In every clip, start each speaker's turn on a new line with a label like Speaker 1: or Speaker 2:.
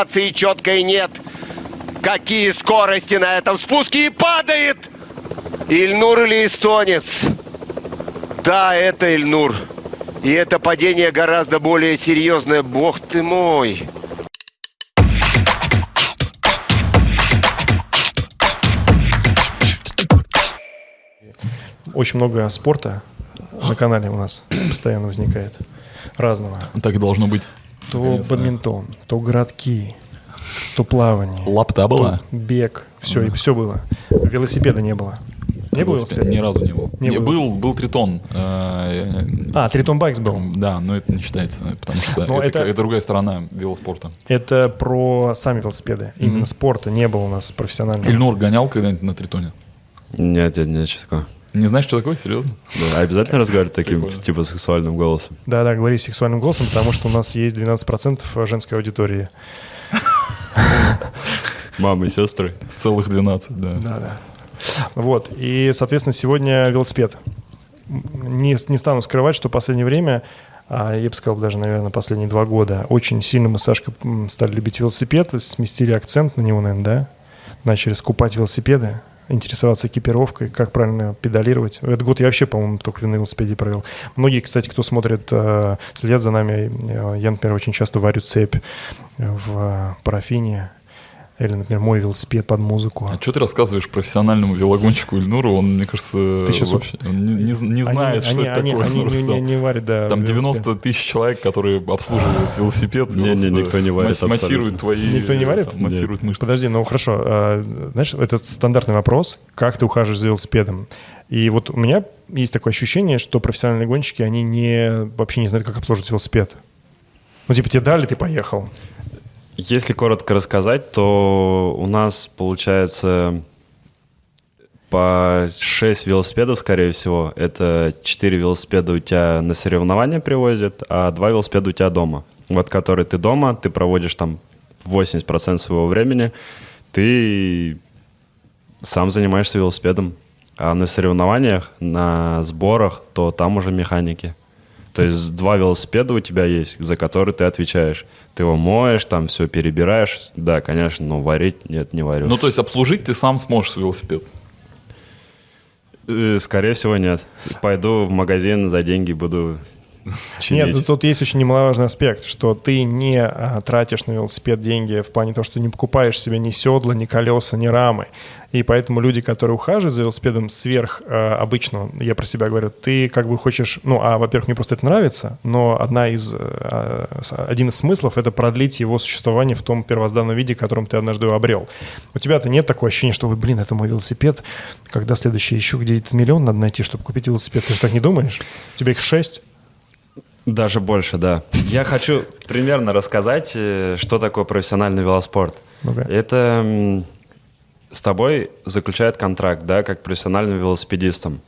Speaker 1: Акции четкой нет. Какие скорости на этом спуске и падает! Ильнур или эстонец? Да, это Ильнур. И это падение гораздо более серьезное. Бог ты мой.
Speaker 2: Очень много спорта на канале у нас постоянно возникает. Разного.
Speaker 3: Так и должно быть.
Speaker 2: То бадминтон, то городки, то плавание.
Speaker 3: Лапта была?
Speaker 2: бег. Все, и все было. Велосипеда не было. Не было
Speaker 3: Велосипед?
Speaker 2: велосипеда?
Speaker 3: Ни разу не был.
Speaker 2: Не
Speaker 3: Не,
Speaker 2: было.
Speaker 3: был, был тритон. Э,
Speaker 2: А, Тритон Байкс был.
Speaker 3: Да, но это не считается, потому что
Speaker 2: Но
Speaker 3: это,
Speaker 2: это-
Speaker 3: это другая сторона велоспорта.
Speaker 2: Это про сами велосипеды. Именно спорта не было у нас профессионального.
Speaker 3: Ильнур гонял когда-нибудь на тритоне?
Speaker 4: Нет, нет, нет, что такое.
Speaker 3: Не знаешь, что такое? Серьезно?
Speaker 4: Да, обязательно разговаривать таким,
Speaker 3: Прикольно.
Speaker 4: типа, сексуальным голосом.
Speaker 2: Да, да, говори сексуальным голосом, потому что у нас есть 12% женской аудитории.
Speaker 4: Мамы и сестры.
Speaker 3: Целых 12, да.
Speaker 2: Да, да. Вот. И, соответственно, сегодня велосипед. Не, не стану скрывать, что в последнее время, а, я бы сказал, даже, наверное, последние два года, очень сильно мы с Сашкой стали любить велосипед, сместили акцент на него, наверное, да? Начали скупать велосипеды, интересоваться экипировкой, как правильно педалировать. Этот год я вообще, по-моему, только на велосипеде провел. Многие, кстати, кто смотрит, э, следят за нами, э, я, например, очень часто варю цепь в э, парафине, или, например, мой велосипед под музыку.
Speaker 3: А что ты рассказываешь профессиональному велогонщику Ильнуру? Он, мне кажется,
Speaker 2: Ты щас-
Speaker 3: вообще, он не, не- не знает,
Speaker 2: Они-
Speaker 3: что
Speaker 2: они-
Speaker 3: это
Speaker 2: они-
Speaker 3: такое.
Speaker 2: Они,
Speaker 3: просто.
Speaker 2: не, не- варят, да.
Speaker 3: Там
Speaker 2: велосипед.
Speaker 3: 90 тысяч человек, которые обслуживают велосипед.
Speaker 4: Не, не, никто не варит
Speaker 3: масс- Массируют
Speaker 4: абсолютно.
Speaker 3: твои...
Speaker 2: Никто не варит?
Speaker 3: Массируют мышцы.
Speaker 2: Подожди, ну хорошо. а, Знаешь, это стандартный вопрос, как ты ухаживаешь за велосипедом. И вот у меня есть такое ощущение, что профессиональные гонщики, они не, вообще не знают, как обслуживать велосипед. Ну, типа, тебе дали, ты поехал.
Speaker 4: Если коротко рассказать, то у нас получается по 6 велосипедов, скорее всего. Это 4 велосипеда у тебя на соревнования привозят, а 2 велосипеда у тебя дома. Вот который ты дома, ты проводишь там 80% своего времени, ты сам занимаешься велосипедом. А на соревнованиях, на сборах, то там уже механики. То есть два велосипеда у тебя есть, за которые ты отвечаешь. Ты его моешь, там все перебираешь. Да, конечно, но варить нет, не варю.
Speaker 3: Ну, то есть обслужить ты сам сможешь велосипед.
Speaker 4: Э, Скорее всего, нет. Пойду в магазин за деньги буду
Speaker 2: Нет, ну, тут есть очень немаловажный аспект, что ты не а, тратишь на велосипед деньги в плане того, что не покупаешь себе ни седла, ни колеса, ни рамы. И поэтому люди, которые ухаживают за велосипедом сверх а, обычного, я про себя говорю, ты как бы хочешь, ну, а, во-первых, мне просто это нравится, но одна из, с- один из смыслов — это продлить его существование в том первозданном виде, которым ты однажды его обрел. У тебя-то нет такого ощущения, что, «Ой, блин, это мой велосипед, когда следующий еще где-то миллион надо найти, чтобы купить велосипед. Ты же так не думаешь? У тебя их шесть.
Speaker 4: Даже больше, да. Я хочу примерно рассказать, э, что такое профессиональный велоспорт.
Speaker 2: Ну-ка.
Speaker 4: Это с тобой заключает контракт, да, как профессиональным велосипедистом.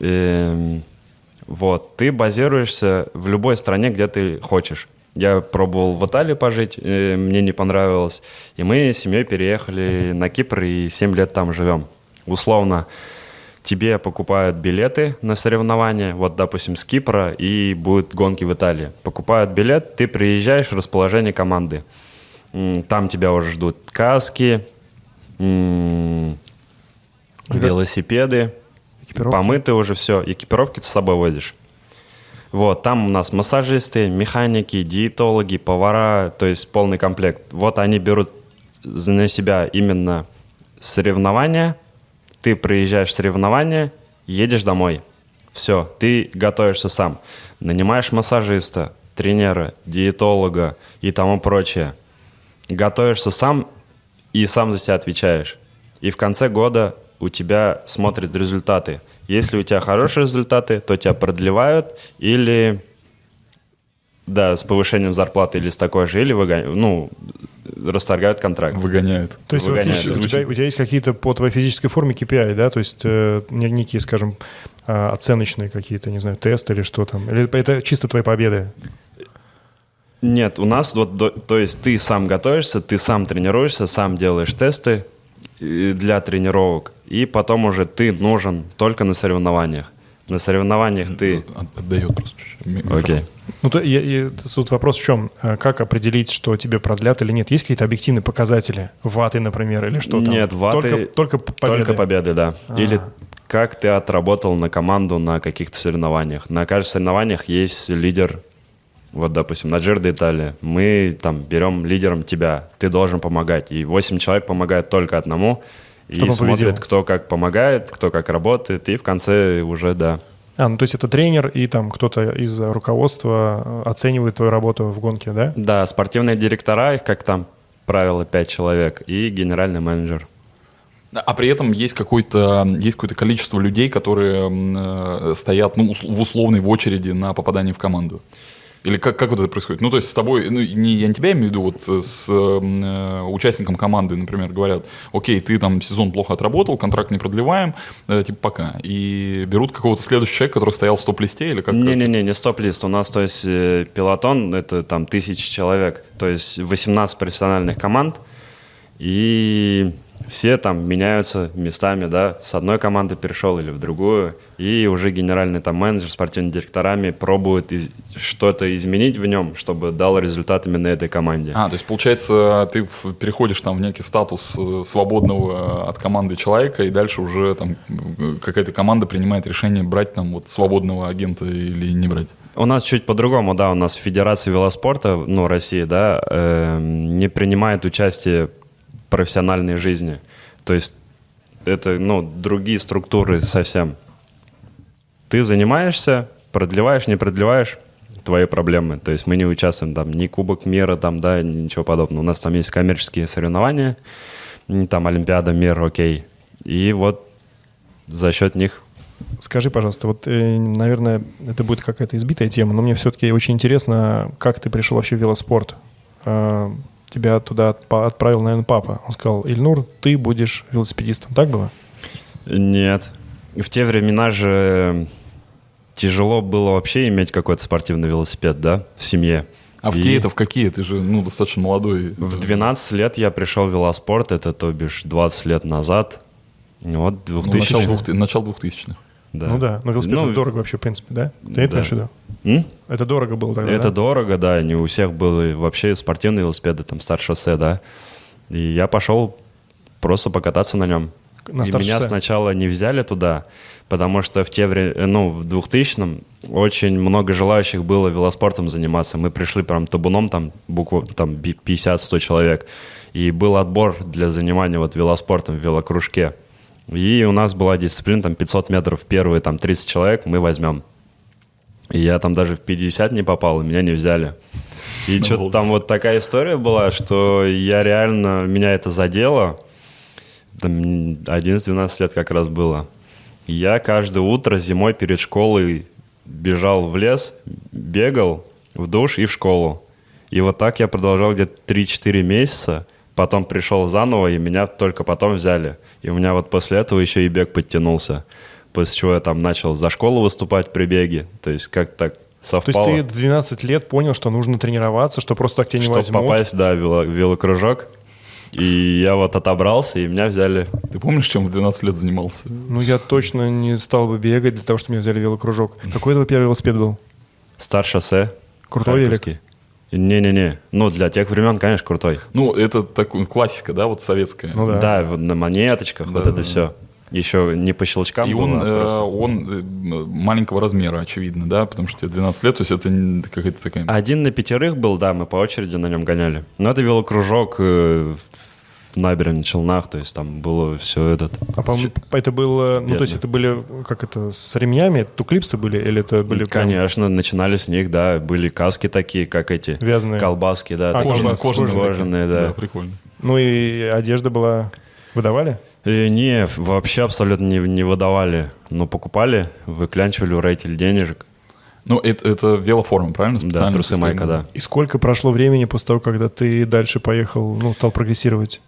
Speaker 4: Эм, вот, ты базируешься в любой стране, где ты хочешь. Я пробовал в Италии пожить, мне не понравилось. И мы с семьей переехали на Кипр и 7 лет там живем. Условно, тебе покупают билеты на соревнования, вот, допустим, с Кипра, и будут гонки в Италии. Покупают билет, ты приезжаешь в расположение команды. Там тебя уже ждут каски, велосипеды,
Speaker 2: Экипировки.
Speaker 4: помыты уже все, экипировки ты с собой возишь. Вот, там у нас массажисты, механики, диетологи, повара, то есть полный комплект. Вот они берут на себя именно соревнования, ты приезжаешь в соревнования, едешь домой. Все, ты готовишься сам. Нанимаешь массажиста, тренера, диетолога и тому прочее. Готовишься сам и сам за себя отвечаешь. И в конце года у тебя смотрят результаты. Если у тебя хорошие результаты, то тебя продлевают или да, с повышением зарплаты или с такой же, или выгоняют, ну, расторгают контракт.
Speaker 3: Выгоняет.
Speaker 2: То есть вот
Speaker 4: Выгоняют.
Speaker 2: у, тебя, у тебя есть какие-то по твоей физической форме KPI, да? То есть э, не- некие, скажем, э, оценочные какие-то, не знаю, тесты или что там? Или это чисто твои победы?
Speaker 4: Нет, у нас вот, до- то есть ты сам готовишься, ты сам тренируешься, сам делаешь тесты для тренировок, и потом уже ты нужен только на соревнованиях. На соревнованиях ты...
Speaker 3: От- Отдает просто чуть-чуть.
Speaker 4: Окей.
Speaker 2: Ну, то, я- я- тут вопрос в чем? Э, Как определить, что тебе продлят или нет? Есть какие-то объективные показатели? Ваты, например, или что там?
Speaker 4: Нет, ваты...
Speaker 2: Только, только победы?
Speaker 4: Только победы, да.
Speaker 2: А.
Speaker 4: Или как ты отработал на команду на каких-то соревнованиях. На каждых соревнованиях есть лидер. Вот, допустим, на Джир де Италия. Мы там берем лидером тебя. Ты должен помогать. И 8 человек помогают только одному. И
Speaker 2: Чтобы он
Speaker 4: смотрят,
Speaker 2: победил.
Speaker 4: кто как помогает, кто как работает. И в конце уже, да.
Speaker 2: А, ну то есть это тренер и там кто-то из руководства оценивает твою работу в гонке, да?
Speaker 4: Да, спортивные директора, их как там правило 5 человек. И генеральный менеджер.
Speaker 3: А при этом есть какое-то есть какое-то количество людей, которые э, стоят ну, в условной в очереди на попадание в команду. Или как, как вот это происходит? Ну, то есть с тобой, ну, не я не тебя имею в виду, вот э, с э, участником команды, например, говорят, окей, ты там сезон плохо отработал, контракт не продлеваем, э, типа пока. И берут какого-то следующего человека, который стоял в стоп-листе, или как?
Speaker 4: Не-не-не, не стоп-лист. У нас, то есть, э, пилотон — это там тысячи человек. То есть 18 профессиональных команд. И все там меняются местами, да. С одной команды перешел или в другую. И уже генеральный там менеджер с спортивными директорами пробует из- что-то изменить в нем, чтобы дал результат именно этой команде.
Speaker 3: А, то есть, получается, ты в- переходишь там в некий статус э, свободного от команды человека, и дальше уже там э, какая-то команда принимает решение брать там вот свободного агента или не брать.
Speaker 4: У нас чуть по-другому, да, у нас Федерация велоспорта, ну, России, да, эм, не принимает участие профессиональной жизни. То есть это, ну, другие структуры совсем. Ты занимаешься, продлеваешь, не продлеваешь, твои проблемы. То есть мы не участвуем там ни Кубок мира, там, да, ничего подобного. У нас там есть коммерческие соревнования, там Олимпиада, мир, окей. И вот за счет них
Speaker 2: Скажи, пожалуйста, вот, э, наверное, это будет какая-то избитая тема, но мне все-таки очень интересно, как ты пришел вообще в велоспорт. Тебя туда отправил, наверное, папа. Он сказал, Ильнур, ты будешь велосипедистом. Так было?
Speaker 4: Нет. В те времена же тяжело было вообще иметь какой-то спортивный велосипед, да, в семье.
Speaker 3: А в
Speaker 4: И
Speaker 3: какие это в какие? Ты же ну, достаточно молодой.
Speaker 4: В 12 лет я пришел в велоспорт, это то бишь 20 лет назад. Вот,
Speaker 3: Ну,
Speaker 4: 2000
Speaker 3: начало, двух, начало двухтысячных.
Speaker 4: Да.
Speaker 2: Ну да, но велосипед
Speaker 4: Ну,
Speaker 2: это дорого вообще, в принципе, да? Ты это имеешь в виду?
Speaker 4: М?
Speaker 2: Это дорого было тогда,
Speaker 4: Это
Speaker 2: да?
Speaker 4: дорого, да, не у всех были вообще спортивные велосипеды, там, старт-шоссе, да. И я пошел просто покататься на нем.
Speaker 2: На
Speaker 4: и меня сначала не взяли туда, потому что в те вре- ну, в 2000-м очень много желающих было велоспортом заниматься. Мы пришли прям табуном, там, букву, там, би- 50-100 человек. И был отбор для занимания вот велоспортом в велокружке. И у нас была дисциплина, там, 500 метров, первые, там, 30 человек мы возьмем. И я там даже в 50 не попал, и меня не взяли. И что-то там вот такая история была, что я реально, меня это задело. Там 11-12 лет как раз было. Я каждое утро зимой перед школой бежал в лес, бегал в душ и в школу. И вот так я продолжал где-то 3-4 месяца. Потом пришел заново, и меня только потом взяли. И у меня вот после этого еще и бег подтянулся. После чего я там начал за школу выступать при беге. То есть как так
Speaker 2: То
Speaker 4: совпало.
Speaker 2: есть ты в 12 лет понял, что нужно тренироваться, что просто так тебя не
Speaker 4: чтобы
Speaker 2: возьмут.
Speaker 4: попасть, да, в вело- в велокружок. И я вот отобрался, и меня взяли.
Speaker 3: Ты помнишь, чем в 12 лет занимался?
Speaker 2: Ну, я точно не стал бы бегать для того, чтобы меня взяли в велокружок. Какой это первый велосипед был?
Speaker 4: Старт шоссе.
Speaker 2: Крутой велик?
Speaker 4: Не-не-не. Ну, для тех времен, конечно, крутой.
Speaker 3: Ну, это такой классика, да, вот советская.
Speaker 2: Ну да.
Speaker 4: Да, вот на монеточках, вот
Speaker 3: Да,
Speaker 4: это
Speaker 3: да,
Speaker 4: все. Еще не по щелчкам
Speaker 3: И
Speaker 4: было,
Speaker 3: он,
Speaker 4: а
Speaker 3: э, он э, маленького размера, очевидно, да, потому что тебе 12 лет, то есть это какая-то такая...
Speaker 4: Один на пятерых был, да, мы по очереди на нем гоняли. Но это велокружок э, в набережных Челнах, то есть там было все этот...
Speaker 2: А по-моему, это было... Ну, то есть это были, как это, с ремнями? Туклипсы были? Или это были прям
Speaker 4: Конечно, начинали с них, да, были каски такие, как эти.
Speaker 2: Вязаные?
Speaker 4: Колбаски, да.
Speaker 2: А,
Speaker 4: такие.
Speaker 2: кожаные,
Speaker 3: кожаные,
Speaker 2: кожаные
Speaker 4: кожаные, да.
Speaker 3: прикольно.
Speaker 2: Ну и одежда была... Выдавали?
Speaker 4: Э, не, вообще абсолютно не, не выдавали. Но покупали, выклянчивали у родителей денежек.
Speaker 3: Ну, это, это велоформа, правильно?
Speaker 4: Да,
Speaker 3: Специально
Speaker 4: трусы майка, да.
Speaker 2: И сколько прошло времени после того, когда ты дальше поехал, ну, стал прогрессировать?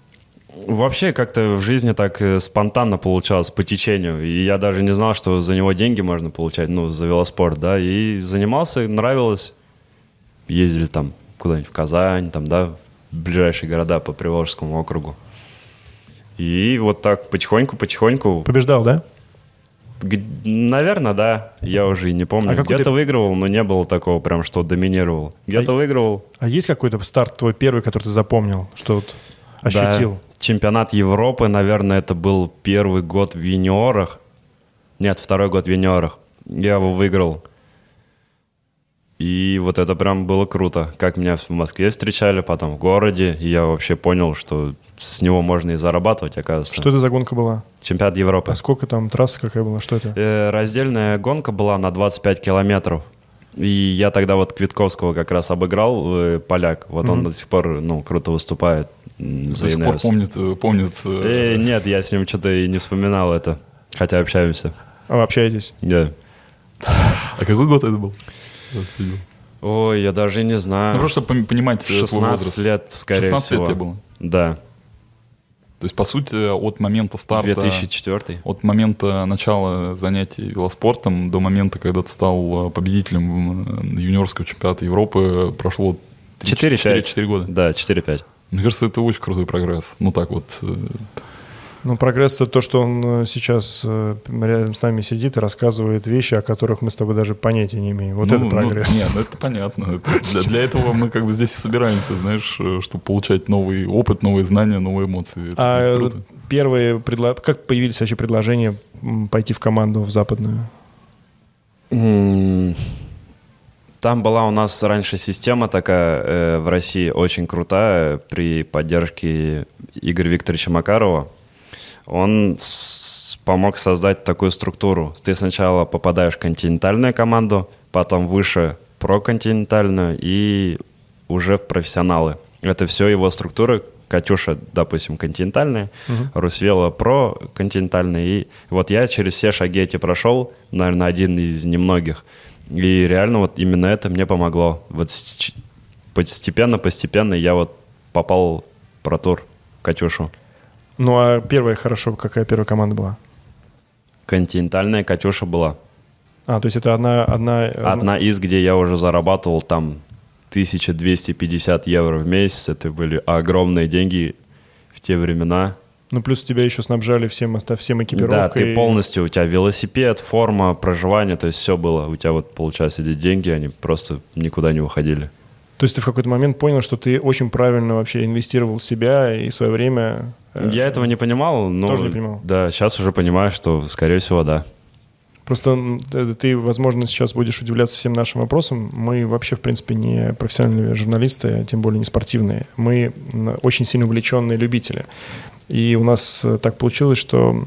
Speaker 4: Вообще как-то в жизни так э, спонтанно получалось, по течению. И я даже не знал, что за него деньги можно получать, ну, за велоспорт, да. И занимался, нравилось. Ездили там куда-нибудь в Казань, там, да, в ближайшие города по Приволжскому округу. И вот так потихоньку-потихоньку
Speaker 2: Побеждал, да?
Speaker 4: Наверное, да. Я уже и не помню.
Speaker 2: А
Speaker 4: Где-то
Speaker 2: ты-
Speaker 4: выигрывал, но не было такого прям, что доминировал. Где-то
Speaker 2: А-
Speaker 4: выигрывал.
Speaker 2: А есть какой-то старт твой первый, который ты запомнил, что вот
Speaker 4: Да.
Speaker 2: ощутил?
Speaker 4: Чемпионат Европы, наверное, это был первый год в юниорах. Нет, второй год в юниорах. Я его выиграл. И вот это прям было круто. Как меня в Москве встречали, потом в городе. И я вообще понял, что с него можно и зарабатывать, оказывается.
Speaker 2: Что это за гонка была?
Speaker 4: Чемпионат Европы.
Speaker 2: А сколько там трасса какая была? Что это?
Speaker 4: Э, раздельная гонка была на 25 километров. И я тогда вот Квитковского как раз обыграл, э, поляк. Вот он до сих пор, ну, круто выступает за
Speaker 3: До сих пор помнит, э, помнит э,
Speaker 4: Э, нет, я с ним что-то и не вспоминал это. Хотя общаемся.
Speaker 2: А вы общаетесь?
Speaker 4: Да.
Speaker 3: А какой год это был?
Speaker 4: Ой, я даже не знаю.
Speaker 3: Ну, просто понимать э, твой
Speaker 4: 16
Speaker 3: возраст.
Speaker 4: лет, скорее
Speaker 3: 16 лет
Speaker 4: всего.
Speaker 3: тебе было?
Speaker 4: Да,
Speaker 3: То есть, по сути, от момента старта...
Speaker 4: 2004.
Speaker 3: От момента начала занятий велоспортом до момента, когда ты стал э, победителем э, юниорского чемпионата Европы, прошло
Speaker 4: 4-5.
Speaker 3: 4 года.
Speaker 4: Да, 4-5.
Speaker 3: Мне кажется, это очень крутой прогресс. Ну так вот.
Speaker 2: Ну, прогресс это то, что он э, сейчас э, рядом с нами сидит и рассказывает вещи, о которых мы с тобой даже понятия не имеем. Вот
Speaker 3: ну,
Speaker 2: это
Speaker 3: ну,
Speaker 2: прогресс.
Speaker 3: не, ну это понятно. Это для, для этого мы как бы здесь и собираемся, знаешь, э, чтобы получать новый опыт, новые знания, новые эмоции. Это
Speaker 2: а
Speaker 3: круто.
Speaker 2: первые предло... как появились вообще предложения пойти в команду в западную?
Speaker 4: Там была у нас раньше система такая э, в России очень крутая при поддержке Игоря Викторовича Макарова. Он помог создать такую структуру. Ты сначала попадаешь в континентальную команду, потом выше проконтинентальную и уже в профессионалы. Это все его структуры. Катюша, допустим, континентальная, Русвела про континентальная. И вот я через все шаги эти прошел, наверное, один из немногих. И реально вот именно это мне помогло. Вот постепенно, постепенно я вот попал в протур Катюшу.
Speaker 2: Ну, а первая, хорошо, какая первая команда была?
Speaker 4: Континентальная Катюша была.
Speaker 2: А, то есть это одна... Одна, э,
Speaker 4: Одна из, где я уже зарабатывал там 1250 евро в месяц. Это были огромные деньги в те времена.
Speaker 2: Ну, плюс тебя еще снабжали всем, всем экипировкой.
Speaker 4: Да, ты полностью, у тебя велосипед, форма, проживание, то есть все было. У тебя вот, получается, эти деньги, они просто никуда не уходили.
Speaker 2: То есть ты в какой-то момент понял, что ты очень правильно вообще инвестировал в себя и свое время. э,
Speaker 4: Я этого не понимал, но...
Speaker 2: Тоже не понимал?
Speaker 4: Да, сейчас уже понимаю, что, скорее всего, да.
Speaker 2: Просто ты, возможно, сейчас будешь удивляться всем нашим вопросам. Мы вообще, в принципе, не профессиональные журналисты, а тем более не спортивные. Мы очень сильно увлеченные любители. И у нас э, так получилось, что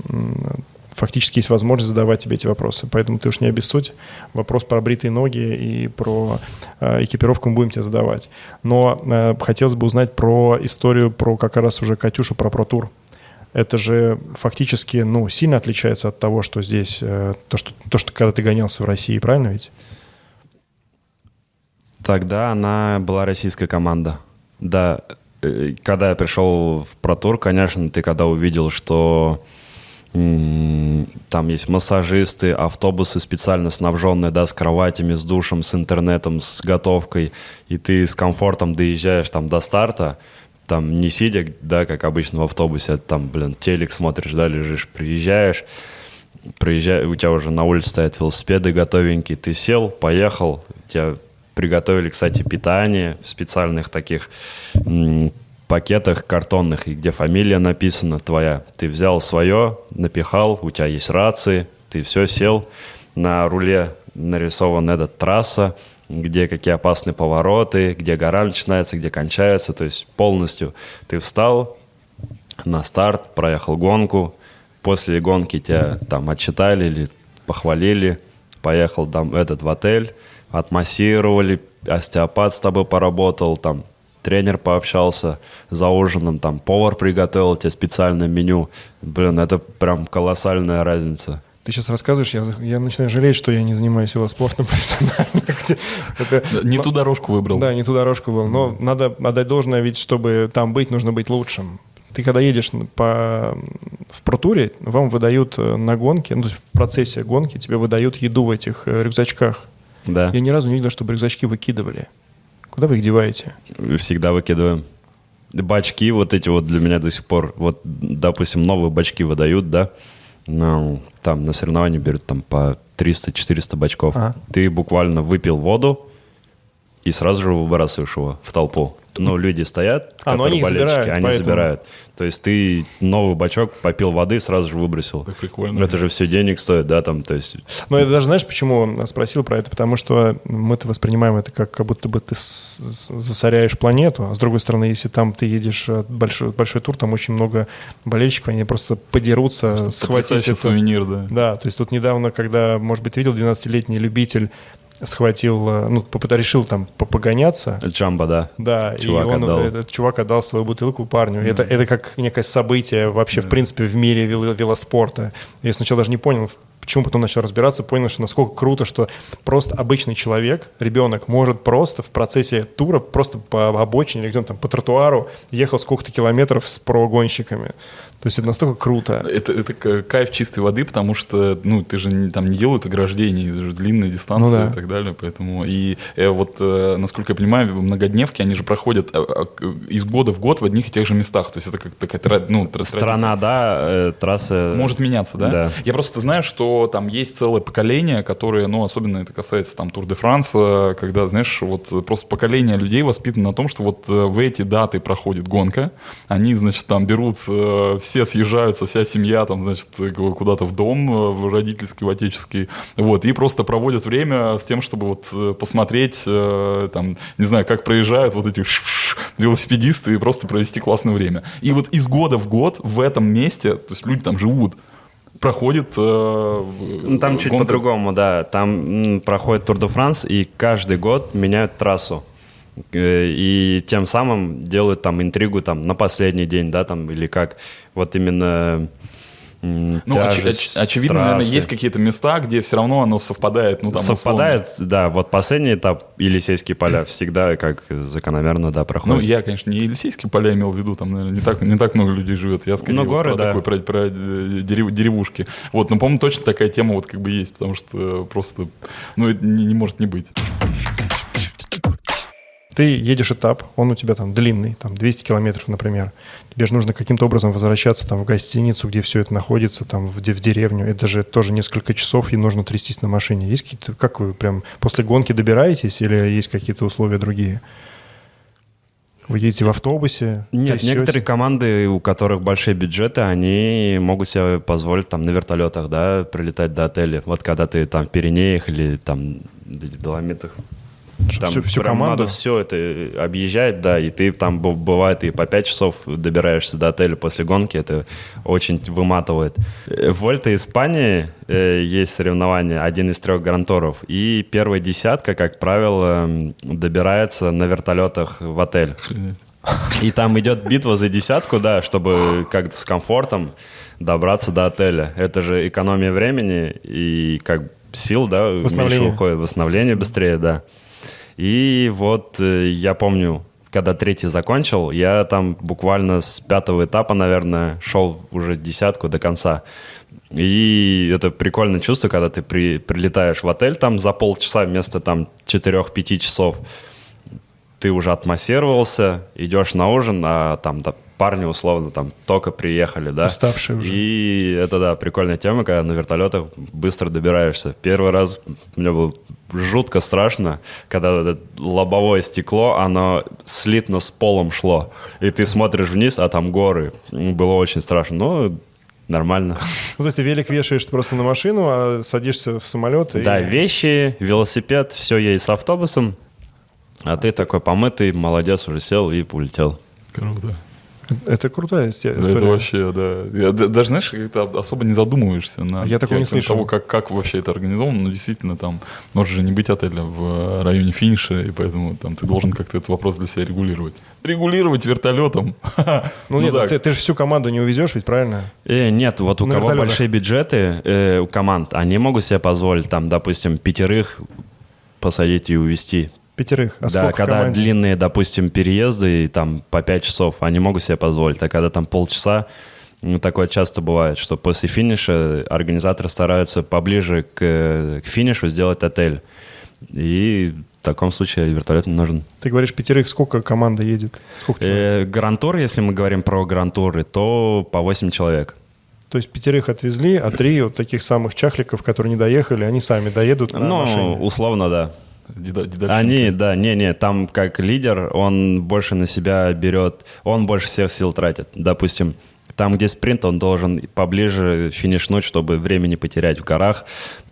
Speaker 2: фактически есть возможность задавать тебе эти вопросы. Поэтому ты уж не обессудь. Вопрос про бритые ноги и про э, экипировку мы будем тебе задавать. Но э, хотелось бы узнать про историю про как раз уже Катюшу, про протур. Это же фактически ну, сильно отличается от того, что здесь, э, то, что, то, что когда ты гонялся в России, правильно ведь?
Speaker 4: Тогда она была российская команда. Да, когда я пришел в Протур, конечно, ты когда увидел, что там есть массажисты, автобусы специально снабженные, да, с кроватями, с душем, с интернетом, с готовкой, и ты с комфортом доезжаешь там до старта, там не сидя, да, как обычно в автобусе, а там, блин, телек смотришь, да, лежишь, приезжаешь, приезжай, у тебя уже на улице стоят велосипеды готовенькие, ты сел, поехал, тебя приготовили, кстати, питание в специальных таких пакетах картонных, и где фамилия написана твоя. Ты взял свое, напихал, у тебя есть рации, ты все сел, на руле нарисована эта трасса, где какие опасные повороты, где гора начинается, где кончается, то есть полностью ты встал, на старт, проехал гонку. После гонки тебя там отчитали или похвалили. Поехал там этот в отель, отмассировали, остеопат с тобой поработал, там тренер пообщался за ужином, там повар приготовил тебе специальное меню. Блин, это прям колоссальная разница.
Speaker 2: Ты сейчас рассказываешь, я, я начинаю жалеть, что я не занимаюсь велоспортом профессионально. Это,
Speaker 3: Не ту дорожку выбрал.
Speaker 2: Да, не ту дорожку был. Но надо отдать должное, ведь чтобы там быть, нужно быть лучшим. Ты когда едешь по, в протуре, вам выдают э, на гонке, ну, то есть в процессе гонки тебе выдают еду в этих э, рюкзачках.
Speaker 4: Да,
Speaker 2: Я ни разу не видел, чтобы рюкзачки выкидывали. Куда вы их деваете?
Speaker 4: всегда выкидываем. Бачки вот эти вот для меня до сих пор, вот, допустим, новые бачки выдают, да, Ну, там на соревновании берут там по 300-400 бачков.
Speaker 2: Ага.
Speaker 4: Ты буквально выпил воду и сразу же выбрасываешь его в толпу. Ну, люди стоят,
Speaker 2: А, ну
Speaker 4: которые
Speaker 2: они
Speaker 4: болельщики,
Speaker 2: забирают,
Speaker 4: они
Speaker 2: поэтому-
Speaker 4: забирают. То есть ты новый бачок попил воды, сразу же выбросил.
Speaker 3: Так прикольно.
Speaker 4: Это же все денег стоит, да, там, то есть...
Speaker 2: Но я даже знаешь, почему спросил про это? Потому что мы-то воспринимаем это как, как будто бы ты засоряешь планету. А с другой стороны, если там ты едешь э, большой, большой тур, там очень много болельщиков, они просто подерутся, схватить
Speaker 3: Потрясающий
Speaker 2: это.
Speaker 3: сувенир, да.
Speaker 2: Да, то есть тут недавно, когда, может быть, ты видел, 12-летний любитель схватил, э, ну, решил там попогоняться,
Speaker 4: Джамба, да.
Speaker 2: да,
Speaker 4: Чувак
Speaker 2: и он,
Speaker 4: отдал.
Speaker 2: этот чувак отдал свою бутылку парню. Это, это как некое событие вообще, в принципе, в мире вел- велоспорта. Я сначала даже не понял, почему потом начал разбираться, понял, что насколько круто, что просто обычный человек, ребенок, может просто в процессе тура, просто по обочине или где-то там по тротуару ехал сколько-то километров с прогонщиками. То есть это настолько круто.
Speaker 3: Это, это кайф чистой воды, потому что, ну, ты же не, там не делают ограждений, это же длинная дистанция
Speaker 2: Ну да.
Speaker 3: и так далее, поэтому, и э, вот, э, насколько я понимаю, многодневки, они же проходят э, э, из года в год в одних и тех же местах, то есть это как такая, тра- ну, тра-
Speaker 4: Страна, да, э, трасса...
Speaker 3: Может меняться, да?
Speaker 4: Да.
Speaker 3: Я просто знаю, что там есть целое поколение, которое, ну, особенно это касается там Тур де Франс, когда, знаешь, вот просто поколение людей воспитано на том, что вот э, в эти даты проходит гонка, они, значит, там берут, э, все съезжаются, вся семья там, значит, куда-то в дом, э, в родительский, в отеческий, вот, и просто проводят время с тем, чтобы вот э, посмотреть, э, там, не знаю, как проезжают вот эти велосипедисты и просто провести классное время. И вот из года в год в этом месте, то есть люди там живут, проходит... э,
Speaker 4: Ну, там чуть
Speaker 3: гонка.
Speaker 4: по-другому, да. Там м, проходит Тур де Франс, и каждый год меняют трассу. Э, И тем самым делают там интригу там на последний день, да, там, или как. Вот именно
Speaker 3: Ну, оч- очевидно, наверное,
Speaker 4: трассы.
Speaker 3: есть какие-то места, где все равно оно совпадает. Ну, там,
Speaker 4: Совпадает, да, вот последний этап Елисейские поля всегда как закономерно, да,
Speaker 3: условно.
Speaker 4: проходит.
Speaker 3: Ну, я, конечно, не Елисейские поля имел в виду, там, наверное, не так, не так много людей живет. Я скорее
Speaker 4: Ну,
Speaker 3: вот
Speaker 4: горы,
Speaker 3: про,
Speaker 4: да.
Speaker 3: такой, про, про, э, дерев- деревушки. Вот, но, по-моему, точно такая тема вот как бы есть, потому что просто, ну, это не, не может не быть.
Speaker 2: Ты едешь этап, он у тебя там длинный, там 200 километров, например. Тебе же нужно каким-то образом возвращаться там в гостиницу, где все это находится, там в, в деревню. Это же тоже несколько часов, и нужно трястись на машине. Есть какие-то, как вы прям после гонки добираетесь или есть какие-то условия другие? Вы едете в автобусе?
Speaker 4: Нет,
Speaker 2: трясётесь?
Speaker 4: некоторые команды, у которых большие бюджеты, они могут себе позволить там на вертолетах, да, прилетать до отеля. Вот когда ты там в Пиренеях или там в Доломитах. Там
Speaker 2: всю- всю команду?
Speaker 4: надо все это объезжать, да, и ты там бывает и по 5 часов добираешься до отеля после гонки, это очень выматывает. Э, В Вольта Испании э, есть соревнование, один из трех гранторов, и первая десятка, как правило, добирается на вертолетах в отель. И там идет битва за десятку, да, чтобы как-то с комфортом добраться до отеля. Это же экономия времени и как сил, да, меньше уходит, восстановление быстрее, да. И вот э, я помню, когда третий закончил, я там буквально с пятого этапа, наверное, шел уже десятку до конца. И это прикольное чувство, когда ты при, прилетаешь в отель там за полчаса вместо там 4-5 часов ты уже отмассировался, идешь на ужин, а там да, парни условно там только приехали, да.
Speaker 2: Уставшие уже.
Speaker 4: И это, да, прикольная тема, когда на вертолетах быстро добираешься. Первый раз мне было жутко страшно, когда это лобовое стекло, оно слитно с полом шло. И ты смотришь вниз, а там горы. Было очень страшно. Ну, нормально.
Speaker 2: Ну, то есть ты велик вешаешь просто на машину, а садишься в самолет и...
Speaker 4: Да, вещи, велосипед, все есть с автобусом. А ты такой помытый, молодец, уже сел и улетел.
Speaker 3: Круто.
Speaker 2: Это крутая история.
Speaker 3: Это вообще, да. Я даже, знаешь, как-то особо не задумываешься на
Speaker 2: А я такого не слышал.
Speaker 3: того, как, как вообще это организовано. Но действительно, там может же не быть отеля в районе финиша, и поэтому там ты должен как-то этот вопрос для себя регулировать. Регулировать вертолетом.
Speaker 2: Ну, нет,
Speaker 3: так.
Speaker 2: ты, ты же всю команду не увезешь, ведь правильно?
Speaker 4: Э, нет, вот у
Speaker 2: На
Speaker 4: кого
Speaker 2: вертолетах.
Speaker 4: большие бюджеты, э, у команд, они могут себе позволить, там, допустим, пятерых посадить и увезти.
Speaker 2: Пятерых. А
Speaker 4: да, когда длинные, допустим, переезды, и там по 5 часов, они могут себе позволить. А когда там полчаса, ну, такое часто бывает, что после финиша организаторы стараются поближе к, к финишу сделать отель. И в таком случае вертолет не нужен.
Speaker 2: Ты говоришь, пятерых, сколько команда едет? Сколько человек?
Speaker 4: Э, Грантур, если мы говорим про грантуры, то по 8 человек.
Speaker 2: То есть пятерых отвезли, а три вот таких самых чахликов, которые не доехали, они сами доедут на
Speaker 4: ну,
Speaker 2: машине.
Speaker 4: условно, да. Они, да, не-не, там как лидер, он больше на себя берет, он больше всех сил тратит. Допустим, там, где спринт, он должен поближе финишнуть, чтобы время не потерять в горах.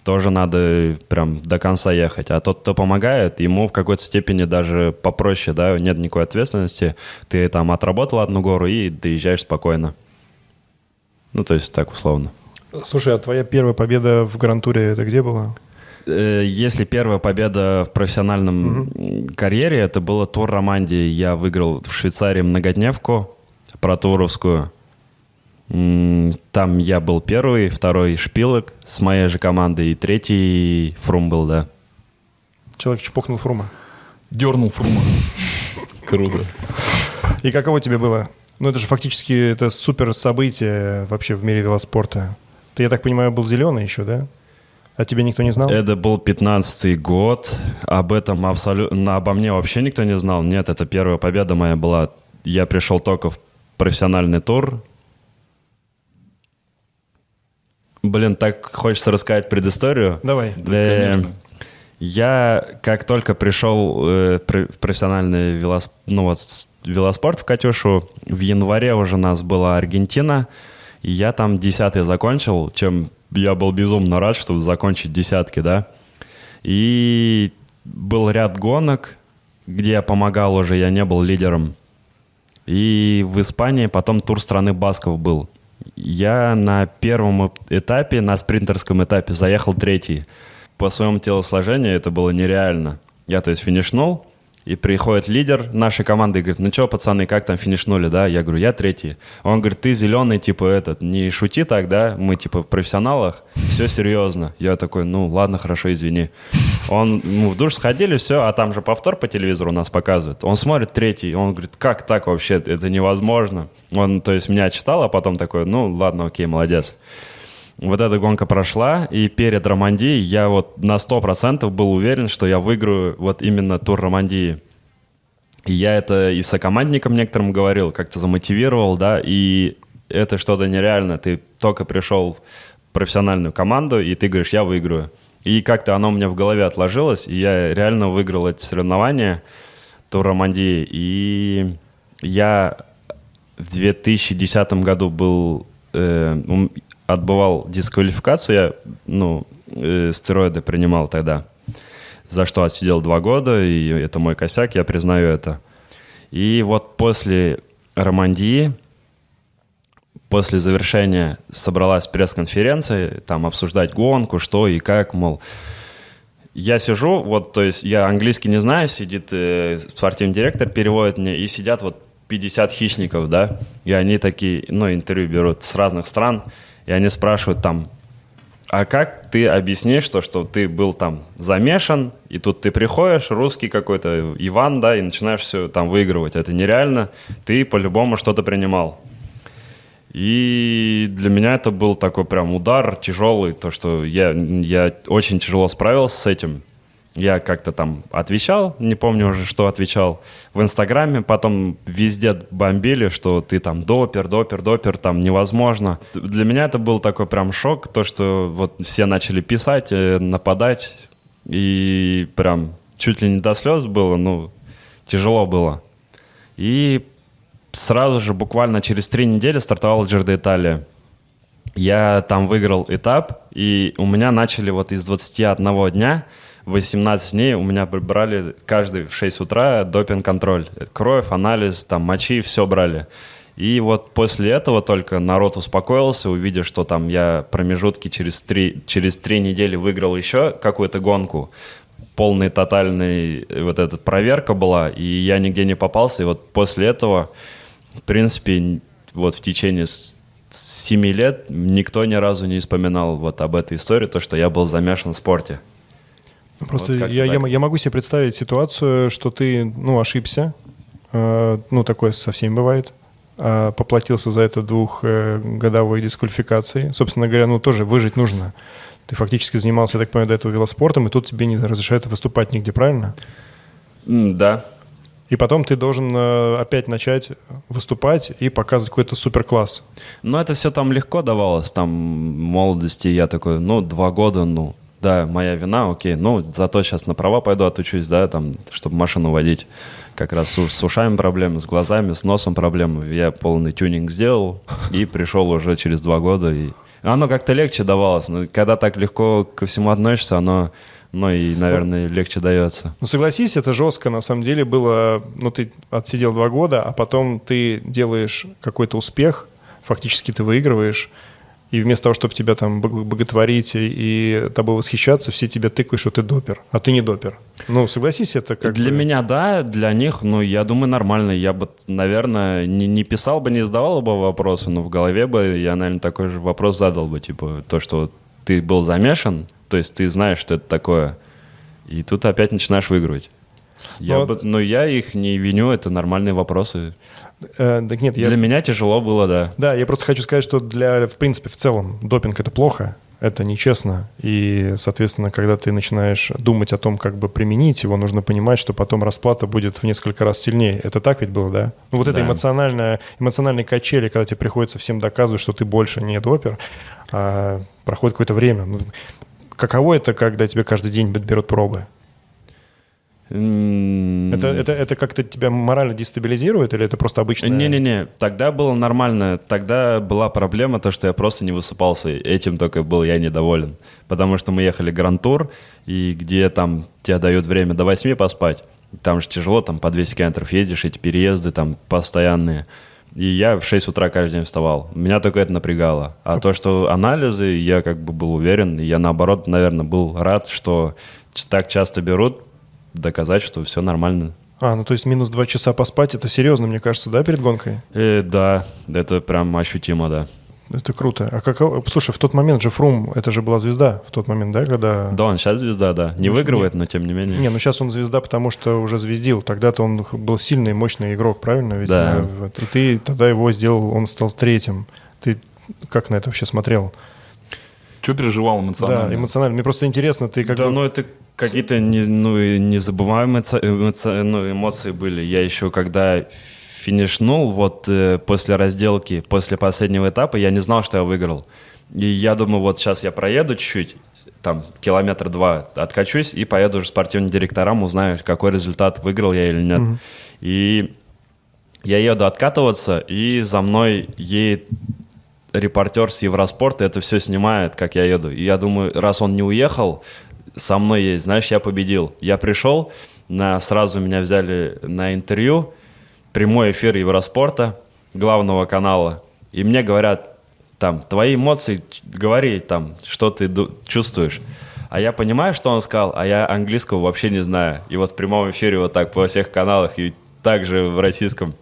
Speaker 4: Тоже надо прям до конца ехать. А тот, кто помогает, ему в какой-то степени даже попроще, да, нет никакой ответственности. Ты там отработал одну гору и доезжаешь спокойно. Ну, то есть так условно.
Speaker 2: Слушай, а твоя первая победа в Гран-туре это где была?
Speaker 4: Э, Если первая победа в профессиональном м, карьере, это было тур Романдии. Я выиграл в Швейцарии многодневку протуровскую. Там я был первый, второй шпилок с моей же командой, и третий фрум был, да.
Speaker 2: Человек чпокнул Фрума.
Speaker 3: Дернул Фрума. Круто.
Speaker 2: И каково тебе было? Ну, это же фактически это супер событие вообще в мире велоспорта. Ты, я так понимаю, был зеленый еще, да? А тебя никто не знал?
Speaker 4: Это был 15-й год. Об этом абсолютно... Обо мне вообще никто не знал. Нет, это первая победа моя была. Я пришел только в профессиональный тур. Блин, так хочется рассказать предысторию.
Speaker 2: Давай.
Speaker 4: Э,
Speaker 3: конечно.
Speaker 4: Я как только пришел э, в профессиональный велос- ну, вот, велоспорт в Катюшу, в январе уже у нас была Аргентина, и я там десятый закончил, чем я был безумно рад, чтобы закончить десятки, да. И был ряд гонок, где я помогал уже, я не был лидером. И в Испании потом тур страны Басков был. Я на первом этапе, на спринтерском этапе заехал третий. По своему телосложению это было нереально. Я, то есть, финишнул, и приходит лидер нашей команды и говорит, ну что, пацаны, как там финишнули, да? Я говорю, я третий. Он говорит, ты зеленый, типа, этот, не шути так, да? Мы, типа, в профессионалах, все серьезно. Я такой, ну, ладно, хорошо, извини. Он, мы в душ сходили, все, а там же повтор по телевизору у нас показывают. Он смотрит третий, он говорит, как так вообще, это невозможно. Он, то есть, меня читал, а потом такой, ну, ладно, окей, молодец. Вот эта гонка прошла, и перед Романдией я вот на 100% был уверен, что я выиграю вот именно тур Романдии. И я это и сокомандникам некоторым говорил, как-то замотивировал, да, и это что-то нереальное. Ты только пришел в профессиональную команду, и ты говоришь, я выиграю. И как-то оно у меня в голове отложилось, и я реально выиграл эти соревнования, тур Романдии. И я в 2010 году был, э, отбывал дисквалификацию, я, ну, э, стероиды принимал тогда, за что отсидел два года, и это мой косяк, я признаю это. И вот после Романдии, после завершения собралась пресс-конференция, там обсуждать гонку, что и как, мол, я сижу, вот, то есть я английский не знаю, сидит э, спортивный директор, переводит мне, и сидят вот 50 хищников, да, и они такие, ну, интервью берут с разных стран, и они спрашивают там, а как ты объяснишь то, что ты был там замешан, и тут ты приходишь, русский какой-то, Иван, да, и начинаешь все там выигрывать. Это нереально, ты по-любому что-то принимал. И для меня это был такой прям удар тяжелый, то, что я, я очень тяжело справился с этим. Я как-то там отвечал, не помню уже, что отвечал, в Инстаграме, потом везде бомбили, что ты там допер, допер, допер, там невозможно. Для меня это был такой прям шок, то, что вот все начали писать, э, нападать, и прям чуть ли не до слез было, ну, тяжело было. И сразу же, буквально через три недели стартовал Джир де Италия. Я там выиграл этап, и у меня начали вот из 21 дня 18 дней у меня брали каждый в 6 утра допинг-контроль. Кровь, анализ, там мочи, все брали. И вот после этого только народ успокоился, увидев, что там я промежутки через три, через три недели выиграл еще какую-то гонку. Полный, тотальный вот эта проверка была, и я нигде не попался. И вот после этого, в принципе, вот в течение семи лет никто ни разу не вспоминал вот об этой истории, то, что я был замешан в спорте.
Speaker 2: Ну, Просто
Speaker 4: Вот
Speaker 2: я, я, я могу себе представить ситуацию, что ты, ну, ошибся, э, ну, такое со всеми бывает, а поплатился за это двухгодовой дисквалификацией. Собственно говоря, ну, тоже выжить нужно. Ты фактически занимался, я так понимаю, до этого велоспортом, и тут тебе не разрешают выступать нигде, правильно?
Speaker 4: М, Да.
Speaker 2: и потом ты должен э, опять начать выступать и показывать какой-то суперкласс.
Speaker 4: Но это все там легко давалось, там в молодости я такой, ну, два года, ну, да, моя вина, окей, ну, зато сейчас на права пойду отучусь, да, там, чтобы машину водить. Как раз с, с ушами проблемы, с глазами, с носом проблемы. Я полный тюнинг сделал и пришел уже через два года. И оно как-то легче давалось. Но когда так легко ко всему относишься, оно ну и, наверное, легче дается.
Speaker 2: Ну, согласись, это жестко, на самом деле, было... Ну, ты отсидел два года, а потом ты делаешь какой-то успех, фактически ты выигрываешь, и вместо того, чтобы тебя там боготворить и тобой восхищаться, все тебя тыкают, что ты допер, а ты не допер. Ну, согласись, это как
Speaker 4: Для
Speaker 2: бы...
Speaker 4: меня, да, для них, ну, я думаю, нормально. Я бы, наверное, не, не писал бы, не задавал бы вопросы, но в голове бы я, наверное, такой же вопрос задал бы, типа, то, что ты был замешан, то есть ты знаешь, что это такое. И тут опять начинаешь выигрывать. Я
Speaker 2: Но
Speaker 4: бы,
Speaker 2: вот-
Speaker 4: но я их не виню, это нормальные вопросы.
Speaker 2: Э, так нет, я...
Speaker 4: Для меня тяжело было, да.
Speaker 2: Да, я просто хочу сказать, что для, в принципе, в целом, допинг это плохо, это нечестно. И, соответственно, когда ты начинаешь думать о том, как бы применить его, нужно понимать, что потом расплата будет в несколько раз сильнее. Это так ведь было, да? Ну, вот это
Speaker 4: Да.
Speaker 2: эмоциональное, эмоциональные качели, когда тебе приходится всем доказывать, что ты больше не допер, а проходит какое-то время. Каково это, когда тебе каждый день берут пробы? Это, это, это как-то тебя морально дестабилизирует или это просто обычно?
Speaker 4: Не-не-не, тогда было нормально. Тогда была проблема, то, что я просто не высыпался. Этим только был я недоволен. Потому что мы ехали грантур, и где там тебе дают время до 8 поспать. Там же тяжело, там по 200 километров ездишь, эти переезды там постоянные. И я в 6 утра каждый день вставал. Меня только это напрягало. А то, что анализы, я как бы был уверен. И я, наоборот, наверное, был рад, что так часто берут, доказать, что все нормально.
Speaker 2: А, ну то есть минус два часа поспать, это серьезно, мне кажется, да, перед гонкой?
Speaker 4: Э, да, это прям ощутимо, да.
Speaker 2: Это круто. А как, слушай, в тот момент же Фрум, это же была звезда в тот момент, да, когда...
Speaker 4: Да, он сейчас звезда, да. Не
Speaker 2: Ну,
Speaker 4: выигрывает, но тем не менее.
Speaker 2: Не, ну сейчас он звезда, потому что уже звездил. Тогда-то он был сильный, мощный игрок, правильно? Ведь
Speaker 4: Да.
Speaker 2: э, вот. И ты тогда его сделал, он стал третьим. Ты как на это вообще смотрел?
Speaker 3: Что переживал эмоционально?
Speaker 2: Да, эмоционально. Мне просто интересно, ты как
Speaker 4: да,
Speaker 2: бы...
Speaker 4: ну это какие-то не, ну, незабываемые ца- эмоци- ну, эмоции были. Я еще когда финишнул, вот э, после разделки, после последнего этапа, я не знал, что я выиграл. И я думаю, вот сейчас я проеду чуть-чуть, там километр два откачусь и поеду уже спортивным директорам, узнаю, какой результат, выиграл я или нет. И я еду откатываться, и за мной едет репортер с Евроспорта это все снимает, как я еду. И я думаю, раз он не уехал, со мной есть, знаешь, я победил. Я пришел, на, сразу меня взяли на интервью, прямой эфир Евроспорта, главного канала. И мне говорят, там, твои эмоции, говори там, что ты чувствуешь. А я понимаю, что он сказал, а я английского вообще не знаю. И вот в прямом эфире вот так по всех каналах и также в российском.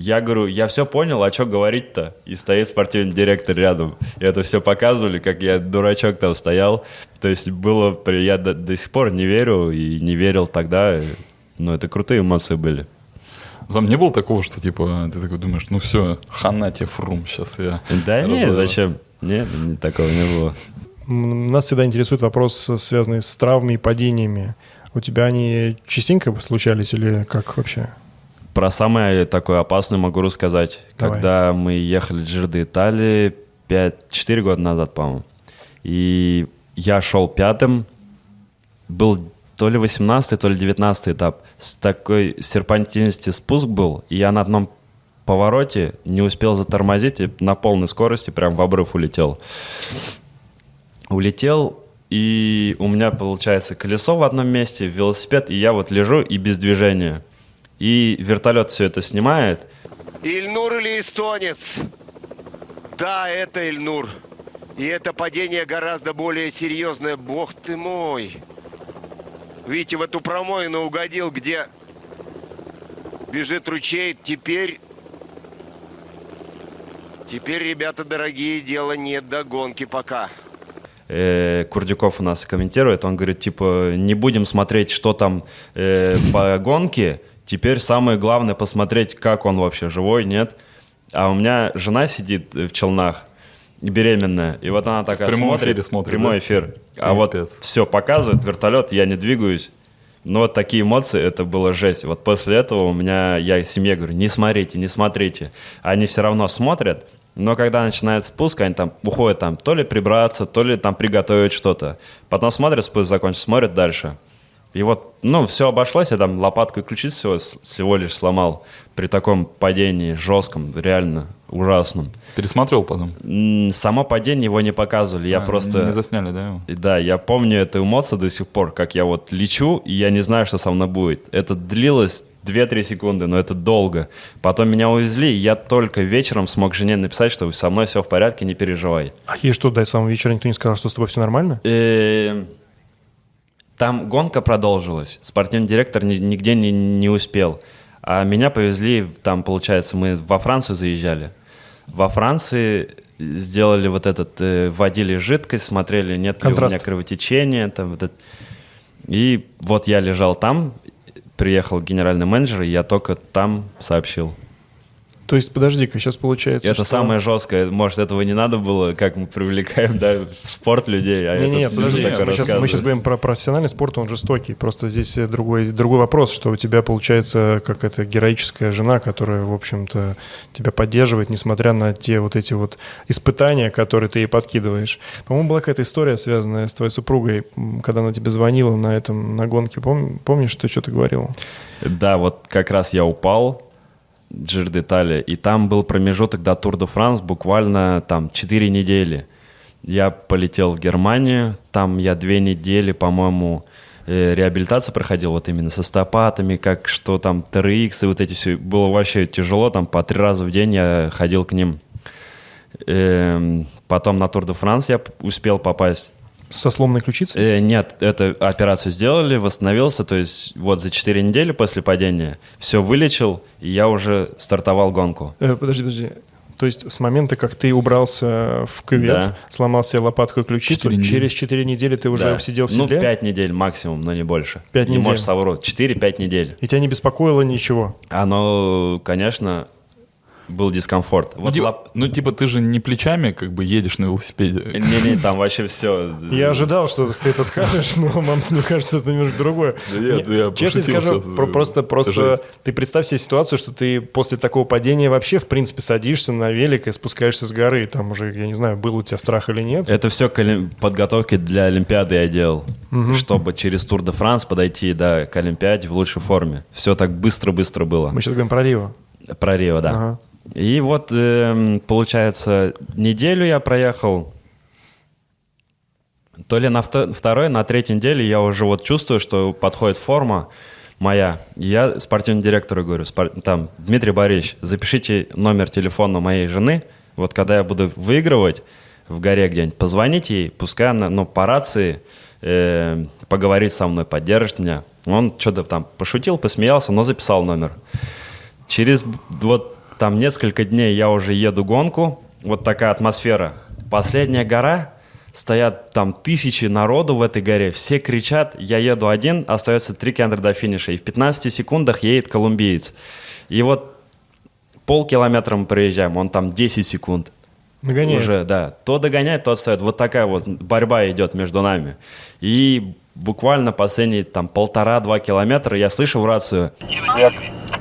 Speaker 4: Я говорю, я все понял, а что говорить-то? И стоит спортивный директор рядом. И это все показывали, как я дурачок там стоял. То есть было, я до, до сих пор не верю и не верил тогда. Но это крутые эмоции были.
Speaker 3: Там не было такого, что типа ты такой думаешь, ну все, хана тебе фрум, сейчас я...
Speaker 4: Да нет,
Speaker 3: разорву».
Speaker 4: зачем? Нет, не- такого не было.
Speaker 2: Нас всегда интересует вопрос, связанный с травмами и падениями. У тебя они частенько случались или как вообще?
Speaker 4: Про самое такое опасное могу рассказать.
Speaker 2: Давай.
Speaker 4: Когда мы ехали в Джир де Италии 5-4 года назад, по-моему. И я шел пятым. Был то ли 18 то ли 19 этап. С такой серпантинности спуск был. И я на одном повороте не успел затормозить и на полной скорости прям в обрыв улетел. Улетел, и у меня получается колесо в одном месте, велосипед, и я вот лежу и без движения. И вертолет все это снимает.
Speaker 1: Ильнур или эстонец? Да, это Ильнур. И это падение гораздо более серьезное. Бог ты мой. Видите, в эту промоину угодил, где бежит ручей. Теперь... Теперь, ребята дорогие, дело нет до гонки пока.
Speaker 4: Э, Курдюков у нас комментирует, он говорит, типа, не будем смотреть, что там э, по гонке, теперь самое главное посмотреть, как он вообще, живой, нет. А у меня жена сидит в челнах, беременная, и вот она такая
Speaker 3: В прямом
Speaker 4: смотрит,
Speaker 3: эфире смотрит,
Speaker 4: прямой
Speaker 3: да?
Speaker 4: эфир, а вот
Speaker 3: Капец.
Speaker 4: все показывает, вертолет, я не двигаюсь, Но вот такие эмоции, это было жесть. Вот после этого у меня, я семье говорю, не смотрите, не смотрите. Они все равно смотрят, но когда начинается спуск, они там уходят там то ли прибраться, то ли там приготовить что-то. Потом смотрят, спуск закончится, смотрят дальше. И вот, ну, все обошлось, я там лопаткой ключиц всего, всего лишь сломал при таком падении жестком, реально ужасном.
Speaker 3: Пересматривал потом?
Speaker 4: Само падение его не показывали, я
Speaker 3: А,
Speaker 4: просто...
Speaker 3: Не засняли, да, его?
Speaker 4: И Да, я помню эту эмоцию до сих пор, как я вот лечу, и я не знаю, что со мной будет. Это длилось 2-3 секунды, но это долго. Потом меня увезли, и я только вечером смог жене написать, что со мной все в порядке, не переживай.
Speaker 2: А ей что, до самого вечера никто не сказал, что с тобой все нормально?
Speaker 4: Э, Там гонка продолжилась. Спортивный директор ни- нигде не, не успел. А меня повезли, там, получается, мы во Францию заезжали. Во Франции сделали вот этот, э, вводили жидкость, смотрели, нет ли
Speaker 2: Контраст.
Speaker 4: у меня кровотечения. Там, вот это. И вот я лежал там, приехал генеральный менеджер, и я только там сообщил.
Speaker 2: То есть, подожди-ка, сейчас получается,
Speaker 4: это
Speaker 2: что-
Speaker 4: самое жесткое. Может, этого не надо было, как мы привлекаем да, в спорт людей. А
Speaker 2: Не, не, подожди, мы сейчас, мы сейчас говорим про профессиональный спорт, он жестокий. Просто здесь э, другой, другой вопрос, что у тебя получается как это героическая жена, которая, в общем-то, тебя поддерживает, несмотря на те вот эти вот испытания, которые ты ей подкидываешь. По-моему, была какая-то история, связанная с твоей супругой, когда она тебе звонила на этом, на гонке. Пом- помнишь, ты что-то говорил?
Speaker 4: Да, вот как раз я упал, Джир Детали, и там был промежуток до Тур де Франс, буквально там 4 недели. Я полетел в Германию, там я две недели, по-моему, э, реабилитацию проходил вот именно со стопатами, как что там TRX и вот эти все. Было вообще тяжело, там по три раза в день я ходил к ним. Эм, Потом на Тур де Франс я успел попасть.
Speaker 2: Со сломанной ключицей?
Speaker 4: Э, нет, эту операцию сделали, восстановился, то есть вот за 4 недели после падения все вылечил, и я уже стартовал гонку.
Speaker 2: Э, подожди, подожди. То есть с момента, как ты убрался в кювет,
Speaker 4: Да.
Speaker 2: сломал себе лопатку и ключицу,
Speaker 3: Четыре недели.
Speaker 2: через 4 недели ты уже
Speaker 4: Да.
Speaker 2: сидел в
Speaker 4: Ну,
Speaker 2: седле?
Speaker 4: 5 недель максимум, но не больше.
Speaker 2: Пять
Speaker 4: не
Speaker 2: недель.
Speaker 4: можешь соврать. 4-5 недель.
Speaker 2: И тебя не беспокоило ничего?
Speaker 4: Оно, конечно, был дискомфорт.
Speaker 3: Ну,
Speaker 4: Вот
Speaker 3: типа,
Speaker 4: лап-
Speaker 3: ну, типа, ты же не плечами как бы едешь на велосипеде.
Speaker 4: Не-не, там вообще все.
Speaker 2: Я ожидал, что ты это скажешь, но, мам, мне кажется, это немножко другое.
Speaker 3: Да нет,
Speaker 2: Не,
Speaker 3: я
Speaker 2: Честно скажу, про- просто, просто
Speaker 3: Жесть.
Speaker 2: ты представь себе ситуацию, что ты после такого падения вообще, в принципе, садишься на велик и спускаешься с горы. Там уже, я не знаю, был у тебя страх или нет.
Speaker 4: Это все к подготовке для Олимпиады я делал, чтобы через Тур де Франс подойти да, к Олимпиаде в лучшей форме. Все так быстро-быстро было.
Speaker 2: Мы сейчас говорим про Рио.
Speaker 4: Про Рио, да.
Speaker 2: Ага.
Speaker 4: И вот, эм, получается, неделю я проехал. То ли на вто- второй, на третьей неделе я уже вот чувствую, что подходит форма моя. Я спортивному директору говорю, спор- там, Дмитрий Борисович, запишите номер телефона моей жены. Вот когда я буду выигрывать в горе где-нибудь, позвоните ей, пускай она, ну, по рации э, поговорит со мной, поддержит меня. Он что-то там пошутил, посмеялся, но записал номер. Через вот там несколько дней я уже еду гонку, вот такая атмосфера. Последняя гора, стоят там тысячи народу в этой горе, все кричат, я еду один, остается 3 километра до финиша, и в 15 секундах едет колумбиец. И вот полкилометра мы проезжаем, он там 10 секунд.
Speaker 2: Нагоняет.
Speaker 4: Уже, да. То догоняет, то отстает. Вот такая вот борьба идет между нами. И буквально последние там полтора-два километра я слышу в рацию,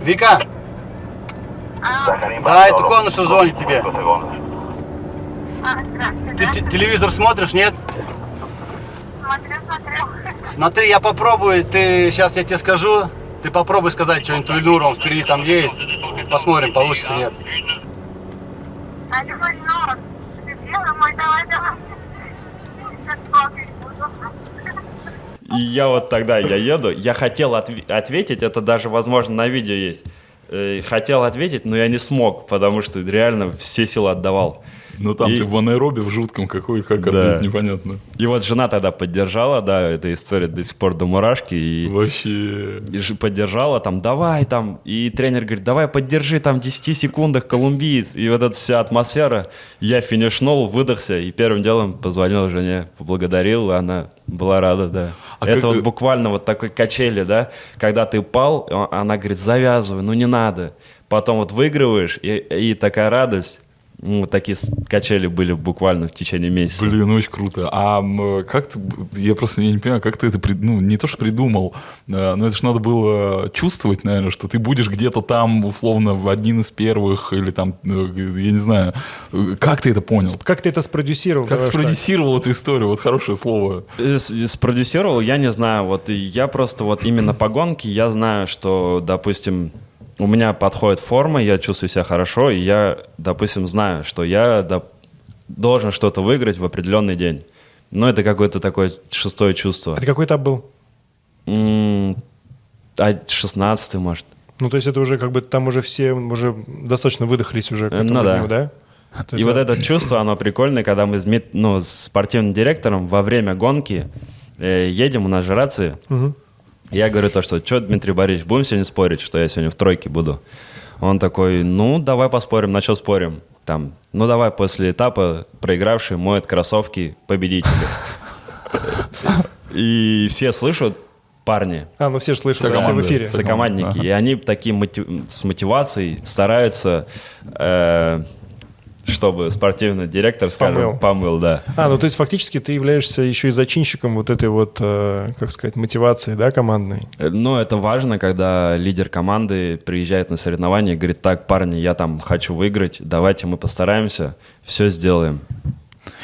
Speaker 5: Вика! Да, это Конышев звонит тебе. Ты те- телевизор смотришь, нет?
Speaker 6: Смотрю, смотрю.
Speaker 5: Смотри, я попробую, ты сейчас я тебе скажу, ты попробуй сказать что-нибудь Ильнуру, он впереди там едет. Посмотрим, получится нет.
Speaker 4: И я вот тогда, я еду, я хотел отв- ответить, это даже, возможно, на видео есть. Э, Хотел ответить, но я не смог, потому что реально все силы отдавал.
Speaker 3: Ну там
Speaker 4: И-
Speaker 3: ты в анаэробе в жутком какой, как
Speaker 4: Да.
Speaker 3: ответить непонятно.
Speaker 4: И вот жена тогда поддержала, да, эта история до сих пор до мурашки, и,
Speaker 3: Вообще.
Speaker 4: и поддержала, там, давай, там, и тренер говорит, давай поддержи, там, в 10 секундах колумбиец, и вот эта вся атмосфера, я финишнул, выдохся, и первым делом позвонил жене, поблагодарил, и она была рада, да.
Speaker 3: А
Speaker 4: Это
Speaker 3: как
Speaker 4: вот буквально вот такой качели, да, когда ты упал, а- она говорит, завязывай, ну не надо, потом вот выигрываешь, и, и такая радость, Ну, вот такие качели были буквально в течение месяца.
Speaker 3: Блин, очень круто. А как ты, я просто я не понимаю, как ты это, ну, не то, что придумал, э, но это же надо было чувствовать, наверное, что ты будешь где-то там, условно, в один из первых, или там, ну, я не знаю, Э, как ты это понял?
Speaker 2: Как ты это спродюсировал?
Speaker 3: Как спродюсировал эту историю? Вот хорошее слово.
Speaker 4: Э, Спродюсировал, я не знаю, вот я просто вот именно по гонке, я знаю, что, допустим, у меня подходит форма, я чувствую себя хорошо, и я, допустим, знаю, что я доп- должен что-то выиграть в определенный день. Но это какое-то такое шестое чувство.
Speaker 2: Это какой этап был?
Speaker 4: М, А 16 может.
Speaker 2: Ну, то есть это уже как бы там уже все уже достаточно выдохлись уже к
Speaker 4: Э,
Speaker 2: этому
Speaker 4: ну да.
Speaker 2: дню, да?
Speaker 4: И вот это чувство, оно прикольное, когда мы с, ну, с спортивным директором во время гонки э, едем, у нас же рации. Я говорю то, что, что, Дмитрий Борисович, будем сегодня спорить, что я сегодня в тройке буду? Он такой, ну, давай поспорим, на что спорим? Там, ну, давай после этапа проигравший моет кроссовки победителя. И все слышат, парни,
Speaker 2: А, ну все же слышали, да, все в эфире.
Speaker 4: сокомандники, и они такие мотив- с мотивацией стараются, э, чтобы спортивный директор, скажем,
Speaker 2: Помыл.
Speaker 4: помыл, да.
Speaker 2: А, ну то есть фактически ты являешься еще и зачинщиком вот этой вот, э, как сказать, мотивации, да, командной.
Speaker 4: Э, Но это важно, когда лидер команды приезжает на соревнования и говорит, так, парни, я там хочу выиграть, давайте мы постараемся, все сделаем.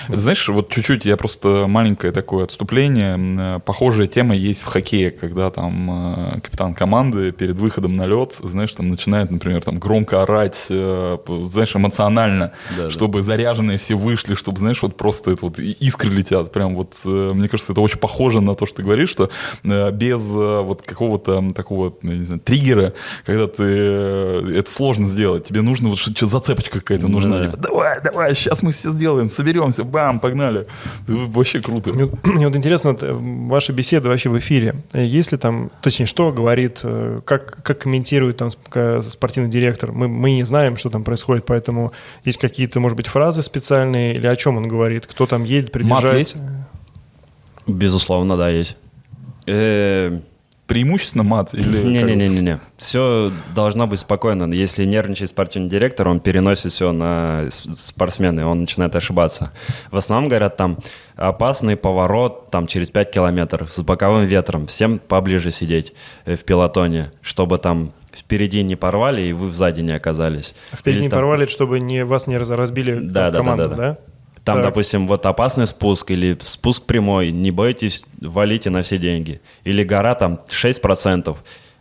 Speaker 3: Знаешь, вот чуть-чуть я просто маленькое такое отступление. Э, Похожая тема есть в хоккее, когда там э, капитан команды перед выходом на лед, знаешь, там начинает, например, там громко орать, э, знаешь, эмоционально,
Speaker 4: Да, да.
Speaker 3: чтобы заряженные все вышли, чтобы, знаешь, вот просто это вот искры летят. Прям вот, мне кажется, это очень похоже на то, что ты говоришь, что без вот какого-то такого, не знаю, триггера, когда ты это сложно сделать, тебе нужно вот что зацепочка какая-то нужна.
Speaker 4: Да.
Speaker 3: Типа, давай, давай, сейчас мы все сделаем, соберемся, бам, погнали. Вообще круто.
Speaker 2: Мне, вот- мне вот интересно, э, ваши беседы вообще в эфире. Э, Есть ли там, точнее, что говорит, э, как, как комментирует там ка- спортивный директор? Мы, мы не знаем, что там происходит, поэтому есть какие-то, может быть, фразы специальные или о чем он говорит? Кто там едет, приближает?
Speaker 3: есть?
Speaker 4: Безусловно, да, есть. Э,
Speaker 3: Преимущественно мат или... как?
Speaker 4: Не-не-не-не. Все должно быть спокойно. Если нервничает спортивный директор, он переносит все на спортсмена, и он начинает ошибаться. В основном говорят там опасный поворот там через 5 километров с боковым ветром. Всем поближе сидеть э, в пилотоне, чтобы там впереди не порвали и вы сзади не оказались.
Speaker 2: Впереди
Speaker 4: Или
Speaker 2: не
Speaker 4: там-
Speaker 2: порвали, чтобы не, вас не раз- разбили
Speaker 4: Да, да, да, да,
Speaker 2: да?
Speaker 4: да. Там,
Speaker 2: Так.
Speaker 4: допустим, вот опасный спуск или спуск прямой, не бойтесь, валите на все деньги. Или гора там 6%,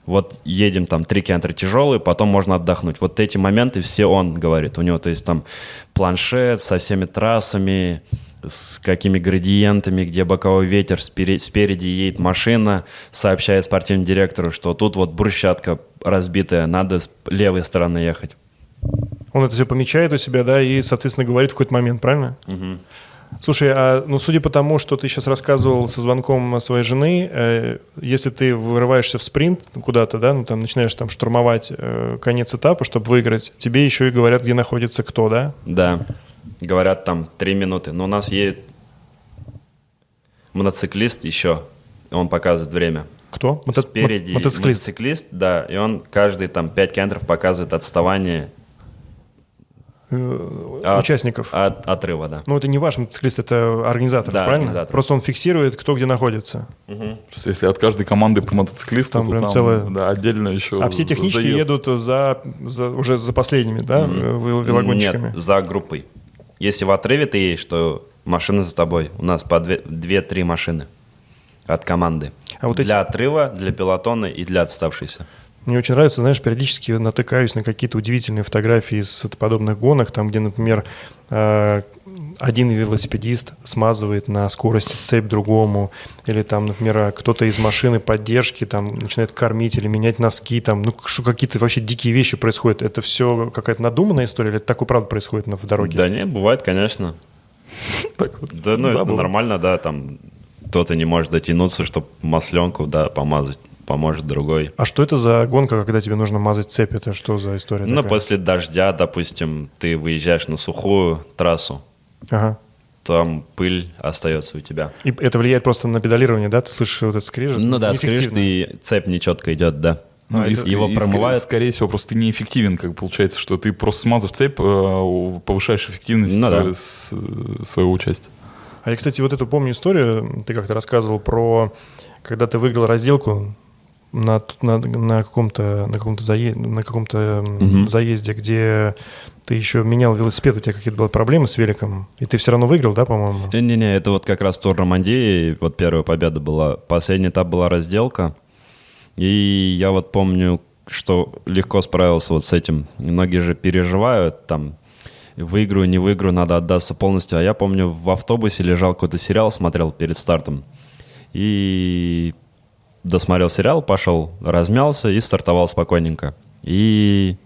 Speaker 4: вот едем там 3 километра тяжелые, потом можно отдохнуть. Вот эти моменты все он говорит. У него, то есть там планшет со всеми трассами, с какими градиентами, где боковой ветер, спереди едет машина, сообщает спортивному директору, что тут вот брусчатка разбитая, надо с левой стороны ехать.
Speaker 2: Он это все помечает у себя, да, и, соответственно, говорит в какой-то момент, правильно? Слушай, а ну судя по тому, что ты сейчас рассказывал со звонком своей жены, э, если ты вырываешься в спринт куда-то, да, ну там начинаешь там штурмовать э, конец этапа, чтобы выиграть, тебе еще и говорят, где находится кто, да?
Speaker 4: Да. Говорят, там три минуты. Но у нас едет мотоциклист еще. Он показывает время.
Speaker 2: Кто? Мото-
Speaker 4: Спереди
Speaker 2: мо- мотоциклист.
Speaker 4: мотоциклист, да. И он каждый там 5 километров показывает отставание
Speaker 2: Э,
Speaker 4: от-
Speaker 2: участников.
Speaker 4: От отрыва, да.
Speaker 2: Ну, это не ваш мотоциклист, это организатор,
Speaker 4: Да,
Speaker 2: правильно?
Speaker 4: организатор.
Speaker 2: Просто он фиксирует, кто где находится.
Speaker 3: Просто Если от каждой команды по мотоциклисту,
Speaker 2: Там
Speaker 3: то
Speaker 2: прям
Speaker 3: там,
Speaker 2: целое-
Speaker 3: да, отдельно еще
Speaker 2: А все технички
Speaker 3: заезд.
Speaker 2: едут за, за- уже за последними, да, э, вел- велогонщиками?
Speaker 4: Нет, за группой. Если в отрыве ты едешь, то машина за тобой. У нас по две- две-три машины от команды.
Speaker 2: А вот эти-
Speaker 4: для отрыва, для пилотона и для отставшейся.
Speaker 2: Мне очень нравится, знаешь, периодически натыкаюсь на какие-то удивительные фотографии из подобных гонок, там, где, например, э, один велосипедист смазывает на скорости цепь другому, или там, например, кто-то из машины поддержки там начинает кормить или менять носки, там, ну, что какие-то вообще дикие вещи происходят. Это все какая-то надуманная история, или это так и правда происходит в дороге?
Speaker 4: Да нет, бывает, конечно. Да, ну это нормально, да, там кто-то не может дотянуться, чтобы масленку, да, помазать, поможет другой.
Speaker 2: А что это за гонка, когда тебе нужно мазать цепь? Это что за история
Speaker 4: Ну,
Speaker 2: такая?
Speaker 4: после дождя, допустим, ты выезжаешь на сухую трассу,
Speaker 2: Ага.
Speaker 4: там пыль остается у тебя.
Speaker 2: И это влияет просто на педалирование, да? Ты слышишь вот этот скрежет?
Speaker 4: Ну да, скрежет, и цепь нечетко идет, да.
Speaker 3: Ну, и,
Speaker 4: его
Speaker 3: и,
Speaker 4: промывают.
Speaker 3: Скорее всего, просто ты неэффективен, как получается, что ты просто смазав цепь, э, повышаешь эффективность
Speaker 4: Ну да.
Speaker 3: с- своего участия.
Speaker 2: А я, кстати, вот эту помню историю, ты как-то рассказывал про, когда ты выиграл разделку на, на, на каком-то, на каком-то, зае- на каком-то
Speaker 4: Мгм.
Speaker 2: заезде, где ты еще менял велосипед, у тебя какие-то были проблемы с великом, и ты все равно выиграл, да, по-моему?
Speaker 4: Э, Не-не, это вот как раз тур Романдии, вот первая победа была. Последний этап была разделка. И я вот помню, что легко справился вот с этим. Многие же переживают, там, выиграю, не выиграю, надо отдаться полностью. А я помню, в автобусе лежал какой-то сериал, смотрел перед стартом. И досмотрел сериал, пошел, размялся и стартовал спокойненько. И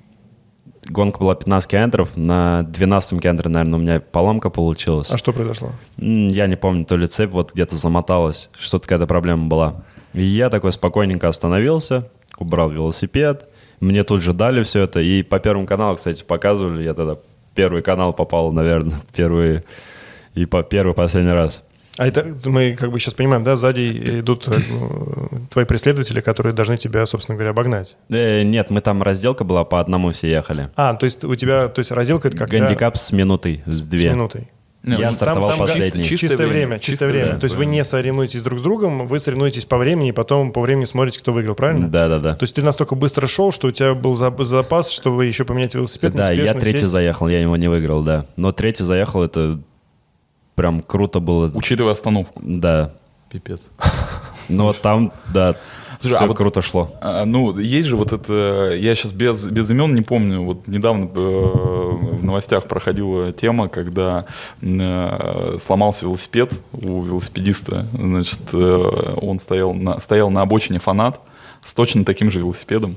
Speaker 4: гонка была 15 километров. На 12 километре, наверное, у меня поломка получилась.
Speaker 2: А что произошло?
Speaker 4: Я не помню, то ли цепь вот где-то замоталась, что-то какая-то проблема была. И я такой спокойненько остановился, убрал велосипед. Мне тут же дали все это. И по Первому каналу, кстати, показывали. Я тогда первый канал попал, наверное, первый и по первый последний раз.
Speaker 2: А это мы как бы сейчас понимаем, да, сзади идут э, твои преследователи, которые должны тебя, собственно говоря, обогнать.
Speaker 4: Э, нет, мы там разделка была, по одному все ехали.
Speaker 2: А, то есть у тебя, то есть разделка это как
Speaker 4: Гандикап с минутой, с
Speaker 2: с
Speaker 4: две.
Speaker 2: минутой.
Speaker 3: Не,
Speaker 4: Я
Speaker 3: ну,
Speaker 4: стартовал
Speaker 2: там
Speaker 4: последний.
Speaker 2: чисто-
Speaker 3: Чистое
Speaker 2: чистое,
Speaker 3: время,
Speaker 2: время, чистое время.
Speaker 3: время,
Speaker 2: То есть вы
Speaker 3: да.
Speaker 2: не соревнуетесь друг с другом, вы соревнуетесь по времени, и потом по времени смотрите, кто выиграл, правильно?
Speaker 4: Да-да-да.
Speaker 2: То есть ты настолько быстро шел, что у тебя был за- запас, чтобы еще поменять велосипед,
Speaker 4: Да, я третий
Speaker 2: сесть.
Speaker 4: заехал, я его не выиграл, да. Но третий заехал, это прям круто было.
Speaker 3: Учитывая остановку.
Speaker 4: Да.
Speaker 3: Пипец.
Speaker 4: Но там, да,
Speaker 3: Слушай,
Speaker 4: все
Speaker 3: а вот-
Speaker 4: круто шло.
Speaker 3: А, ну, есть же вот это, я сейчас без, без имен не помню, вот недавно э, в новостях проходила тема, когда э, сломался велосипед у велосипедиста, значит, э, он стоял на, стоял на обочине фанат с точно таким же велосипедом,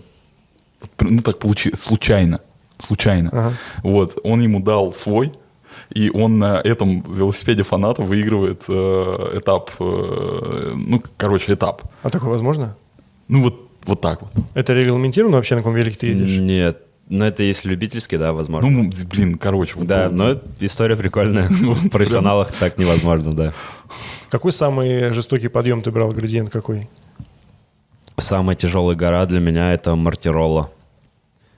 Speaker 3: ну так получилось, случайно, случайно,
Speaker 2: Ага.
Speaker 3: вот, он ему дал свой, и он на этом велосипеде фаната выигрывает э, этап, э, ну, короче, этап.
Speaker 2: А такое возможно?
Speaker 3: Ну, вот, вот так вот.
Speaker 2: Это регламентировано вообще, на каком велике ты едешь?
Speaker 4: Нет, ну это если любительский, да, возможно.
Speaker 3: Ну, блин, короче. вот
Speaker 4: да,
Speaker 3: это-
Speaker 4: но история прикольная. В профессионалах так невозможно, да.
Speaker 2: Какой самый жестокий подъем ты брал, градиент какой?
Speaker 4: Самая тяжелая гора для меня это Мартироло.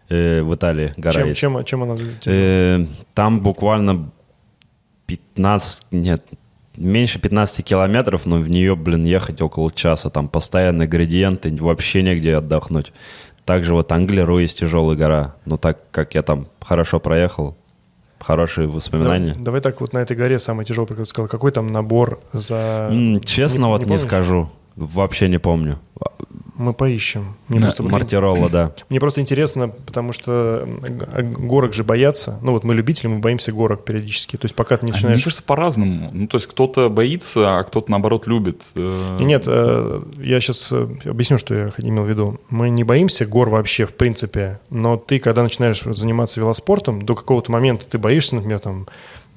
Speaker 4: Э, в Италии гора
Speaker 2: Чем,
Speaker 4: есть.
Speaker 2: чем, чем она...
Speaker 4: Э, там буквально 15, нет, меньше 15 километров, но в нее, блин, ехать около часа. Там постоянные градиенты, вообще негде отдохнуть. Также вот Англеру есть тяжелая гора. Но так как я там хорошо проехал, хорошие воспоминания.
Speaker 2: Да- давай так вот на этой горе самый тяжелый, как ты сказал, какой там набор за...
Speaker 4: Честно, вот не,
Speaker 2: помнишь?
Speaker 4: скажу. Вообще не помню.
Speaker 2: Мы поищем. Мне,
Speaker 3: На-
Speaker 2: просто,
Speaker 4: Мартироло, да.
Speaker 2: мне просто интересно, потому что горок же боятся. Ну вот мы любители, мы боимся горок периодически. То есть пока ты не
Speaker 3: А Мне
Speaker 2: начинаешь...
Speaker 3: кажется, по-разному. Ну, то есть кто-то боится, а кто-то, наоборот, любит. Э,
Speaker 2: И Нет, э, я сейчас объясню, что я имел в виду. Мы не боимся гор вообще, в принципе, но ты, когда начинаешь заниматься велоспортом, до какого-то момента ты боишься, например, там,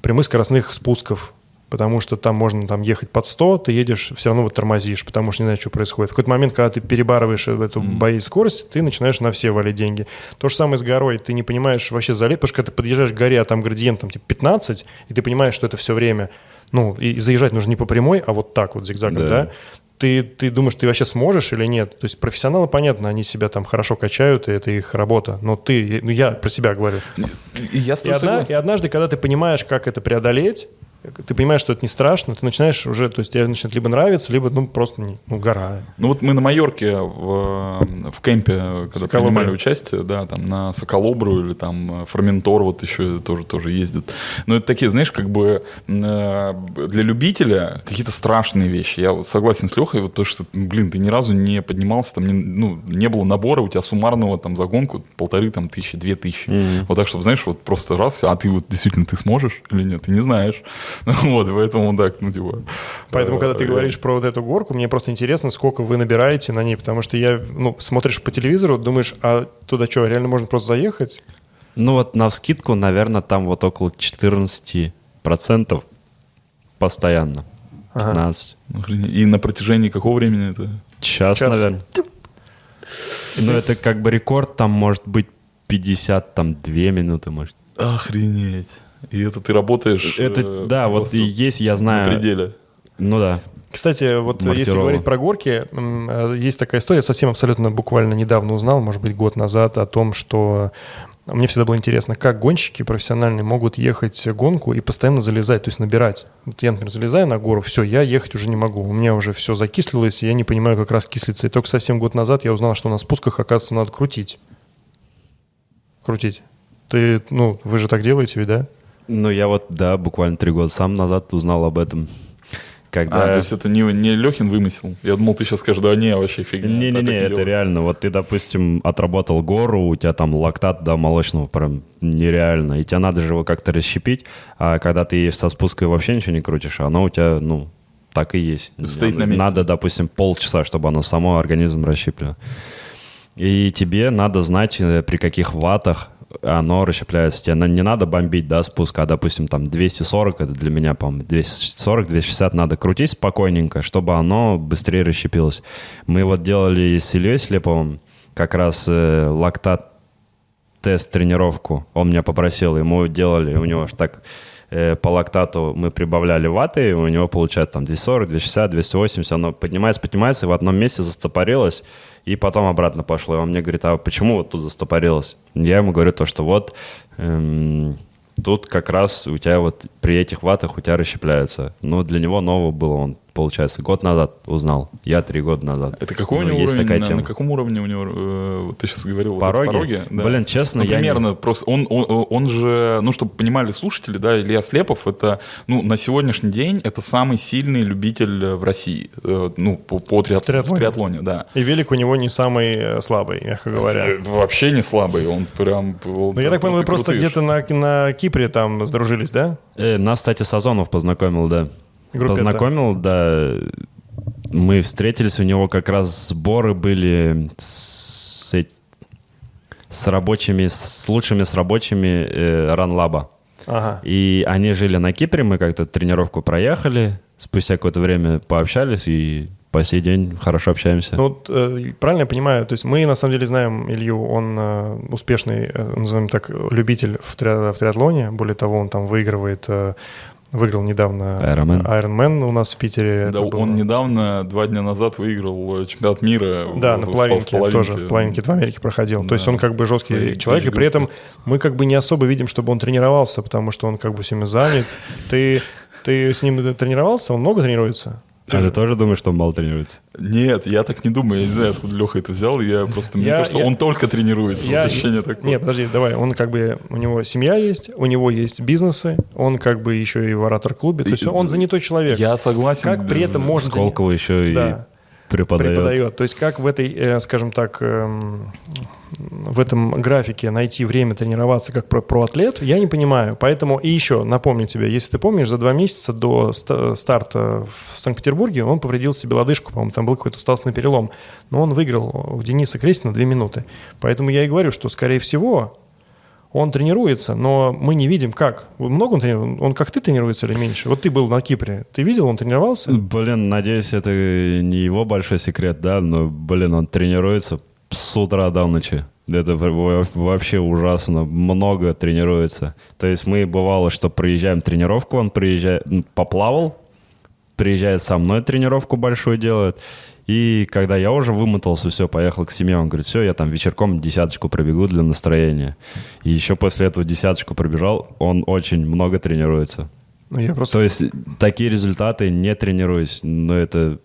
Speaker 2: прямых скоростных спусков, потому что там можно там, ехать под 100, ты едешь, все равно вот тормозишь, потому что не знаешь, что происходит. В какой-то момент, когда ты перебарываешь эту бои скорость, ты начинаешь на все валить деньги. То же самое с горой. Ты не понимаешь вообще залет, потому что когда ты подъезжаешь к горе, а там градиент там, типа 15, и ты понимаешь, что это все время, ну, и, заезжать нужно не по прямой, а вот так вот зигзагом,
Speaker 4: Да.
Speaker 2: да? Ты, ты думаешь, ты вообще сможешь или нет? То есть профессионалы, понятно, они себя там хорошо качают, и это их работа. Но ты, ну я про себя говорю.
Speaker 3: Я
Speaker 2: И, одна- и однажды, когда ты понимаешь, как это преодолеть, ты понимаешь, что это не страшно, ты начинаешь уже, то есть тебе начинает либо нравиться, либо, ну, просто, не, ну, гора.
Speaker 3: Ну вот мы на Майорке в, в кемпе, когда
Speaker 2: Соколобры.
Speaker 3: принимали участие, да, там на Соколобру или там э, Форментор вот еще тоже, тоже ездит. Но это такие, знаешь, как бы э, для любителя какие-то страшные вещи. Я вот согласен с Лехой, вот то, что, блин, ты ни разу не поднимался, там, не, ну, не было набора у тебя суммарного там за гонку полторы там тысячи, две тысячи. Вот так, чтобы, знаешь, вот просто раз, а ты вот действительно ты сможешь или нет, ты не знаешь. Вот, поэтому так, ну, типа...
Speaker 2: Поэтому,
Speaker 3: э,
Speaker 2: когда ты говоришь про вот эту горку, мне просто интересно, сколько вы набираете на ней, потому что я, ну, смотришь по телевизору, думаешь, а туда что, реально можно просто заехать?
Speaker 4: Ну вот на вскидку, наверное, там вот около 14% постоянно. 15.
Speaker 3: Охренеть. И на протяжении какого времени это?
Speaker 4: Час,
Speaker 2: Час.
Speaker 4: наверное. Ну это как бы рекорд, там может быть 50, там 2 минуты, может.
Speaker 3: Охренеть. И это ты работаешь...
Speaker 4: Это,
Speaker 3: э,
Speaker 4: да, вот и есть, я
Speaker 3: на
Speaker 4: знаю.
Speaker 3: пределе.
Speaker 4: Ну да.
Speaker 2: Кстати, вот если
Speaker 4: Мартирова.
Speaker 2: говорить про горки, э, есть такая история, совсем абсолютно буквально недавно узнал, может быть, год назад, о том, что мне всегда было интересно, как гонщики профессиональные могут ехать гонку и постоянно залезать, то есть набирать. Вот я, например, залезаю на гору, все, я ехать уже не могу. У меня уже все закислилось, и я не понимаю, как раз кислится. И только совсем год назад я узнал, что на спусках, оказывается, надо крутить. Крутить. Ты, ну, вы же так делаете, ведь, да?
Speaker 4: Ну, я вот, да, буквально три года сам назад узнал об этом. Когда...
Speaker 3: А, то есть это не, не Лехин вымысел? Я думал, ты сейчас скажешь, да не, вообще фигня.
Speaker 4: Не-не-не, это
Speaker 3: делают.
Speaker 4: реально. Вот ты, допустим, отработал гору, у тебя там лактат до молочного прям нереально, и тебе надо же его как-то расщепить, а когда ты едешь со спуска и вообще ничего не крутишь, оно у тебя, ну, так и есть.
Speaker 3: Стоит на месте.
Speaker 4: Надо, допустим, полчаса, чтобы оно само организм расщеплило. И тебе надо знать, э, при каких ваттах оно расщепляется. Тебе не надо бомбить, да, спуск, а, допустим, там 240, это для меня, по-моему, 240-260 надо крутить спокойненько, чтобы оно быстрее расщепилось. Мы вот делали с Ильей Слеповым как раз э, лактат тест, тренировку. Он меня попросил, ему делали, у него аж так по лактату мы прибавляли ваты, и у него получается там 240, 260, 280, оно поднимается, поднимается, и в одном месте застопорилось, и потом обратно пошло. И он мне говорит, а почему вот тут застопорилось? Я ему говорю то, что вот эм, тут как раз у тебя вот при этих ватах у тебя расщепляется. Но для него нового было, он, получается, год назад узнал, я три года назад.
Speaker 3: Это какой у
Speaker 4: Ну,
Speaker 3: него
Speaker 4: есть
Speaker 3: уровень?
Speaker 4: такая
Speaker 3: на,
Speaker 4: тема.
Speaker 3: на каком уровне у него, э, вот ты сейчас говорил, вот это
Speaker 4: Пороги?
Speaker 3: пороги? Да.
Speaker 4: Блин, честно,
Speaker 3: Ну,
Speaker 4: я не-
Speaker 3: примерно, просто он, он, он же, ну, чтобы понимали слушатели, да, Илья Слепов, это, ну, на сегодняшний день это самый сильный любитель в России, э, ну, по, по триат-
Speaker 2: В триатлоне.
Speaker 3: в триатлоне, да.
Speaker 2: И велик у него не самый э, слабый, мягко говоря.
Speaker 3: Э, Вообще не слабый, он прям...
Speaker 2: Ну, я так понял, вы просто где-то на, на Кипре там сдружились, да?
Speaker 4: Э, нас, кстати, Сазонов познакомил, да.
Speaker 2: Группе-то.
Speaker 4: познакомил, да. Мы встретились, у него как раз сборы были с, с рабочими, с лучшими с рабочими э, Ранлаба.
Speaker 2: Ага.
Speaker 4: И они жили на Кипре, мы как-то тренировку проехали, спустя какое-то время пообщались и по сей день хорошо общаемся.
Speaker 2: Ну, вот, э, правильно я понимаю, то есть мы на самом деле знаем Илью, он э, успешный, э, назовем так, любитель в триатлоне, более того, он там выигрывает, э, выиграл недавно
Speaker 4: Ironman.
Speaker 2: Ironman у нас в Питере.
Speaker 3: Да,
Speaker 2: было-
Speaker 3: он недавно, два дня назад выиграл э, чемпионат мира.
Speaker 2: Да,
Speaker 3: в-
Speaker 2: на
Speaker 3: в- в
Speaker 2: половинке,
Speaker 3: половинке.
Speaker 2: тоже, в половинке в Америке проходил. То есть
Speaker 3: Да,
Speaker 2: он как бы жесткий
Speaker 3: своей
Speaker 2: человек, и при этом мы как бы не особо видим, чтобы он тренировался, потому что он как бы всеми занят. Ты, ты с ним тренировался? Он много тренируется?
Speaker 4: А ты тоже думаешь, что он мало тренируется?
Speaker 3: Нет, я так не думаю. Я не знаю, откуда Леха это взял. Я просто, мне
Speaker 2: Я-
Speaker 3: кажется,
Speaker 2: я-
Speaker 3: он только тренируется.
Speaker 2: Я-
Speaker 3: Вот ощущение такое.
Speaker 2: Нет, подожди, давай. Он как бы, у него семья есть, у него есть бизнесы, он как бы еще и в оратор-клубе. То есть
Speaker 3: И-
Speaker 2: он занятой человек.
Speaker 3: Я согласен.
Speaker 2: Как при этом можно...
Speaker 4: Сколково еще
Speaker 2: Да.
Speaker 4: Преподает.
Speaker 2: преподает. То есть как в этой, э, скажем так, эм, в этом графике найти время тренироваться как про проатлет, я не понимаю. Поэтому и еще напомню тебе, если ты помнишь, за два месяца до ста- старта в Санкт-Петербурге он повредил себе лодыжку, по-моему, там был какой-то усталостный перелом. Но он выиграл у Дениса Крестина две минуты. Поэтому я и говорю, что, скорее всего, он тренируется, но мы не видим, как. Много он тренируется? Он как ты тренируется или меньше? Вот ты был на Кипре. Ты видел, он тренировался?
Speaker 4: Блин, надеюсь, это не его большой секрет, да, но, блин, он тренируется с утра до ночи. Это во- вообще ужасно. Много тренируется. То есть мы, бывало, что приезжаем тренировку, он приезжает, поплавал, приезжает со мной тренировку большую делает. И когда я уже вымотался, все, поехал к семье, он говорит, все, я там вечерком десяточку пробегу для настроения. И еще после этого десяточку пробежал, он очень много тренируется.
Speaker 2: Ну, я просто
Speaker 4: То есть такие результаты не тренируюсь, но это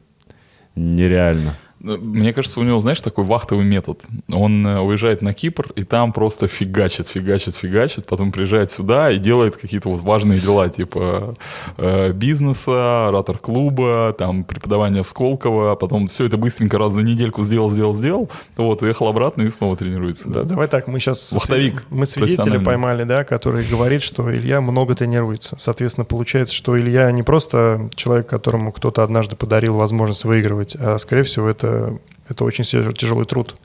Speaker 4: нереально.
Speaker 3: Мне кажется, у него, знаешь, такой вахтовый метод. Он э, уезжает на Кипр, и там просто фигачит, фигачит, фигачит, потом приезжает сюда и делает какие-то вот важные дела, типа э, бизнеса, оратор-клуба, там, преподавание в Сколково, а потом все это быстренько раз за недельку сделал, сделал, сделал, вот, уехал обратно и снова тренируется.
Speaker 2: Да, давай так, мы сейчас...
Speaker 3: Вахтовик
Speaker 2: Мы свидетеля поймали, да, который говорит, что Илья много тренируется. Соответственно, получается, что Илья не просто человек, которому кто-то однажды подарил возможность выигрывать, а, скорее всего, это, это очень тяж- тяжелый труд.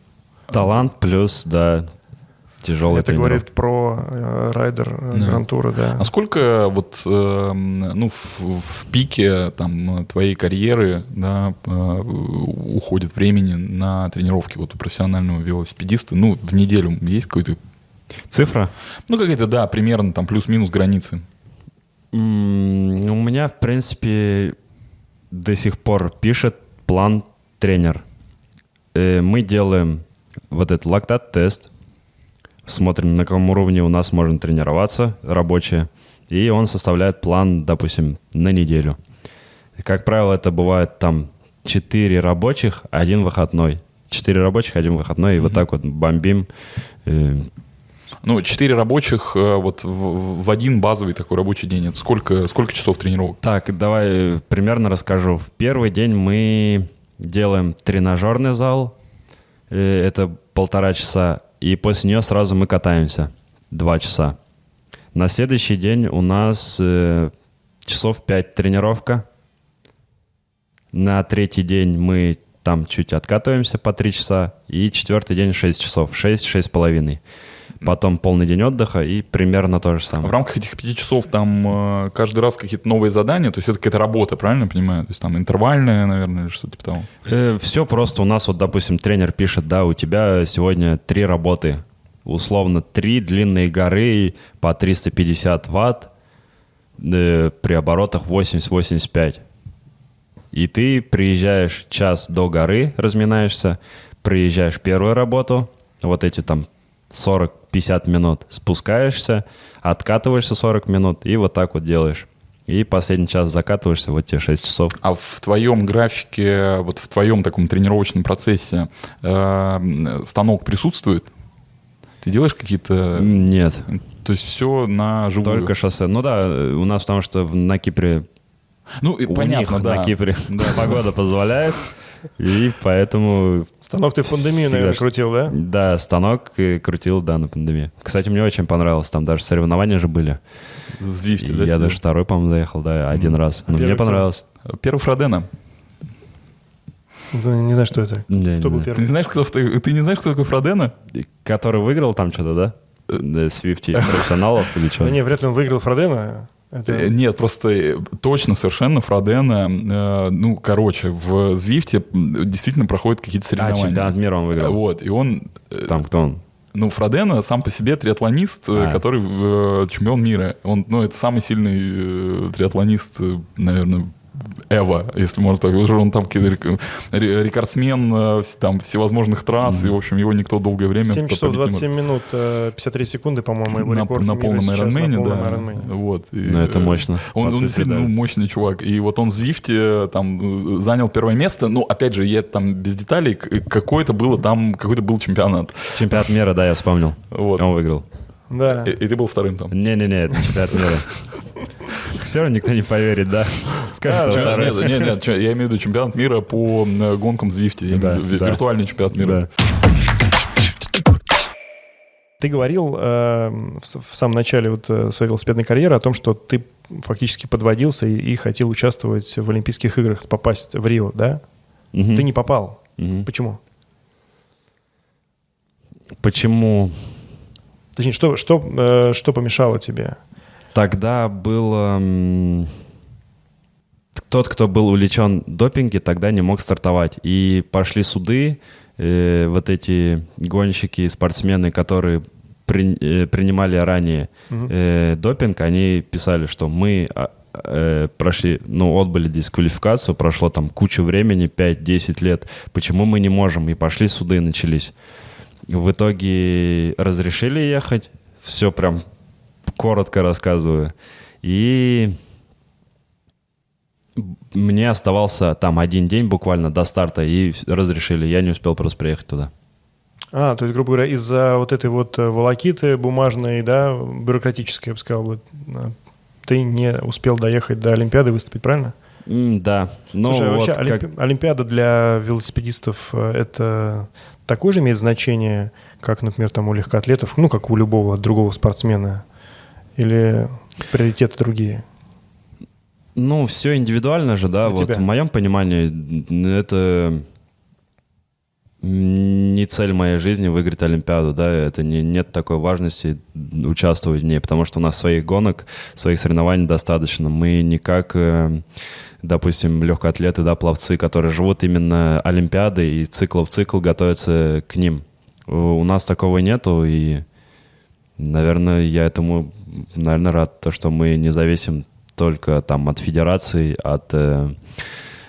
Speaker 4: Талант плюс, да, тяжелый
Speaker 2: это говорит про э, райдер э,
Speaker 3: Да.
Speaker 2: Гран-тура, да.
Speaker 3: А сколько вот эм, ну в, в пике там твоей карьеры да, э, уходит времени на тренировки вот у профессионального велосипедиста? Ну в неделю есть какой-то
Speaker 4: Цифра?
Speaker 3: ну какая-то да примерно там плюс-минус границы.
Speaker 4: М, У меня, в принципе, до сих пор пишет план тренер. Э, мы делаем вот этот лактат-тест, смотрим, на каком уровне у нас можно тренироваться рабочие, и он составляет план, допустим, на неделю. Как правило, это бывает там 4 рабочих, один выходной. 4 рабочих, один выходной, и вот так вот бомбим. Э,
Speaker 3: Ну, четыре рабочих э, вот в, в один базовый такой рабочий день. Это сколько, сколько часов тренировок?
Speaker 4: Так, давай примерно расскажу. В первый день мы делаем тренажерный зал, э, это полтора часа, и после нее сразу мы катаемся два часа. На следующий день у нас э, часов пять тренировка. На третий день мы там чуть откатываемся по три часа, и четвертый день 6 часов, 6-6 с половиной. Потом полный день отдыха и примерно то же
Speaker 3: В
Speaker 4: самое.
Speaker 3: рамках этих пяти часов там э, каждый раз какие-то новые задания, то есть это какая-то работа, правильно понимаю? То есть там интервальная, наверное, или что-то типа того.
Speaker 4: все просто. У нас вот, допустим, тренер пишет, да, у тебя сегодня три работы. Условно, три длинные горы по 350 ватт э, при оборотах 80-85. И ты приезжаешь час до горы, разминаешься, приезжаешь первую работу, вот эти там 40-50 минут, спускаешься, откатываешься 40 минут и вот так вот делаешь. И последний час закатываешься, вот тебе 6 часов.
Speaker 3: А в твоем графике, вот в твоем таком тренировочном процессе э, станок присутствует? Ты делаешь какие-то...
Speaker 4: Нет,
Speaker 3: То есть все на живую?
Speaker 4: только шоссе. Ну да, у нас потому что на Кипре
Speaker 3: Ну, и
Speaker 4: у
Speaker 3: понятно,
Speaker 4: них
Speaker 3: да.
Speaker 4: на Кипре погода позволяет, и поэтому...
Speaker 2: Станок ты в пандемию,
Speaker 4: всегда
Speaker 2: наверное, крутил, да?
Speaker 4: Да, станок крутил, да, на пандемии. Кстати, мне очень понравилось, там даже соревнования же были.
Speaker 3: В Звифте, да?
Speaker 4: я даже второй, по-моему, заехал, да, один раз. Но
Speaker 2: первый
Speaker 4: мне
Speaker 2: кто?
Speaker 4: понравилось.
Speaker 3: Первый Фродена.
Speaker 2: Да, Не знаю, что это.
Speaker 4: Не,
Speaker 2: Кто
Speaker 4: не
Speaker 2: был
Speaker 4: знаю.
Speaker 3: Ты не
Speaker 2: первый?
Speaker 3: знаешь, кто, ты, ты не знаешь, кто такой Фродена?
Speaker 4: Который выиграл там что-то, да? Э, Свифти профессионалов или что?
Speaker 2: Да не, вряд ли он выиграл Фродена. Это...
Speaker 3: Э, Нет, просто э, точно совершенно Фродена, э, ну, короче, в Звифте действительно проходят какие-то
Speaker 4: А,
Speaker 3: соревнования.
Speaker 4: чемпионат мира он выиграл.
Speaker 3: Вот, и он, э,
Speaker 4: Там кто он?
Speaker 3: ну, Фродена сам по себе триатлонист, э,
Speaker 4: А.
Speaker 3: который э, чемпион мира. Он, ну, это самый сильный э, триатлонист, наверное, Эва, если можно так сказать. Он там рекордсмен э, там, всевозможных трасс, и, в общем, его никто долгое время
Speaker 2: 7 часов
Speaker 3: победить не
Speaker 2: 27 минут, э, 53 секунды, по-моему, его
Speaker 3: на,
Speaker 2: рекорд
Speaker 3: на
Speaker 2: мира
Speaker 3: полном
Speaker 2: сейчас
Speaker 3: Ironman,
Speaker 2: на полном
Speaker 3: да.
Speaker 2: Ironman.
Speaker 3: Вот. И,
Speaker 4: Ну, это
Speaker 3: э,
Speaker 4: мощно.
Speaker 3: Он, он действительно
Speaker 4: да.
Speaker 3: ну, мощный чувак. И вот он в Звифте там э, занял первое место. Ну, опять же, я там без деталей, какой-то было там, какой-то был чемпионат.
Speaker 4: Чемпионат мира, да, я вспомнил.
Speaker 3: Вот.
Speaker 4: Он выиграл.
Speaker 2: Да.
Speaker 3: И, и ты был вторым там.
Speaker 4: Не-не-не, это чемпионат мира. Все равно никто не поверит, да? Скажет, второй.
Speaker 3: нет, нет, нет, я имею в виду чемпионат мира по э, гонкам в Звифте.
Speaker 4: Да, да.
Speaker 3: Виртуальный чемпионат мира.
Speaker 4: Да.
Speaker 2: Ты говорил э, в, в самом начале вот, э, своей велосипедной карьеры о том, что ты фактически подводился и, и хотел участвовать в Олимпийских играх, попасть в Рио, да?
Speaker 4: Мгм.
Speaker 2: Ты не попал.
Speaker 4: Мгм.
Speaker 2: Почему?
Speaker 4: Почему
Speaker 2: Точнее, что, что, э, что помешало тебе?
Speaker 4: тогда было... м, Тот, кто был увлечен допинге, тогда не мог стартовать. И пошли суды, э, вот эти гонщики, спортсмены, которые при- э, принимали ранее э, допинг, они писали, что мы а, э, прошли, ну, отбыли дисквалификацию, прошло там кучу времени, 5-10 лет, почему мы не можем? И пошли суды, начались. В итоге разрешили ехать, все прям коротко рассказываю. И мне оставался там один день буквально до старта, и разрешили. Я не успел просто приехать туда.
Speaker 2: А, то есть, грубо говоря, из-за вот этой вот э, волокиты бумажной, да, бюрократической, я бы сказал, вот, э, ты не успел доехать до Олимпиады выступить, правильно?
Speaker 4: М, да. Ну,
Speaker 2: Слушай, а
Speaker 4: вот
Speaker 2: вообще
Speaker 4: как-
Speaker 2: Олимпи- Олимпиада для велосипедистов э, это такое же имеет значение, как, например, там у легкоатлетов, ну, как у любого другого спортсмена? Или приоритеты другие?
Speaker 4: Ну, все индивидуально же, да.
Speaker 2: Для
Speaker 4: вот
Speaker 2: тебя.
Speaker 4: в моем понимании это не цель моей жизни выиграть Олимпиаду, да, это не, нет такой важности участвовать в ней, потому что у нас своих гонок, своих соревнований достаточно. Мы не как, э, допустим, легкоатлеты, да, пловцы, которые живут именно Олимпиадой и цикл в цикл готовятся к ним. У у нас такого нету, и, наверное, я этому, наверное, рад, то, что мы не зависим только там от федерации, от э,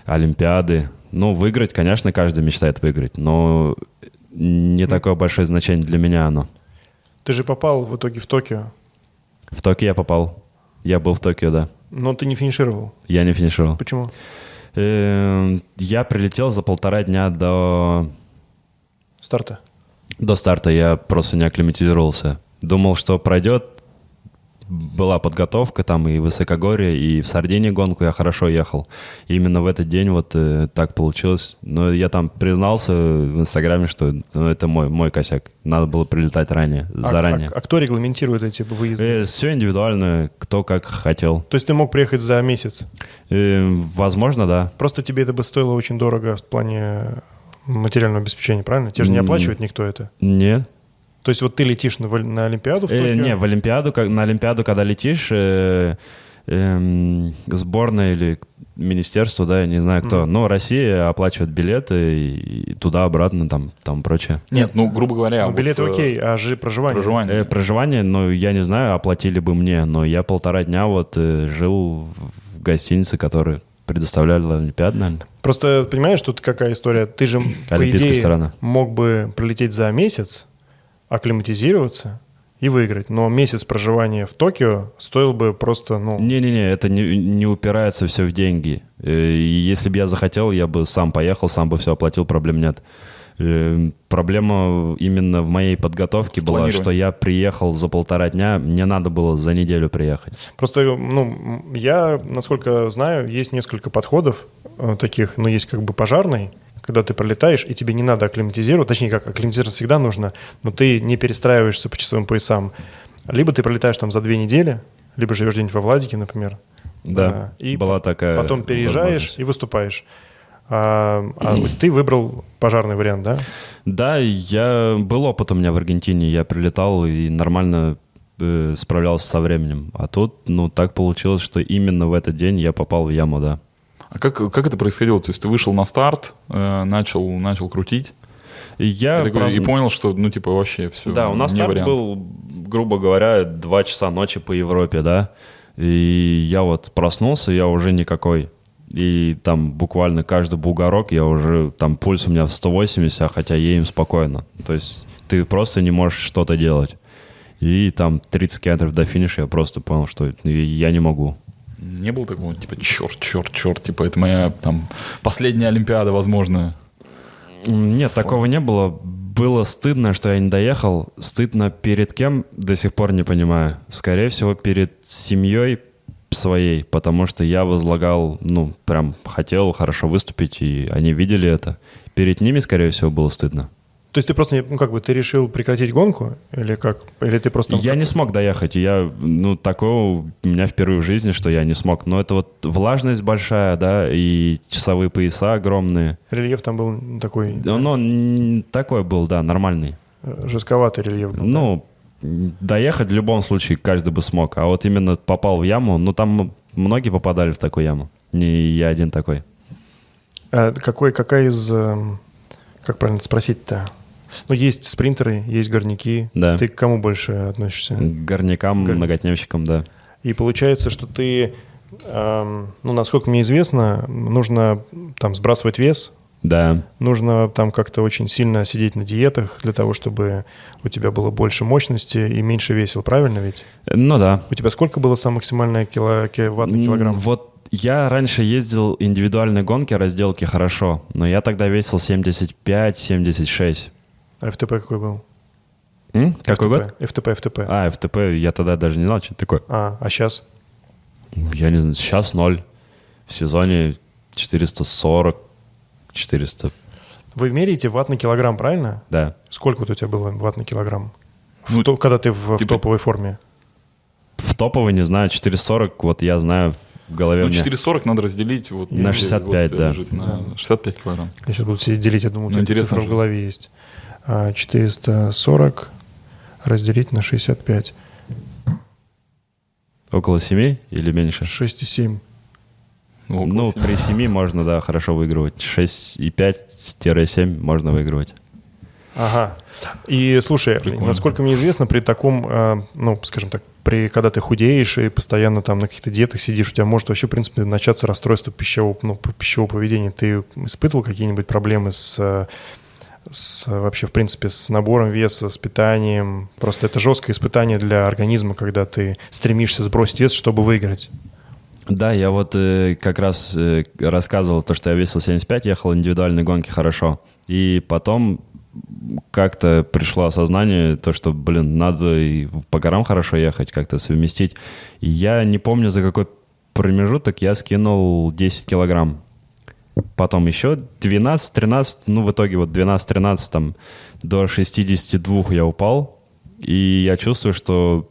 Speaker 4: Олимпиады. Ну, выиграть, конечно, каждый мечтает выиграть, но не такое большое значение для меня оно.
Speaker 2: Ты же попал в итоге в Токио,
Speaker 4: В Токио я попал. Я был в Токио, да.
Speaker 2: Но ты не финишировал.
Speaker 4: Я не финишировал.
Speaker 2: Почему?
Speaker 4: Эм, Я прилетел за полтора дня до,
Speaker 2: Старта.
Speaker 4: до старта. Я просто не акклиматизировался. Думал, что пройдет. Была подготовка там и Высокогорье, и в Сардинии гонку я хорошо ехал. И именно в этот день вот э, так получилось. Но я там признался в Инстаграме, что ну, это мой, мой косяк. Надо было прилетать ранее,
Speaker 2: А-
Speaker 4: заранее.
Speaker 2: А, а кто регламентирует эти выезды?
Speaker 4: все индивидуально, кто как хотел.
Speaker 2: То есть ты мог приехать за месяц.
Speaker 4: Э, возможно, да.
Speaker 2: Просто тебе это бы стоило очень дорого в плане материального обеспечения, правильно? Тебе же не оплачивает никто это.
Speaker 4: Нет.
Speaker 2: То есть вот ты летишь на, на Олимпиаду в
Speaker 4: Э,
Speaker 2: Токио?
Speaker 4: не, в Олимпиаду, как, на Олимпиаду, когда летишь, э, эм, сборная или министерство, да, я не знаю кто, но Россия оплачивает билеты и, и туда-обратно, там, там прочее.
Speaker 3: Нет, ну, грубо говоря...
Speaker 2: Ну,
Speaker 3: вот,
Speaker 2: билеты
Speaker 3: э,
Speaker 2: окей, а же проживание?
Speaker 3: Проживание.
Speaker 4: Э, проживание, ну, я не знаю, оплатили бы мне, но я полтора дня вот э, жил в гостинице, которую предоставляли Олимпиаду, наверное.
Speaker 2: Просто понимаешь, тут какая история? Ты же, по идее,
Speaker 4: сторона.
Speaker 2: мог бы прилететь за месяц, акклиматизироваться и выиграть. Но месяц проживания в Токио стоил бы просто, ну...
Speaker 4: Не-не-не, это не, не упирается все в деньги. Э, и если бы я захотел, я бы сам поехал, сам бы все оплатил, проблем нет. Э, Проблема именно в моей подготовке была, что я приехал за полтора дня, мне надо было за неделю приехать.
Speaker 2: Просто, ну, я, насколько знаю, есть несколько подходов э, таких, но есть как бы пожарный, когда ты пролетаешь, и тебе не надо акклиматизировать, точнее, как акклиматизироваться всегда нужно, но ты не перестраиваешься по часовым поясам. Либо ты пролетаешь там за две недели, либо живешь где-нибудь во Владике, например.
Speaker 4: Да,
Speaker 2: и
Speaker 4: была такая
Speaker 2: Потом переезжаешь и выступаешь. А, а ты выбрал пожарный вариант, да?
Speaker 4: Да, я был опыт у меня в Аргентине, я прилетал и нормально э, справлялся со временем. А тут, ну, так получилось, что именно в этот день я попал в яму, да.
Speaker 3: А как, как это происходило? То есть ты вышел на старт, э, начал, начал крутить,
Speaker 4: И я
Speaker 3: и, такой- и понял, что, ну, типа, вообще все.
Speaker 4: Да, у нас старт
Speaker 3: вариант.
Speaker 4: был, грубо говоря, 2 часа ночи по Европе, да. И я вот проснулся, я уже никакой. И там буквально каждый бугорок, я уже, там пульс у меня в 180, а хотя едем спокойно. То есть ты просто не можешь что-то делать. И там 30 километров до финиша я просто понял, что я не могу.
Speaker 3: Не было такого, типа, черт, черт, черт, типа, это моя там последняя Олимпиада, возможно.
Speaker 4: Нет, такого не было. Было стыдно, что я не доехал. Стыдно перед кем, до сих пор не понимаю. Скорее всего, перед семьей своей, потому что я возлагал, ну, прям хотел хорошо выступить, и они видели это. Перед ними, скорее всего, было стыдно.
Speaker 2: То есть ты просто, ну как бы, ты решил прекратить гонку? Или как? Или ты просто...
Speaker 4: Я не смог доехать. Я, ну, такое у меня впервые в жизни, что я не смог. Но это вот влажность большая, да, и часовые пояса огромные.
Speaker 2: Рельеф там был такой
Speaker 4: Он, он такой был, да, нормальный.
Speaker 2: э, жестковатый рельеф был. да?
Speaker 4: Ну, доехать в любом случае каждый бы смог. А вот именно попал в яму, ну там многие попадали в такую яму. Не я один такой.
Speaker 2: А какой, какая из... эм, Как правильно спросить-то? Ну, есть спринтеры, есть горняки.
Speaker 4: Да.
Speaker 2: Ты к кому больше относишься?
Speaker 4: К горнякам,
Speaker 2: Гор-
Speaker 4: многотневщикам, да.
Speaker 2: И получается, что ты, эм, ну, насколько мне известно, нужно там сбрасывать вес,
Speaker 4: Да.
Speaker 2: нужно там как-то очень сильно сидеть на диетах для того, чтобы у тебя было больше мощности и меньше весил, правильно ведь?
Speaker 4: Ну да.
Speaker 2: У тебя сколько было самое максимальное кило, на килограмм?
Speaker 4: Вот я раньше ездил индивидуальные гонки, разделки хорошо, но я тогда весил 75-76.
Speaker 2: А ФТП какой был?
Speaker 4: М? Какой год?
Speaker 2: ФТП, ФТП.
Speaker 4: А, ФТП, я тогда даже не знал, что это такое.
Speaker 2: А, а сейчас?
Speaker 4: Я не знаю, сейчас ноль. В сезоне 440, 400,
Speaker 2: Вы меряете ватт на килограмм, правильно?
Speaker 4: да.
Speaker 2: Сколько вот у тебя было ватт на килограмм? В
Speaker 3: Ну,
Speaker 2: то- когда ты в, в
Speaker 3: типа-
Speaker 2: топовой форме?
Speaker 4: В топовой, не знаю, 440, вот я знаю в голове
Speaker 3: Ну,
Speaker 4: у меня.
Speaker 3: 440 надо разделить. Вот,
Speaker 4: На
Speaker 3: ну,
Speaker 4: 65,
Speaker 3: вот у тебя
Speaker 4: да.
Speaker 3: лежит На 65 килограмм.
Speaker 2: Я сейчас буду сидеть делить, я думаю, у
Speaker 3: Ну,
Speaker 2: тебя
Speaker 3: интересно
Speaker 2: цифра в
Speaker 3: же.
Speaker 2: голове есть. А, 440 разделить на 65.
Speaker 4: Около 7 или меньше?
Speaker 2: 6,7.
Speaker 3: Ну, около
Speaker 4: Ну, при 7 можно, да, хорошо выигрывать. 6,5-7 можно выигрывать.
Speaker 2: Ага. И слушай,
Speaker 3: Прикольно.
Speaker 2: насколько мне известно, при таком, э, ну, скажем так, при, когда ты худеешь и постоянно там на каких-то диетах сидишь, у тебя может вообще, в принципе, начаться расстройство пищевого, ну, пищевого поведения. Ты испытывал какие-нибудь проблемы с, э, с, вообще, в принципе, с набором веса, с питанием? Просто это жесткое испытание для организма, когда ты стремишься сбросить вес, чтобы выиграть.
Speaker 4: Да, я вот э, как раз э, рассказывал то, что я весил 75, ехал индивидуальные гонки хорошо. И потом как-то пришло осознание, то, что, блин, надо и по горам хорошо ехать, как-то совместить. И я не помню, за какой промежуток я скинул 10 килограмм. Потом еще 12-13, ну, в итоге вот 12-13, там, до 62 я упал. И я чувствую, что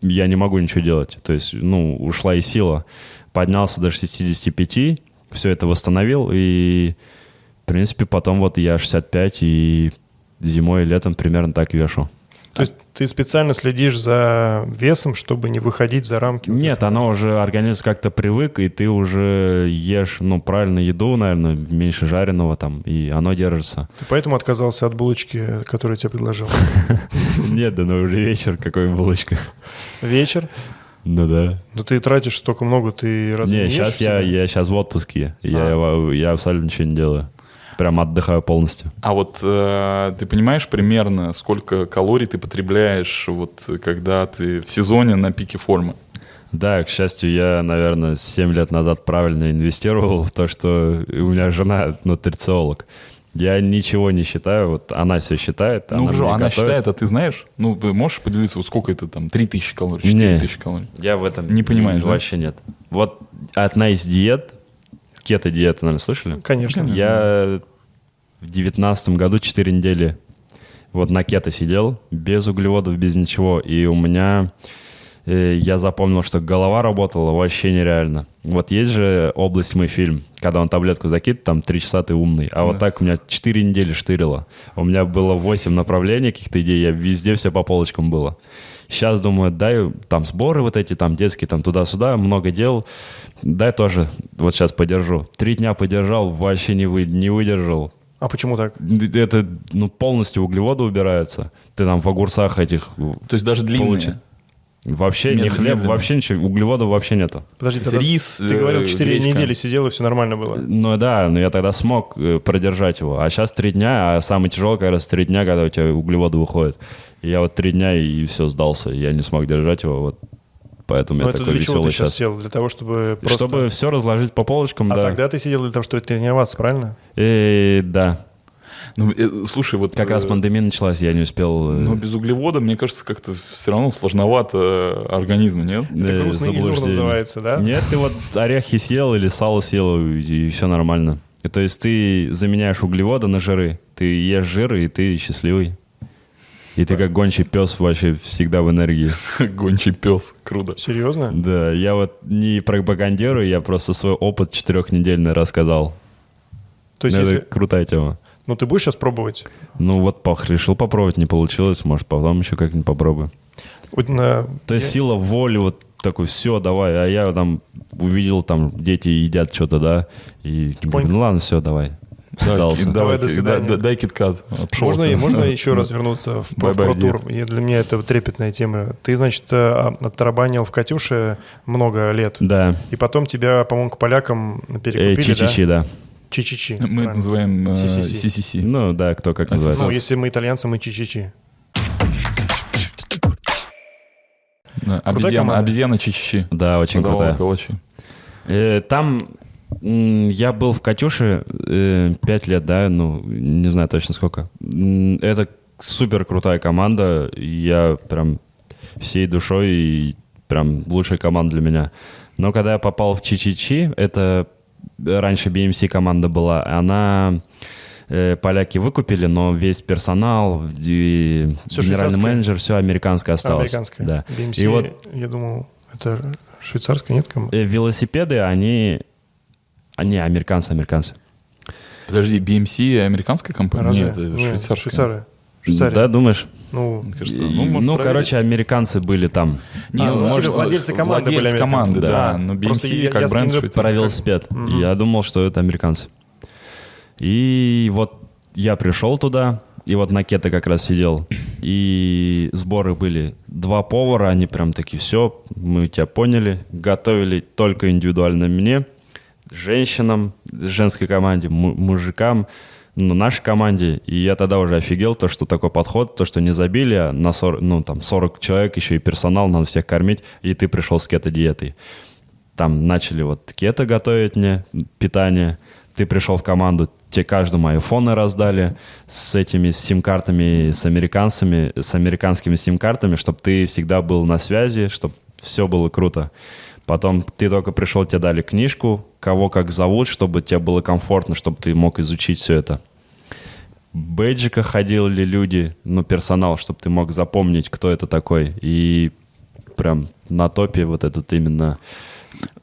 Speaker 4: я не могу ничего делать. То есть, ну, ушла и сила. Поднялся до 65, все это восстановил, и, в принципе, потом вот я 65, и зимой и летом примерно так вешу.
Speaker 2: То есть ты специально следишь за весом, чтобы не выходить за рамки? вот
Speaker 4: Нет,
Speaker 2: этого?
Speaker 4: оно уже, организм как-то привык, и ты уже ешь, ну, правильную еду, наверное, меньше жареного там, и оно держится.
Speaker 2: Ты поэтому отказался от булочки, которую я тебе предложил?
Speaker 4: Нет, да ну уже вечер, какой булочка.
Speaker 2: Вечер?
Speaker 4: Ну да.
Speaker 2: Ну ты тратишь столько много, ты разве
Speaker 4: Не, сейчас я, я сейчас в отпуске, я,
Speaker 2: А.
Speaker 4: я абсолютно ничего не делаю. Прям отдыхаю полностью.
Speaker 3: А вот э, ты понимаешь примерно, сколько калорий ты потребляешь, вот когда ты в сезоне на пике формы?
Speaker 4: Да, к счастью, я, наверное, 7 лет назад правильно инвестировал в то, что у меня жена нутрициолог. Я ничего не считаю, вот она все считает.
Speaker 3: ну,
Speaker 4: она
Speaker 3: хорошо, она
Speaker 4: готовит.
Speaker 3: считает, а ты знаешь? Ну, можешь поделиться, вот сколько это там, 3000 калорий,
Speaker 4: Не.
Speaker 3: 4000 калорий?
Speaker 4: Я в этом
Speaker 3: Не понимаешь, да?
Speaker 4: Вообще нет. Вот одна из диет, кето-диета, наверное, слышали?
Speaker 2: Конечно.
Speaker 4: Я в девятнадцатом году 4 недели вот на кето сидел, без углеводов, без ничего. И у меня, э, я запомнил, что голова работала вообще нереально. Вот есть же «Область мы» фильм, когда он таблетку закидывает, там 3 часа ты умный. А вот так у меня 4 недели штырило. У меня было 8 направлений каких-то идей, я везде все по полочкам было. Сейчас думаю, дай там сборы вот эти, там детские, там туда-сюда, много дел. Дай тоже, вот сейчас подержу. Три дня подержал, вообще не, вы, не выдержал.
Speaker 2: А почему так?
Speaker 4: Это ну, полностью углеводы убираются. Ты там в огурцах этих...
Speaker 3: То есть даже длинные?
Speaker 4: Получи. Вообще ни
Speaker 3: Медленно,
Speaker 4: хлеб,
Speaker 3: медленно.
Speaker 4: вообще ничего, углеводов вообще нету.
Speaker 2: Подожди, тогда
Speaker 3: рис,
Speaker 2: ты говорил,
Speaker 3: э,
Speaker 2: 4
Speaker 3: гречка.
Speaker 2: недели сидел, и все нормально было.
Speaker 4: Ну да, но я тогда смог э, продержать его. А сейчас три дня, а самый тяжелый как раз три дня, когда у тебя углеводы выходят. Я вот три дня и все сдался. Я не смог держать его, вот поэтому
Speaker 2: Но
Speaker 4: я
Speaker 2: это
Speaker 4: такой
Speaker 2: для чего ты
Speaker 4: веселый
Speaker 2: сейчас
Speaker 4: сейчас.
Speaker 2: сел? Для того, чтобы просто...
Speaker 4: Чтобы все разложить по полочкам,
Speaker 2: А
Speaker 4: да.
Speaker 2: тогда ты сидел для того, чтобы тренироваться, правильно?
Speaker 4: И, да.
Speaker 3: Ну, э, слушай, вот...
Speaker 4: Как раз
Speaker 3: э,
Speaker 4: пандемия началась, я не успел э,
Speaker 3: Но без углевода, мне кажется, как-то все равно сложновато э, организму, нет?
Speaker 2: Это
Speaker 4: э,
Speaker 2: грустный называется, да?
Speaker 4: Нет, ты вот орехи съел или сало съел, и, все нормально. И то есть ты заменяешь углеводы на жиры. Ты ешь жиры, и ты счастливый. И ты как гончий пес вообще всегда в энергии.
Speaker 3: Гончий пес, круто.
Speaker 2: Серьезно?
Speaker 4: Да, я вот не пропагандирую, я просто свой опыт четырехнедельный рассказал.
Speaker 2: То есть,
Speaker 4: Ну,
Speaker 2: если...
Speaker 4: Это крутая тема.
Speaker 2: Ну, ты будешь сейчас пробовать?
Speaker 4: Ну вот пох- решил попробовать, не получилось, может потом еще как-нибудь попробую.
Speaker 2: Вот на-
Speaker 4: То есть
Speaker 2: я-
Speaker 4: сила воли, вот такой, все, давай. А я там увидел, там дети едят что-то, да, и говорю, ну ладно, все, давай. Сдался.
Speaker 2: Давай, до свидания.
Speaker 3: да- дай киткат.
Speaker 2: Можно, можно еще раз вернуться в про,
Speaker 3: Bye-bye,
Speaker 2: про тур? И для меня это трепетная тема. Ты, значит, э, оттарабанил в Катюше много лет.
Speaker 4: Да.
Speaker 2: И потом тебя, по-моему, к полякам
Speaker 4: Э,
Speaker 2: перекупили,
Speaker 4: Чи-чи-чи, да.
Speaker 2: да? Чи-чи-чи.
Speaker 3: Мы это называем э,
Speaker 2: CCC.
Speaker 3: CCC.
Speaker 4: Ну да, кто как
Speaker 3: А
Speaker 4: называется.
Speaker 2: Ну, если мы итальянцы, мы чи-чи-чи.
Speaker 3: Да, Обезьяна, обезьяна чичи.
Speaker 4: Да, очень крутая. Там я был в Катюше э, лет, да, ну, не знаю точно сколько. Это супер крутая команда. Я прям всей душой и прям лучшая команда для меня. Но когда я попал в Чи-Чи-Чи, это раньше BMC команда была, она э, поляки выкупили, но весь персонал,
Speaker 2: Всё
Speaker 4: генеральный менеджер, все американское осталось.
Speaker 2: Американская.
Speaker 4: Да.
Speaker 2: BMC,
Speaker 4: И вот
Speaker 2: я думал, это швейцарская, нет? команда?
Speaker 4: э, велосипеды, они... Они американцы, американцы.
Speaker 3: Подожди, BMC американская компания? Нет, это
Speaker 2: Не,
Speaker 3: швейцарская.
Speaker 2: Швейцары. Швейцария.
Speaker 4: Да, думаешь?
Speaker 2: Ну,
Speaker 3: кажется, ну, может,
Speaker 4: ну, короче, американцы были там.
Speaker 3: Не,
Speaker 2: А,
Speaker 3: ну,
Speaker 2: ну,
Speaker 3: может,
Speaker 2: владельцы команды были
Speaker 3: владельцы
Speaker 2: американцы.
Speaker 3: команды, да.
Speaker 2: Да.
Speaker 3: Но
Speaker 2: Просто
Speaker 3: BMC
Speaker 2: я-
Speaker 3: как
Speaker 2: я
Speaker 3: бренд швейцарский.
Speaker 4: Про велосипед. Я думал, что это американцы. И вот я пришел туда, и вот на кето как раз сидел. И сборы были два повара, они прям такие, все, мы тебя поняли, готовили только индивидуально мне, женщинам, женской команде, му- мужикам, ну, нашей команде. И я тогда уже офигел, то, что такой подход, то, что не забили, а на 40, ну, там, 40 человек, еще и персонал, надо всех кормить, и ты пришел с кето-диетой. Там начали вот кето готовить мне, питание. Ты пришел в команду, тебе каждому айфоны раздали с этими сим-картами, с американцами, с американскими сим-картами, чтобы ты всегда был на связи, чтобы все было круто. Потом ты только пришел, тебе дали книжку, кого как зовут, чтобы тебе было комфортно, чтобы ты мог изучить все это. В бейджиках ходили люди, ну, персонал, чтобы ты мог запомнить, кто это такой. И прям на топе вот этот именно...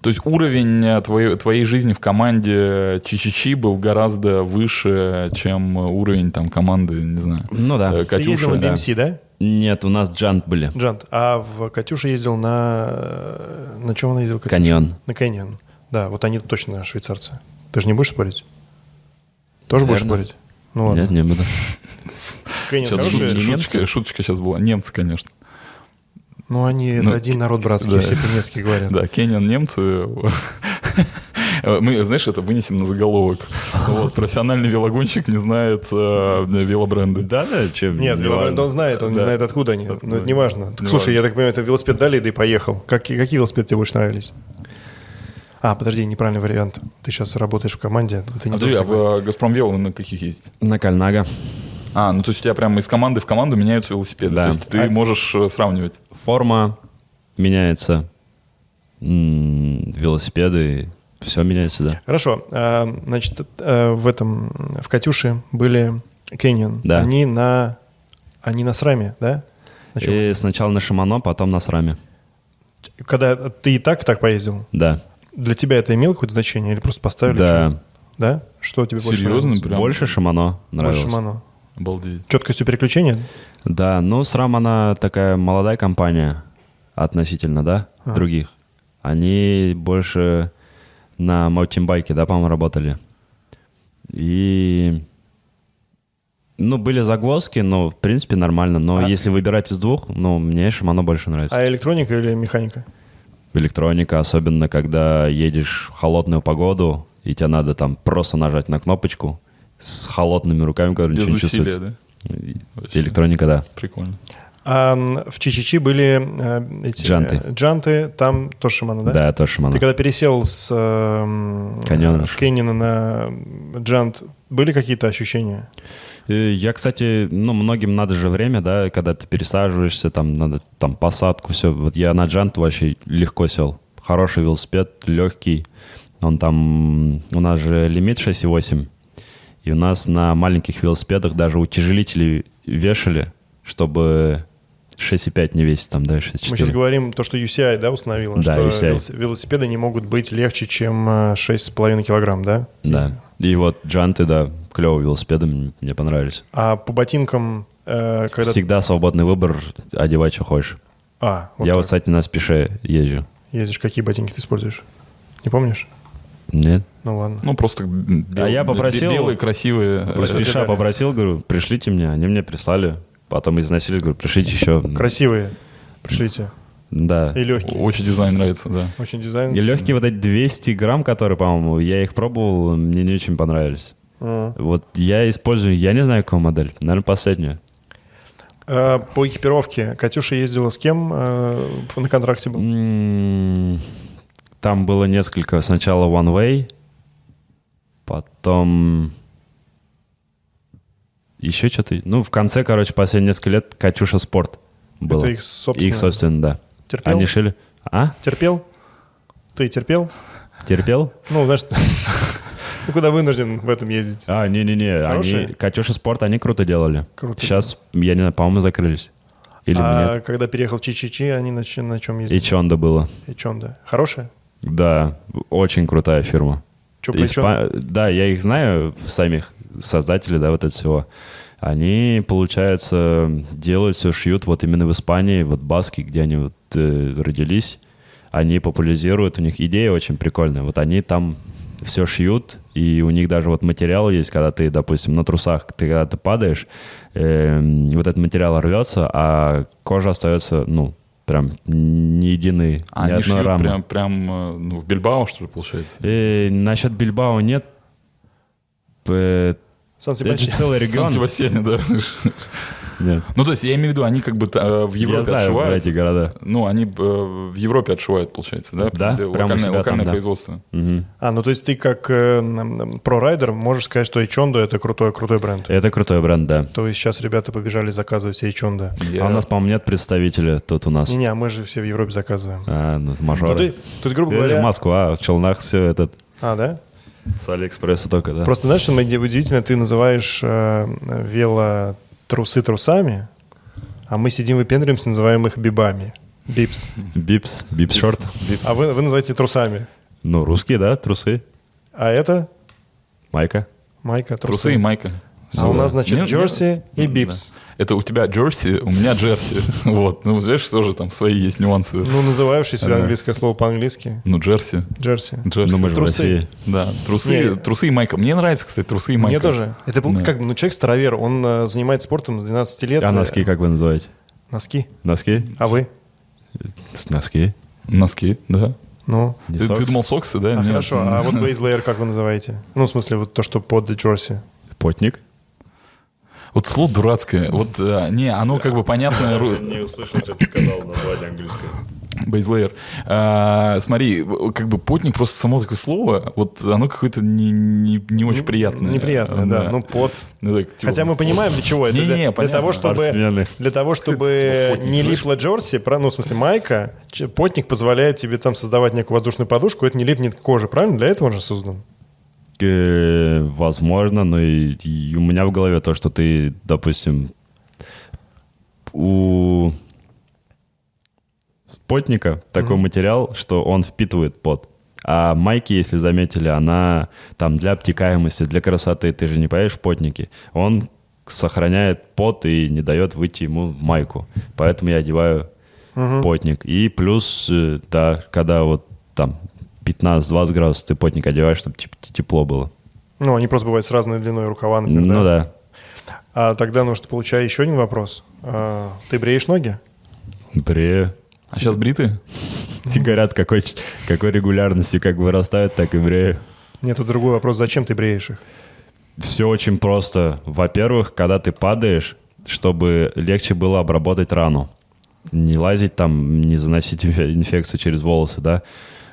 Speaker 3: То есть уровень э, твоей, твоей жизни в команде Чичичи был гораздо выше, чем уровень там команды, не знаю,
Speaker 4: Ну да.
Speaker 3: э,
Speaker 2: Ты ездил на
Speaker 3: да.
Speaker 2: BMC, да?
Speaker 4: Нет, у нас джант были.
Speaker 2: Джант. А в Катюше ездил на... э, На чем она ездила? Катюша?
Speaker 4: Каньон.
Speaker 2: На Каньон. Да, вот они точно швейцарцы. Ты же не будешь спорить? Тоже будешь
Speaker 4: Наверное.
Speaker 2: спорить? Ну ладно.
Speaker 4: Нет, не буду.
Speaker 2: Каньон
Speaker 3: Сейчас шуточка, шуточка, шуточка сейчас была. Немцы, конечно.
Speaker 2: Ну они, это
Speaker 3: Ну,
Speaker 2: один народ братский,
Speaker 3: да.
Speaker 2: все по-немецки говорят.
Speaker 3: Да, Кенyan немцы. Мы, знаешь, это вынесем на заголовок. Вот, профессиональный велогонщик не знает э, велобренды.
Speaker 4: Да, да, чем?
Speaker 2: Нет, велобренд он знает, он не
Speaker 3: Да.
Speaker 2: знает, откуда они.
Speaker 3: Откуда
Speaker 2: Но это
Speaker 3: они.
Speaker 2: не важно. Так,
Speaker 3: Не
Speaker 2: слушай,
Speaker 3: важно.
Speaker 2: я так понимаю, это велосипед дали, да и поехал. Какие, какие велосипеды тебе больше нравились? А, подожди, неправильный вариант. Ты сейчас работаешь в команде. Ты не
Speaker 3: А подожди, а в э, Газпром Вело на каких ездите?
Speaker 4: На Кальнага.
Speaker 3: А, ну то есть у тебя прямо из команды в команду меняются велосипеды.
Speaker 4: Да.
Speaker 3: То есть ты
Speaker 2: А-
Speaker 3: можешь э, сравнивать.
Speaker 4: Форма меняется. М, Велосипеды. Все меняется, да.
Speaker 2: Хорошо. а, Значит, э, в этом, в Катюше были Canyon.
Speaker 4: Да.
Speaker 2: Они на, они на сраме, да? На чем?
Speaker 4: И сначала на Шимано, потом на Сраме.
Speaker 2: Когда ты и так, и так поездил,
Speaker 4: Да.
Speaker 2: для тебя это имело какое-то значение или просто поставили?
Speaker 4: Да.
Speaker 2: что? Да? Что тебе больше
Speaker 3: Серьезно?
Speaker 2: нравилось?
Speaker 3: Прям
Speaker 4: Больше Шимано нравилось.
Speaker 2: Больше Мано.
Speaker 3: Обалдеть.
Speaker 2: Четкостью переключения?
Speaker 4: Да, ну Срам, она такая молодая компания относительно, да,
Speaker 2: А.
Speaker 4: других. Они больше на маутинбайке, да, по-моему, работали. И... Ну, были загвоздки, но, в принципе, нормально. Но
Speaker 2: А-
Speaker 4: если выбирать из двух, ну, мне Шимано больше нравится.
Speaker 2: А электроника или механика?
Speaker 4: Электроника, особенно когда едешь в холодную погоду, и тебе надо там просто нажать на кнопочку с холодными руками, которые
Speaker 3: Без
Speaker 4: ничего не чувствуется.
Speaker 3: да?
Speaker 4: Электроника, да.
Speaker 3: Прикольно.
Speaker 2: А в Чичичи были э, эти...
Speaker 4: Джанты.
Speaker 2: э, Джанты, там тоже да?
Speaker 4: Да, тоже.
Speaker 2: Ты когда пересел с, эм,
Speaker 4: Каньона.
Speaker 2: с Кеннина на Джант, были какие-то ощущения?
Speaker 4: Э, Я, кстати, ну, многим надо же время, да, когда ты пересаживаешься, там, надо там посадку, все. Вот я на джант вообще легко сел. Хороший велосипед, легкий. Он там, у нас же лимит 6,8. И у нас на маленьких велосипедах даже утяжелители вешали, чтобы 6,5 не весить там, да, 6,4.
Speaker 2: Мы сейчас говорим то, что UCI, да, установила,
Speaker 4: Да,
Speaker 2: что
Speaker 4: UCI.
Speaker 2: велос- велосипеды не могут быть легче, чем э, 6,5 килограмм, да?
Speaker 4: Да. И вот джанты, да, клевые велосипеды, мне понравились.
Speaker 2: А по ботинкам, э, когда...
Speaker 4: Всегда свободный выбор, одевай, что хочешь.
Speaker 2: А, вот
Speaker 4: я
Speaker 2: так.
Speaker 4: вот, кстати, на спеше езжу.
Speaker 2: Ездишь, какие ботинки ты используешь? Не помнишь?
Speaker 4: Нет?
Speaker 2: Ну ладно.
Speaker 3: Ну, просто бел-
Speaker 4: А я попросил-
Speaker 3: бе- белые, красивые. Э,
Speaker 4: Просто попросил, говорю, пришлите мне, они мне прислали. Потом износили, говорю, пришлите еще.
Speaker 2: Красивые. Пришлите.
Speaker 4: Да.
Speaker 2: И легкие.
Speaker 3: Очень дизайн нравится, да.
Speaker 2: Очень дизайн.
Speaker 4: И легкие вот эти 200 грамм, которые, по-моему, я их пробовал, мне не очень понравились.
Speaker 2: А.
Speaker 4: Вот я использую, я не знаю, какую модель, наверное, последнюю.
Speaker 2: А, По экипировке Катюша ездила с кем э, на контракте был?
Speaker 4: М, Там было несколько. Сначала One Way, потом еще что-то. Ну, в конце, короче, последние несколько лет Катюша Спорт было.
Speaker 2: Это их собственное?
Speaker 4: Их, собственно, да.
Speaker 2: Терпел?
Speaker 4: Они шили. А?
Speaker 2: Терпел? Ты терпел?
Speaker 4: Терпел?
Speaker 2: Ну, знаешь, ну куда вынужден в этом ездить?
Speaker 4: А, не-не-не. Они, Катюша Спорт, они круто делали.
Speaker 2: Круто
Speaker 4: Сейчас, я не знаю, по-моему, закрылись. Или
Speaker 2: а
Speaker 4: нет.
Speaker 2: когда переехал в Чичичи, они на, на чем
Speaker 4: И
Speaker 2: ездили?
Speaker 4: Чонда было.
Speaker 2: И Чонда. Хорошая?
Speaker 4: Да, очень крутая фирма.
Speaker 2: Чём?
Speaker 4: Испа- Да, я их знаю, самих создателей, да, вот этого всего. Они, получается, делают все, шьют вот именно в Испании, вот Баски, где они вот э, родились. Они популяризируют, у них идея очень прикольная. Вот они там все шьют, и у них даже вот материал есть, когда ты, допустим, на трусах, ты когда ты падаешь, эм, вот этот материал рвется, а кожа остается, ну, прям не единый,
Speaker 3: А
Speaker 4: ни
Speaker 3: они
Speaker 4: одной
Speaker 3: шьют
Speaker 4: рамы.
Speaker 3: прям, прям э, ну, в Бильбао, что ли, получается?
Speaker 4: Э, насчет Бильбао нет. Э, Это же целый регион.
Speaker 3: Сан-Себастьяне, да.
Speaker 4: Нет.
Speaker 3: Ну, то есть, я имею в виду, они как бы э, в Европе
Speaker 4: Я знаю про
Speaker 3: отшивают.
Speaker 4: эти города.
Speaker 3: Ну, они э, в Европе отшивают, получается, да?
Speaker 4: Да,
Speaker 3: Где
Speaker 4: прямо у
Speaker 3: локальное,
Speaker 4: себя там,
Speaker 3: локальное
Speaker 4: да.
Speaker 3: производство.
Speaker 4: Мгм.
Speaker 2: А, ну то есть ты как э, про-райдер можешь сказать, что Эйчондо это крутой, крутой бренд.
Speaker 4: Это крутой бренд, да.
Speaker 2: То есть сейчас ребята побежали заказывать себе Эйчондо.
Speaker 3: Я-
Speaker 4: А у нас, по-моему, нет представителя тут у нас.
Speaker 2: Не-не, а мы же все в Европе заказываем.
Speaker 4: А, ну,
Speaker 2: Ну,
Speaker 4: мажоры.
Speaker 2: ты, то есть, грубо
Speaker 4: Это
Speaker 2: говоря...
Speaker 4: Москва, в Челнах все этот.
Speaker 2: А, да?
Speaker 4: С Алиэкспресса только, да.
Speaker 2: Просто знаешь, что удивительно, ты называешь э, велотрусы трусами, а мы сидим выпендриваемся, называем их бибами. Bibs.
Speaker 4: Bibs, bibs short.
Speaker 2: А вы, вы называете трусами.
Speaker 4: Ну, русские, да, трусы.
Speaker 2: А это
Speaker 4: Майка.
Speaker 2: майка, трусы.
Speaker 3: Трусы и майка.
Speaker 2: А у нас, значит,
Speaker 3: Нет,
Speaker 2: джерси
Speaker 3: нет.
Speaker 2: и
Speaker 3: Да.
Speaker 2: bibs.
Speaker 3: Это у тебя джерси, у меня джерси. Вот. Ну, знаешь, тоже там свои есть нюансы.
Speaker 2: Ну, называешь, если
Speaker 3: Да.
Speaker 2: английское слово по-английски.
Speaker 3: Ну, джерси.
Speaker 2: Джерси.
Speaker 3: Джерси.
Speaker 4: Ну, мы же в
Speaker 2: Трусы.
Speaker 4: России.
Speaker 3: Да, трусы, трусы и майка. Мне нравится, кстати, трусы и майка.
Speaker 2: Мне тоже. Это как бы, ну, человек старовер, он э, занимается спортом с 12 лет.
Speaker 4: А
Speaker 2: Э,
Speaker 4: носки как вы называете?
Speaker 2: Носки.
Speaker 4: Носки?
Speaker 2: А вы?
Speaker 4: Носки.
Speaker 3: Носки, да.
Speaker 2: Ну,
Speaker 3: Ты, ты
Speaker 4: сокс?
Speaker 3: думал соксы, да?
Speaker 2: а
Speaker 3: Нет.
Speaker 2: хорошо. А вот бейзлейер как вы называете? Ну, в смысле, вот то, что под джерси.
Speaker 4: Потник?
Speaker 3: Вот слово дурацкое. Вот, э, не, оно как бы понятное. ру-
Speaker 4: Не услышал, что ты сказал название английское.
Speaker 3: Бейзлейер. А, смотри, как бы потник просто само такое слово, вот оно какое-то не, не, не очень приятное.
Speaker 2: Неприятно, да. Ну, под.
Speaker 3: Ну, так, типа,
Speaker 2: Хотя мы понимаем, для чего это.
Speaker 3: Не-не,
Speaker 2: для, для
Speaker 3: понятно.
Speaker 2: того, чтобы, для того, чтобы
Speaker 3: потник,
Speaker 2: не
Speaker 3: слышишь?
Speaker 2: липла джерси, про- ну, в смысле, майка, потник позволяет тебе там создавать некую воздушную подушку, это не липнет к коже, правильно? Для этого он же создан.
Speaker 4: Э, Возможно, но и, и у меня в голове то, что ты, допустим, у потника такой материал, что он впитывает пот. А майки, если заметили, она там для обтекаемости, для красоты. Ты же не поешь в потнике. Он сохраняет пот и не дает выйти ему в майку. Поэтому я одеваю потник. И плюс, э, да, когда вот там 15-20 градусов ты потник одеваешь, чтобы тепло было.
Speaker 2: Ну, они просто бывают с разной длиной рукава, например,
Speaker 4: Ну
Speaker 2: да?
Speaker 4: да.
Speaker 2: А тогда, ну, что получаю еще один вопрос. А, ты бреешь ноги?
Speaker 4: Брею.
Speaker 3: А сейчас бритые?
Speaker 4: И говорят, какой, какой регулярностью как вырастают, так и брею.
Speaker 2: Нет, тут другой вопрос. Зачем ты бреешь их?
Speaker 4: Все очень просто. Во-первых, когда ты падаешь, чтобы легче было обработать рану. Не лазить там, не заносить инфе- инфекцию через волосы, да.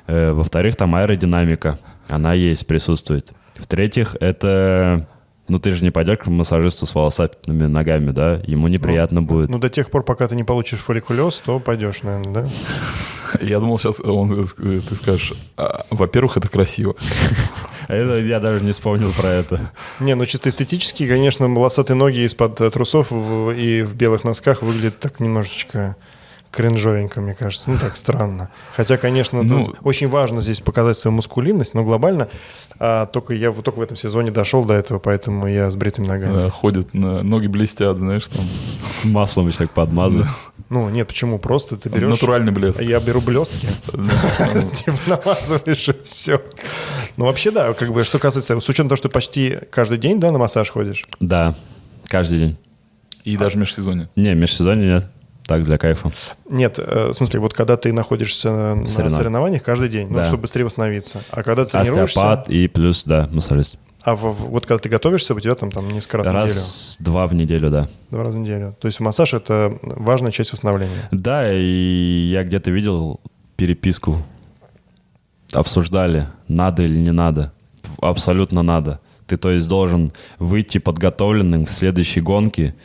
Speaker 4: Э, Во-вторых, там аэродинамика. Она есть, присутствует. В-третьих, это... Ну, ты же не пойдешь к массажисту с волосатыми ногами, да? Ему неприятно будет.
Speaker 2: Ну, до тех пор, пока ты не получишь фолликулез, то пойдешь, наверное, да?
Speaker 3: Я думал, сейчас он, э, ты скажешь, «А, во-первых, это красиво.
Speaker 4: А это я даже не вспомнил про это.
Speaker 2: Не, ну чисто эстетически, конечно, волосатые ноги из-под э, трусов и в белых носках выглядят так немножечко кринжовенько, мне кажется. Ну, так странно. Хотя, конечно,
Speaker 3: Ну-
Speaker 2: тут очень важно здесь показать свою мускулинность, но глобально а, только я вот только в этом сезоне дошел до этого, поэтому я с бритыми ногами.
Speaker 3: Да, ходят, на- ноги блестят, знаешь, там.
Speaker 4: Маслом еще так подмазываю.
Speaker 2: Ну, нет, почему? Просто ты берешь...
Speaker 3: Натуральный блеск.
Speaker 2: Я беру блестки, типа намазываешь и все. Ну, вообще, да, как бы, что касается, с учетом того, что почти каждый день, да, на массаж ходишь,
Speaker 4: Да, каждый день.
Speaker 3: И даже в межсезонье.
Speaker 4: Не, в межсезонье нет. Так, для кайфа.
Speaker 2: Нет, э, в смысле, вот когда ты находишься на
Speaker 4: Соревнов-
Speaker 2: соревнованиях каждый день, ну,
Speaker 4: Да.
Speaker 2: чтобы быстрее восстановиться. А когда ты тренируешься,
Speaker 4: Остеопат и плюс, да, массажист.
Speaker 2: а в- вот когда ты готовишься, у тебя там, там несколько раз, в неделю,
Speaker 4: Раз-два в неделю, да.
Speaker 2: два раза в неделю. То есть массаж – это важная часть восстановления.
Speaker 4: Да, и я где-то видел переписку. Обсуждали, надо или не надо. Абсолютно надо. Ты, то есть, должен выйти подготовленным к следующей гонке,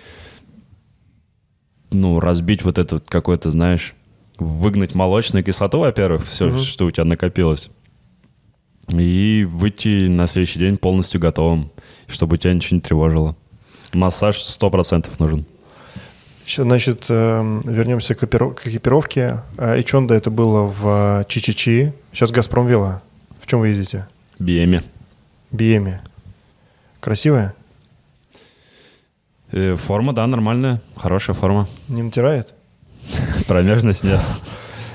Speaker 4: ну, разбить вот это вот какое-то, знаешь, выгнать молочную кислоту, во-первых, все, что у тебя накопилось. И выйти на следующий день полностью готовым, чтобы тебя ничего не тревожило. Массаж 100% нужен.
Speaker 2: Еще, значит, э, вернемся к, экипиров- к экипировке. Э, Эйчонда это было в э, Чичичи, сейчас Газпром Вела. В чем вы ездите?
Speaker 4: Биэми.
Speaker 2: Биеми. Красивая?
Speaker 4: Э, Форма, да, нормальная, хорошая форма.
Speaker 2: Не натирает?
Speaker 4: Промежность нет.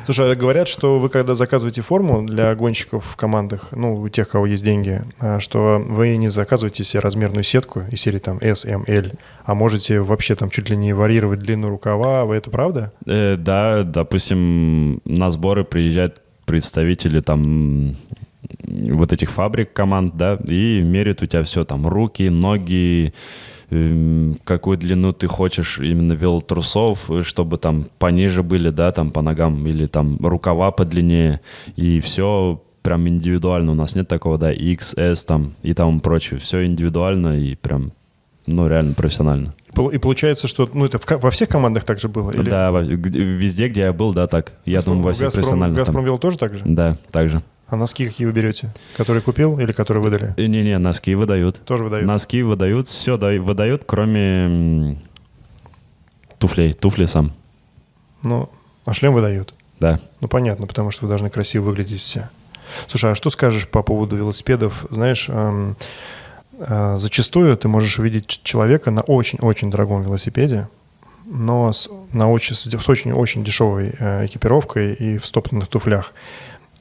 Speaker 2: Слушай, а говорят, что вы когда заказываете форму для гонщиков в командах, ну, у тех, у кого есть деньги, а, что вы не заказываете себе размерную сетку из серии там S, M, L, а можете вообще там чуть ли не варьировать длину рукава. Вы это правда?
Speaker 4: Э, да, допустим, на сборы приезжают представители там вот этих фабрик команд, да, и меряют у тебя все там руки, ноги, какую длину ты хочешь именно велотрусов, э, чтобы там пониже были, да, там по ногам, или там рукава подлиннее, и все прям индивидуально. У нас нет такого, да, X, S там и тому прочее. Все индивидуально и прям, ну, реально профессионально.
Speaker 2: И получается, что ну, это в во всех командах так же было? Или...
Speaker 4: Да, везде, где я был, да, так. Я
Speaker 2: Газпром-
Speaker 4: думаю, во всех
Speaker 2: Газпром,
Speaker 4: профессионально там.
Speaker 2: Газпромвел тоже так же?
Speaker 4: Да, так же.
Speaker 2: А носки какие вы берете? Которые купил или которые выдали?
Speaker 4: Э, Не-не, носки выдают.
Speaker 2: Тоже выдают?
Speaker 4: Носки выдают, все выдают, кроме туфлей. Туфли сам,
Speaker 2: Ну, а шлем выдают?
Speaker 4: да.
Speaker 2: Ну, понятно, потому что вы должны красиво выглядеть все. Слушай, а что скажешь по поводу велосипедов? Знаешь, эм, э, зачастую ты можешь увидеть человека на очень-очень дорогом велосипеде, но с, на очень, с очень-очень дешевой э, экипировкой и в стоптанных туфлях.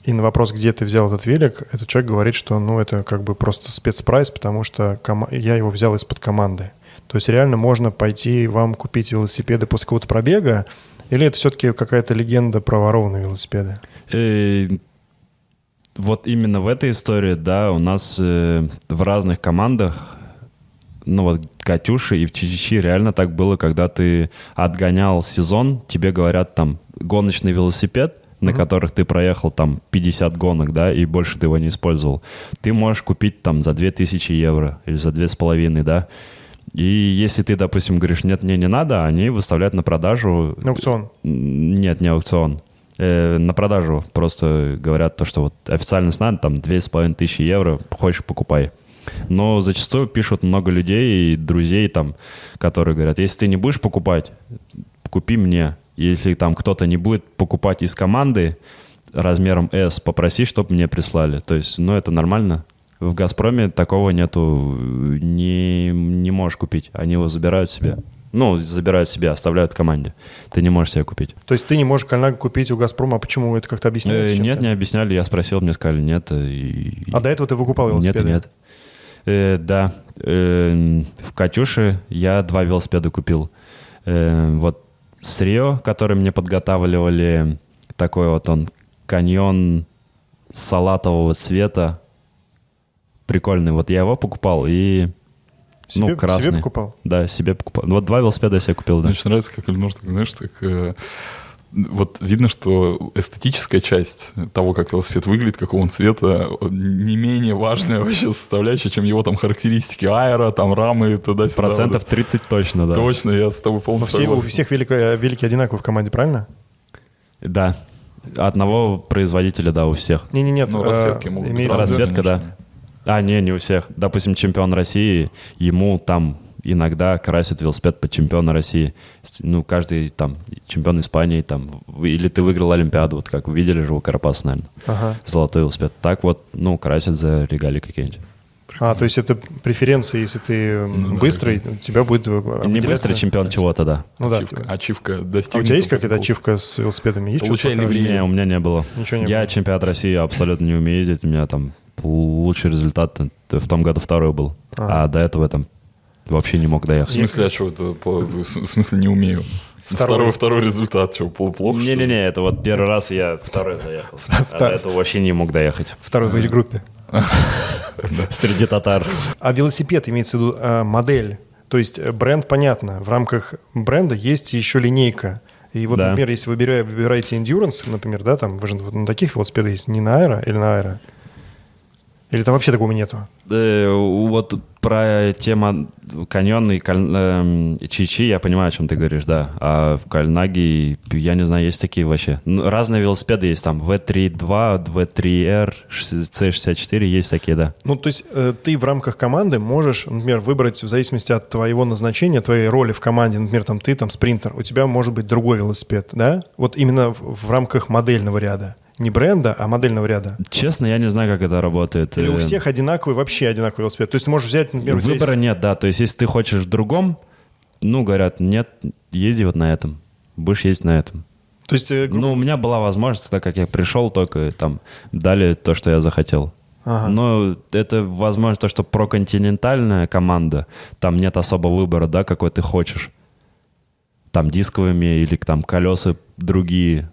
Speaker 2: И на вопрос, где ты взял этот велик, этот человек говорит, что ну это как бы просто спецпрайс, потому что я его взял из-под команды. То есть реально можно пойти вам купить велосипеды после какого-то пробега, или это все-таки какая-то легенда про ворованные велосипеды?
Speaker 4: Э, вот именно в этой истории, да, у нас э, в разных командах, ну вот Катюши и в Чичичи реально так было, когда ты отгонял сезон, тебе говорят там гоночный велосипед, на которых ты проехал там 50 гонок, да, и больше ты его не использовал, ты можешь купить там за 2000 евро или за 2500, да, и если ты, допустим, говоришь, нет, мне не надо, они выставляют на продажу
Speaker 2: На аукцион.
Speaker 4: нет, не аукцион. Э, на продажу просто говорят то, что вот официально цена там две с половиной тысячи евро, хочешь покупай. Но зачастую пишут много людей и друзей там, которые говорят, если ты не будешь покупать, купи мне. Если там кто-то не будет покупать из команды размером S, попроси, чтобы мне прислали. То есть, ну, это нормально. В «Газпроме» такого нету, не, не можешь купить. Они его забирают себе. Ну, забирают себе, оставляют команде. Ты не можешь себе купить.
Speaker 2: То есть ты не можешь кальнак купить у «Газпрома», а почему это как-то объясняется?
Speaker 4: Э, нет, не объясняли. Я спросил, мне сказали нет. И,
Speaker 2: А до этого ты выкупал
Speaker 4: нет
Speaker 2: велосипеды?
Speaker 4: и нет. Э, да. Э, в Катюше я два велосипеда купил. Э, вот с Рио, который мне подготавливали, такой вот он каньон салатового цвета. Прикольный. Вот я его покупал и...
Speaker 2: Себе-
Speaker 4: ну, красный.
Speaker 2: себе покупал?
Speaker 4: Да, себе покупал. Вот два велосипеда я себе купил, да.
Speaker 3: Мне очень нравится, как Эльнур, так, знаешь, так, э, вот видно, что эстетическая часть того, как велосипед выглядит, какого он цвета, не менее важная вообще составляющая, чем его там характеристики аэро, там рамы, туда-сюда.
Speaker 4: Процентов 30 точно, да.
Speaker 3: Точно, я с тобой
Speaker 2: Но
Speaker 3: полностью
Speaker 2: все, у всех велики одинаковы в команде, правильно?
Speaker 4: Да. Одного производителя, да, у всех.
Speaker 2: Не-не, нет.
Speaker 3: Ну,
Speaker 2: э,
Speaker 3: расцветки могут быть
Speaker 4: Расцветка, да. А, не, не у всех. Допустим, чемпион России, ему там иногда красят велосипед под чемпиона России. Ну, каждый там чемпион Испании, там, или ты выиграл Олимпиаду, вот как вы видели же у Карапаса, наверное.
Speaker 2: Ага.
Speaker 4: Золотой велосипед. Так вот, ну, красят за регалии какие-нибудь.
Speaker 2: А, то есть это преференции, если ты
Speaker 3: Ну да,
Speaker 2: быстрый, у тебя будет... э,
Speaker 4: Не быстрый чемпион чего-то, да.
Speaker 2: Ну да.
Speaker 3: Ачивка, ачивка
Speaker 2: А у
Speaker 3: достигнута.
Speaker 2: тебя есть какая-то ачивка с велосипедами? Есть
Speaker 3: Получай
Speaker 2: покажешь?
Speaker 4: Не, у меня не было.
Speaker 2: Ничего не
Speaker 4: Я
Speaker 2: было.
Speaker 4: чемпионат России абсолютно не умею ездить. У меня там лучший результат в том году второй был.
Speaker 2: Ага.
Speaker 4: А до этого там вообще не мог
Speaker 3: В
Speaker 4: доехать.
Speaker 3: смысле, а что это? по- В смысле, не умею.
Speaker 2: Второй.
Speaker 3: Второй, второй результат, что, плохо?
Speaker 4: Не-не-не, это вот первый раз я второй заехал. А до этого вообще не мог доехать.
Speaker 2: Второй в эйдж-группе.
Speaker 4: Среди татар.
Speaker 2: А велосипед имеется в виду э, модель. То есть э, бренд, понятно, в рамках бренда есть еще линейка. И вот,
Speaker 4: Да.
Speaker 2: например, если вы выбира- выбираете Endurance, например, да, там, вы же вот на таких велосипедах есть, не на аэро или на аэро? Или там вообще такого нету?
Speaker 4: Э, Вот про тему каньон и каль- эм, чичи я понимаю, о чем ты говоришь, да. А в Кальнаге, я не знаю, есть такие вообще. Ну, Разные велосипеды есть там. V3.2, V3R, C64 есть такие, да.
Speaker 2: Ну, то есть э, ты в рамках команды можешь, например, выбрать в зависимости от твоего назначения, твоей роли в команде, например, там ты там спринтер, у тебя может быть другой велосипед, да? Вот именно в, в рамках модельного ряда. Не бренда, а модельного ряда.
Speaker 4: Честно, я не знаю, как это работает.
Speaker 2: Или у
Speaker 4: Э,
Speaker 2: всех одинаковый, вообще одинаковый велосипед. То есть ты можешь взять, например,
Speaker 4: Выбора
Speaker 2: есть-
Speaker 4: нет, да. То есть, если ты хочешь в другом, ну, говорят, нет, езди вот на этом. Будешь ездить на этом.
Speaker 2: То есть, э, грубо-
Speaker 4: Ну, у меня была возможность, так как я пришел, только там дали то, что я захотел.
Speaker 2: Ага.
Speaker 4: Но это, возможно, то, что проконтинентальная команда, там нет особо выбора, да, какой ты хочешь. Там дисковыми или там колеса другие.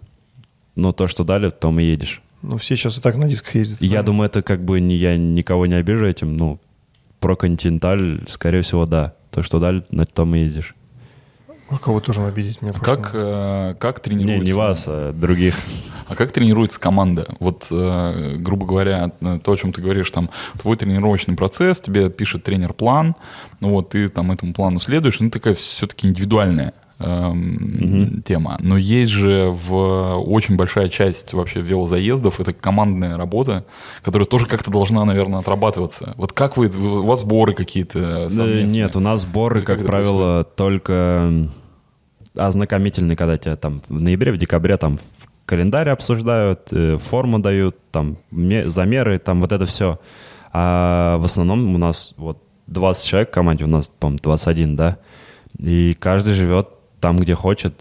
Speaker 4: Но то, что дали, в том и едешь.
Speaker 2: ну, все сейчас и так на дисках ездят.
Speaker 4: Я
Speaker 2: правильно?
Speaker 4: думаю, это как бы не, я никого не обижу этим. Ну, проконтиненталь, скорее всего, да. То, что дали, на том и едешь.
Speaker 2: А кого тоже обидеть мне
Speaker 3: Как, э, как
Speaker 4: Не,
Speaker 3: тренируется?
Speaker 4: не вас, а других.
Speaker 3: А как тренируется команда? Вот, э, грубо говоря, то, о чем ты говоришь, там, твой тренировочный процесс, тебе пишет тренер план, ну вот ты там этому плану следуешь, ну такая все-таки индивидуальная эм, тема. Но есть же в очень большая часть вообще велозаездов, это командная работа, которая тоже как-то должна, наверное, отрабатываться. Вот как вы, у вас сборы какие-то совместные?
Speaker 4: Нет, у нас сборы,
Speaker 3: как
Speaker 4: как, правило, только м, ознакомительные, когда тебя там в ноябре, в декабре там календарь обсуждают, э, форму дают, там ме- замеры, там вот это все. А в основном у нас вот 20 человек в команде, у нас, по-моему, 21, да? И каждый живет там, где хочет,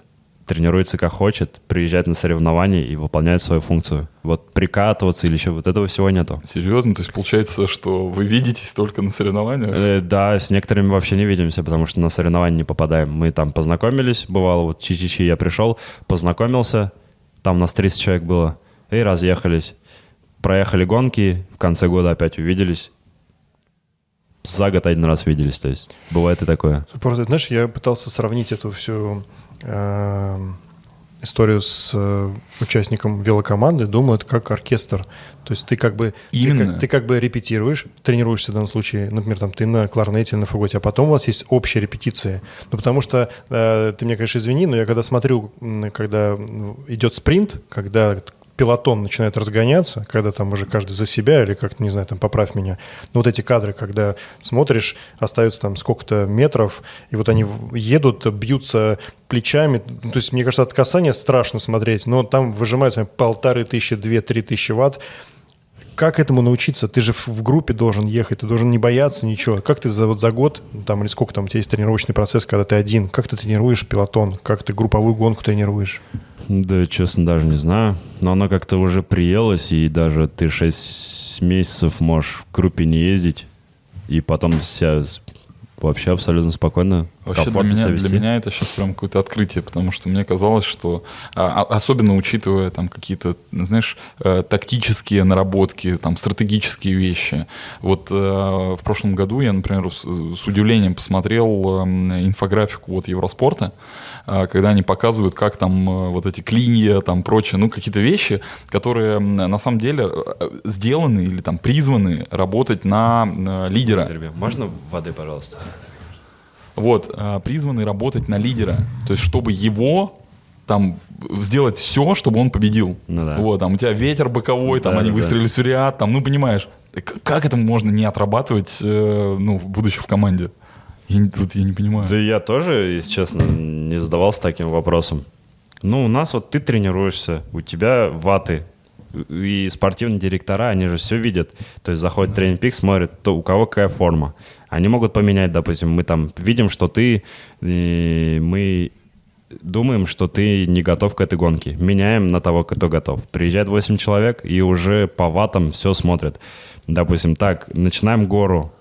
Speaker 4: тренируется как хочет, приезжает на соревнования и выполняет свою функцию. Вот прикатываться или еще вот этого всего нету.
Speaker 3: Серьезно? То есть получается, что вы видитесь только на соревнованиях?
Speaker 4: Э, Да, с некоторыми вообще не видимся, потому что на соревнования не попадаем. Мы там познакомились, бывало, вот чи-чи-чи я пришел, познакомился, там нас 30 человек было, и разъехались. Проехали гонки, в конце года опять увиделись. За год один раз виделись, то есть бывает и такое.
Speaker 2: Просто, знаешь, я пытался сравнить эту всю эм, историю с э, участником велокоманды, думаю, это как оркестр. То есть ты как бы ты
Speaker 3: Именно.
Speaker 2: как, ты как бы репетируешь, тренируешься в данном случае, например, там ты на кларнете, на фаготе, а потом у вас есть общие репетиции. Ну, потому что э, ты меня, конечно, извини, но я когда смотрю, когда идет спринт, когда пилотон начинает разгоняться, когда там уже каждый за себя или как, не знаю, там поправь меня. Но вот эти кадры, когда смотришь, остается там сколько-то метров, и вот они едут, бьются плечами. Ну, То есть, мне кажется, от касания страшно смотреть, но там выжимаются полторы тысячи, две, три тысячи ватт. Как этому научиться? Ты же в, группе должен ехать, ты должен не бояться ничего. Как ты за, вот за год, там, или сколько там у тебя есть тренировочный процесс, когда ты один, как ты тренируешь пилотон, как ты групповую гонку тренируешь?
Speaker 4: Да, честно, даже не знаю. Но оно как-то уже приелось, и даже ты 6 месяцев можешь в группе не ездить, и потом себя вообще абсолютно спокойно,
Speaker 3: Вообще для меня, для меня это сейчас прям какое-то открытие, потому что мне казалось, что а, а, особенно учитывая там какие-то, знаешь, э, тактические наработки, там стратегические вещи. Вот э, в прошлом году я, например, с, с удивлением посмотрел эм, инфографику вот Евроспорта, когда они показывают, как там э, вот эти клинья, там прочее, ну какие-то вещи, которые на самом деле э, сделаны или там призваны работать на э, лидера.
Speaker 4: Можно воды, пожалуйста?
Speaker 3: Вот, а, призваны работать на лидера. То есть, чтобы его там сделать все, чтобы он победил.
Speaker 4: Ну да.
Speaker 3: Вот, там у тебя ветер боковой, там
Speaker 4: Да,
Speaker 3: они
Speaker 4: да,
Speaker 3: выстрелились в ряд, там, ну понимаешь, как это можно не отрабатывать, э, ну, будучи в команде? Я, не- вот я не понимаю.
Speaker 4: Да я тоже, если честно, не задавался таким вопросом. Ну, у нас вот ты тренируешься, у тебя ваты, и спортивные директора, они же все видят. То есть заходит тренинг пик, смотрит, то у кого какая форма. Они могут поменять, допустим, мы там видим, что ты, мы думаем, что ты не готов к этой гонке. Меняем на того, кто готов. Приезжает 8 человек, и уже по ватам все смотрят. Допустим, так, начинаем гору,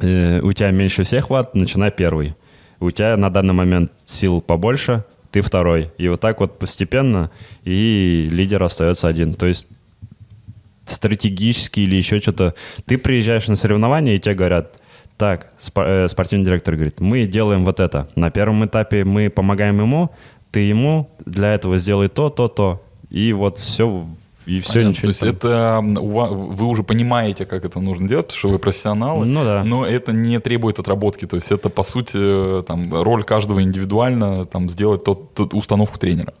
Speaker 4: Э, у тебя меньше всех ватт, начинай первый. У тебя на данный момент сил побольше, ты второй. И вот так вот постепенно, и лидер остается один. То есть стратегически или еще что-то. Ты приезжаешь на соревнования, и тебе говорят, так, э, спортивный директор говорит, мы делаем вот это. На первом этапе мы помогаем ему, ты ему для этого сделай то, то, то. И вот все, и все,
Speaker 3: Понятно.
Speaker 4: ничего
Speaker 3: То есть это у вы уже понимаете, как это нужно делать, потому что вы профессионалы.
Speaker 4: Ну да.
Speaker 3: Но это не требует отработки. То есть это, по сути, там, роль каждого индивидуально там, сделать тот, тот- установку тренера.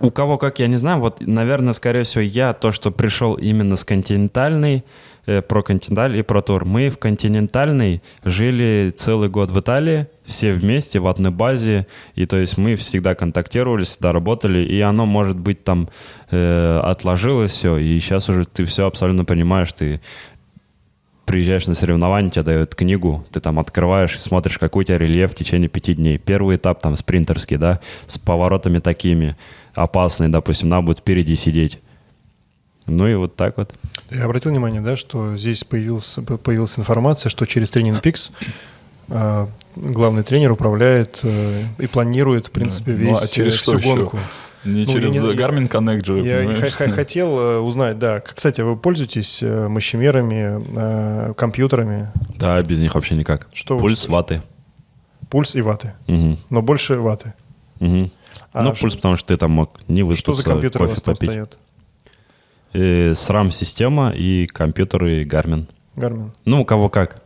Speaker 4: У кого как, я не знаю. Вот, наверное, скорее всего, я то, что пришел именно с континентальной, э, про континенталь и про тур. Мы в континентальной жили целый год в Италии, все вместе в одной базе, и то есть мы всегда контактировали, всегда работали, и оно, может быть, там э, отложилось все, и сейчас уже ты все абсолютно понимаешь, ты приезжаешь на соревнования, тебе дают книгу, ты там открываешь и смотришь, какой у тебя рельеф в течение пяти дней. Первый этап там спринтерский, да, с поворотами такими, опасный, допустим, надо будет впереди сидеть. Ну и вот так вот.
Speaker 2: Ты обратил внимание, да, что здесь появилась, появилась информация, что через тренинг Пикс главный тренер управляет э, и планирует, в принципе,
Speaker 3: Ну,
Speaker 2: весь
Speaker 3: а через
Speaker 2: э,
Speaker 3: что
Speaker 2: всю
Speaker 3: еще?
Speaker 2: гонку.
Speaker 3: Не
Speaker 2: Ну,
Speaker 3: через
Speaker 2: я не-
Speaker 3: Garmin Connect же,
Speaker 2: Я
Speaker 3: понимаешь?
Speaker 2: хотел э, узнать, да. Кстати, вы пользуетесь э, мощемерами, э, компьютерами,
Speaker 4: Да, без них вообще никак.
Speaker 2: Что вы
Speaker 4: Пульс,
Speaker 2: считаете?
Speaker 4: ваты.
Speaker 2: пульс и ваты,
Speaker 4: Мгм.
Speaker 2: но больше ваты.
Speaker 4: Мгм.
Speaker 2: А
Speaker 4: ну, пульс, потому что ты там мог не
Speaker 2: Что
Speaker 4: выспаться,
Speaker 2: за компьютер у
Speaker 4: кофе
Speaker 2: вас там
Speaker 4: попить.
Speaker 2: стоят?
Speaker 4: Э, SRAM-система и компьютеры Garmin.
Speaker 2: Гармин.
Speaker 4: Ну, у кого как.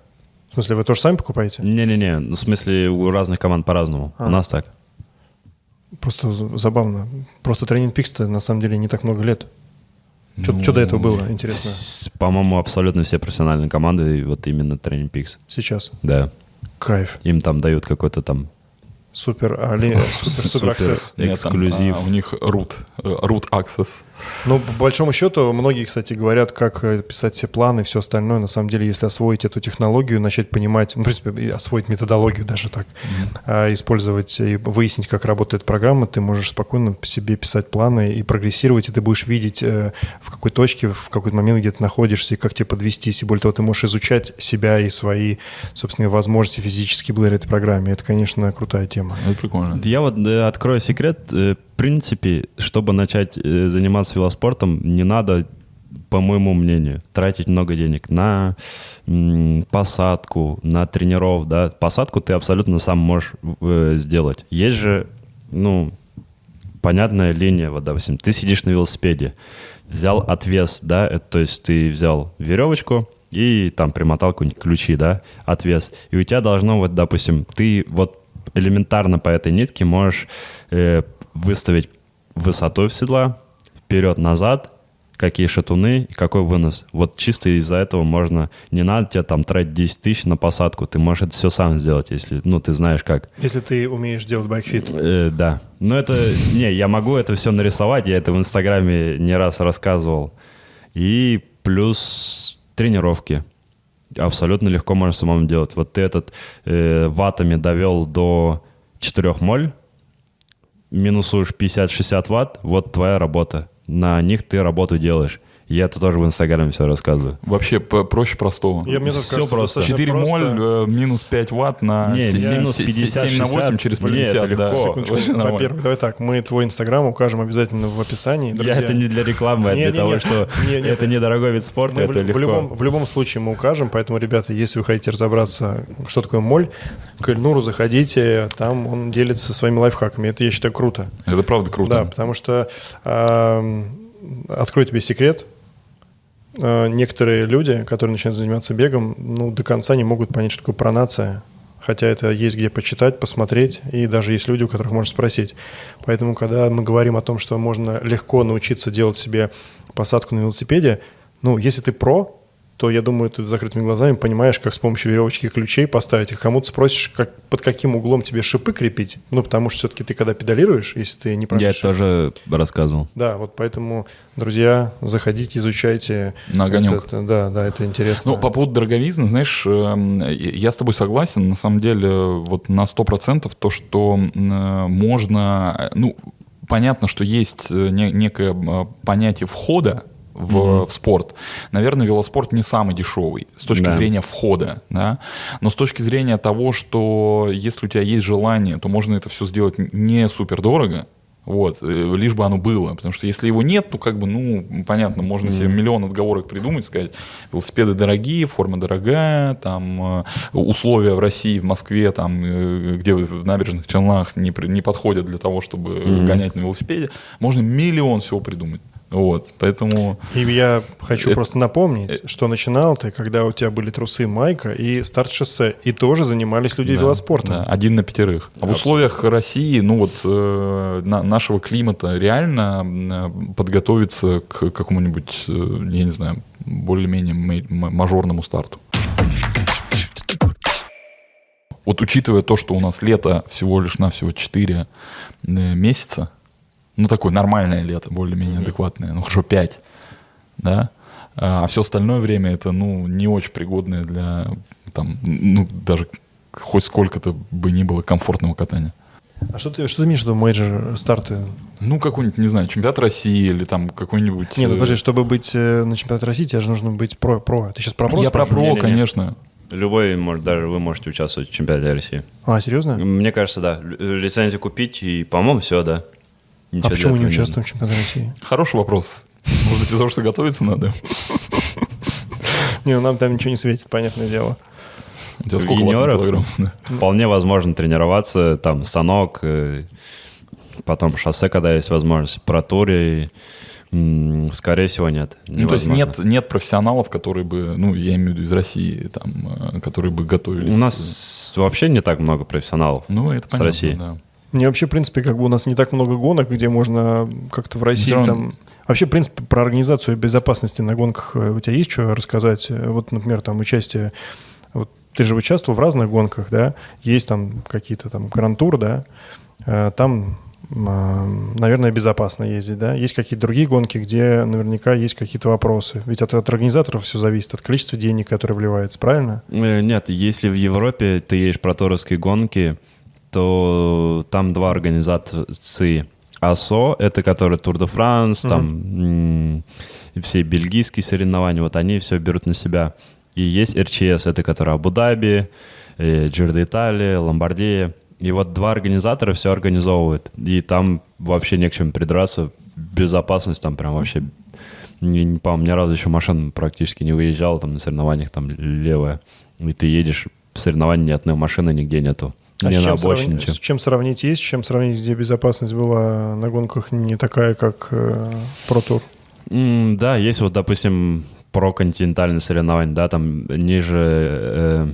Speaker 2: В смысле, вы тоже сами покупаете?
Speaker 4: Не-не-не, ну, в смысле у разных команд по-разному.
Speaker 2: А.
Speaker 4: У нас так.
Speaker 2: Просто забавно. Просто тренинг Пикс-то на самом деле не так много лет. Что
Speaker 3: Ну,
Speaker 2: до этого было, интересно,
Speaker 4: С- По-моему, абсолютно все профессиональные команды, вот именно Training Peaks.
Speaker 2: сейчас?
Speaker 4: Да.
Speaker 2: Кайф.
Speaker 4: Им там дают какой-то там
Speaker 2: Супер, али, супер, супер аксесс.
Speaker 3: Нет, там,
Speaker 4: эксклюзив.
Speaker 3: а, у них root, э, root access.
Speaker 2: Ну, по большому счету, многие, кстати, говорят, как э, писать все планы и все остальное. На самом деле, если освоить эту технологию, начать понимать, ну, в принципе, освоить методологию даже так, а, использовать и выяснить, как работает программа, ты можешь спокойно по себе писать планы и прогрессировать, и ты будешь видеть, э, в какой точке, в какой-то момент, где ты находишься, и как тебе подвестись. И более того, ты можешь изучать себя и свои, собственно, возможности физически благодаря этой программе. Это, конечно, крутая тема.
Speaker 3: Это прикольно.
Speaker 4: Я вот открою секрет. Э, В принципе, чтобы начать э, заниматься велоспортом, не надо, по моему мнению, тратить много денег на м, посадку, на тренеров. Да? Посадку ты абсолютно сам можешь э, сделать. Есть же, ну, понятная линия, вот, допустим, ты сидишь на велосипеде, взял отвес, да, это, то есть ты взял веревочку и там примотал какие-нибудь ключи, да, отвес, и у тебя должно вот, допустим, ты вот элементарно по этой нитке можешь э, выставить высоту в седла, вперед-назад, какие шатуны и какой вынос. Вот чисто из-за этого можно, не надо тебе там тратить 10 тысяч на посадку, ты можешь это все сам сделать, если, ну, ты знаешь как.
Speaker 2: Если ты умеешь делать байкфит.
Speaker 4: Э, да. Но это... Не, я могу это все нарисовать, я это в Инстаграме не раз рассказывал. И плюс тренировки. Абсолютно легко можно самому делать. Вот ты этот э, ваттами довел до 4 моль, минусуешь 50-60 ватт, вот твоя работа. На них ты работу делаешь. Я это тоже в Инстаграме все рассказываю.
Speaker 3: Вообще п- проще простого.
Speaker 2: Я, мне
Speaker 4: Всё
Speaker 2: кажется,
Speaker 4: просто.
Speaker 2: достаточно
Speaker 3: 4
Speaker 2: просто.
Speaker 3: моль, э, минус 5 ватт на
Speaker 4: Не,
Speaker 3: се-
Speaker 4: минус
Speaker 3: се-
Speaker 4: 50,
Speaker 3: 7 на 8 через
Speaker 4: Блин,
Speaker 3: 50,
Speaker 4: это
Speaker 3: да.
Speaker 4: легко.
Speaker 2: Секундочку. Во-первых, давай так, мы твой инстаграм укажем обязательно в описании. Друзья.
Speaker 4: Я это не для рекламы, а для того, что это недорогой вид спорта, это легко.
Speaker 2: любом, в любом случае мы укажем, поэтому, ребята, если вы хотите разобраться, что такое моль, к Эльнуру заходите, там он делится своими лайфхаками. Это, я считаю, круто.
Speaker 3: Это правда круто.
Speaker 2: Да, потому что, открою тебе секрет, некоторые люди, которые начинают заниматься бегом, ну, до конца не могут понять, что такое пронация. Хотя это есть где почитать, посмотреть, и даже есть люди, у которых можно спросить. Поэтому, когда мы говорим о том, что можно легко научиться делать себе посадку на велосипеде, ну, если ты про, то, я думаю, ты с закрытыми глазами понимаешь, как с помощью веревочки и ключей поставить их. Кому-то спросишь, как, под каким углом тебе шипы крепить. Ну, потому что все-таки ты когда педалируешь, если ты не
Speaker 4: Я
Speaker 2: правильно
Speaker 4: это тоже рассказывал.
Speaker 2: да, вот поэтому, друзья, заходите, изучайте.
Speaker 3: На огонек.
Speaker 2: Вот это, да, да, это интересно.
Speaker 3: Ну, по поводу дороговизны, знаешь, эм, я с тобой согласен, на самом деле, вот на 100% то, что можно, э, ну, понятно, что есть э, не- некое понятие входа в, в спорт. Наверное, велоспорт не самый дешевый с точки
Speaker 4: Да.
Speaker 3: зрения входа, да. Но с точки зрения того, что если у тебя есть желание, то можно это все сделать не супер дорого. Вот, э, лишь бы оно было. Потому что если его нет, то как бы, ну, понятно, можно себе миллион отговорок придумать, сказать, велосипеды дорогие, форма дорогая, там э, условия в России, в Москве, там, э, где в набережных Челнах не, не подходят для того, чтобы гонять на велосипеде. Можно миллион всего придумать. Вот, поэтому...
Speaker 2: И я хочу
Speaker 3: Это-
Speaker 2: просто напомнить, что начинал ты, когда у тебя были трусы майка и старт-шоссе, и тоже занимались люди
Speaker 3: Да,
Speaker 2: велоспортом.
Speaker 3: да, один на пятерых. А в условиях России, ну вот э, на- нашего климата реально э, подготовиться к какому-нибудь, э, я не знаю, более-менее мажорному старту. Вот учитывая то, что у нас лето всего лишь навсего 4 месяца, ну такое нормальное лето, более-менее адекватное, ну хорошо 5, да, А все остальное время это, ну, не очень пригодное для, там, ну, даже хоть сколько-то бы ни было комфортного катания.
Speaker 2: А что ты, что ты имеешь в виду major старты?
Speaker 3: Ну, какой-нибудь, не знаю, чемпионат России или там какой-нибудь...
Speaker 2: Не, ну
Speaker 3: э,
Speaker 2: подожди, чтобы быть э, на чемпионате России, тебе же нужно быть pro. pro. Ты сейчас про pro
Speaker 3: Я про pro,
Speaker 4: Не-не-не.
Speaker 3: конечно.
Speaker 4: Любой, может, даже вы можете участвовать в чемпионате России.
Speaker 2: А, серьезно?
Speaker 4: Мне кажется, да. Л- Лицензию купить и, по-моему, все, да.
Speaker 2: А
Speaker 4: Ничего для
Speaker 2: почему не участвуем в чемпионате России?
Speaker 3: Хороший вопрос. Может быть, из-за того, что готовиться надо?
Speaker 2: Не, ну нам там ничего не светит, понятное дело.
Speaker 3: У тебя сколько килограмм? Да.
Speaker 4: Вполне возможно тренироваться, там, станок, э, потом шоссе, когда есть возможность, про туре, м, скорее всего, нет.
Speaker 3: Ну, то есть нет, нет профессионалов, которые бы, ну, я имею в виду из России, там, э, которые бы готовились.
Speaker 4: У нас вообще не так много профессионалов
Speaker 3: ну, это
Speaker 4: с
Speaker 3: понятно,
Speaker 4: России.
Speaker 3: да.
Speaker 2: Мне вообще, в принципе, как бы у нас не так много гонок, где можно как-то в России
Speaker 3: равно-
Speaker 2: там... Вообще, в принципе, про организацию безопасности на гонках э, у тебя есть что рассказать? Э, Вот, например, там участие... Вот ты же участвовал в разных гонках, да? Есть там какие-то там грантур, да? Э, Там, м, наверное, безопасно ездить, да? Есть какие-то другие гонки, где наверняка есть какие-то вопросы. Ведь от, от организаторов все зависит, от количества денег, которые вливается, правильно?
Speaker 4: Нет, если в Европе ты едешь проторовские гонки, то там два организации. АСО, это который Тур де Франс, там все бельгийские соревнования, вот они все берут на себя. И есть РЧС, это который Абу-Даби, Джир де Италия, Ломбардия. И вот два организатора все организовывают. И там вообще не к чему придраться. Безопасность там прям вообще... Не, не, по-моему, ни разу еще машина практически не выезжала там на соревнованиях, там левая. И ты едешь, в соревновании ни одной машины нигде нету.
Speaker 2: А
Speaker 4: ни
Speaker 2: с чем, сравнить,
Speaker 4: ничего.
Speaker 2: с чем сравнить есть? С чем сравнить, где безопасность была на гонках не такая, как э, Tour?
Speaker 4: М, Да, есть вот, допустим, проконтинентальные соревнования, да, там ниже, э,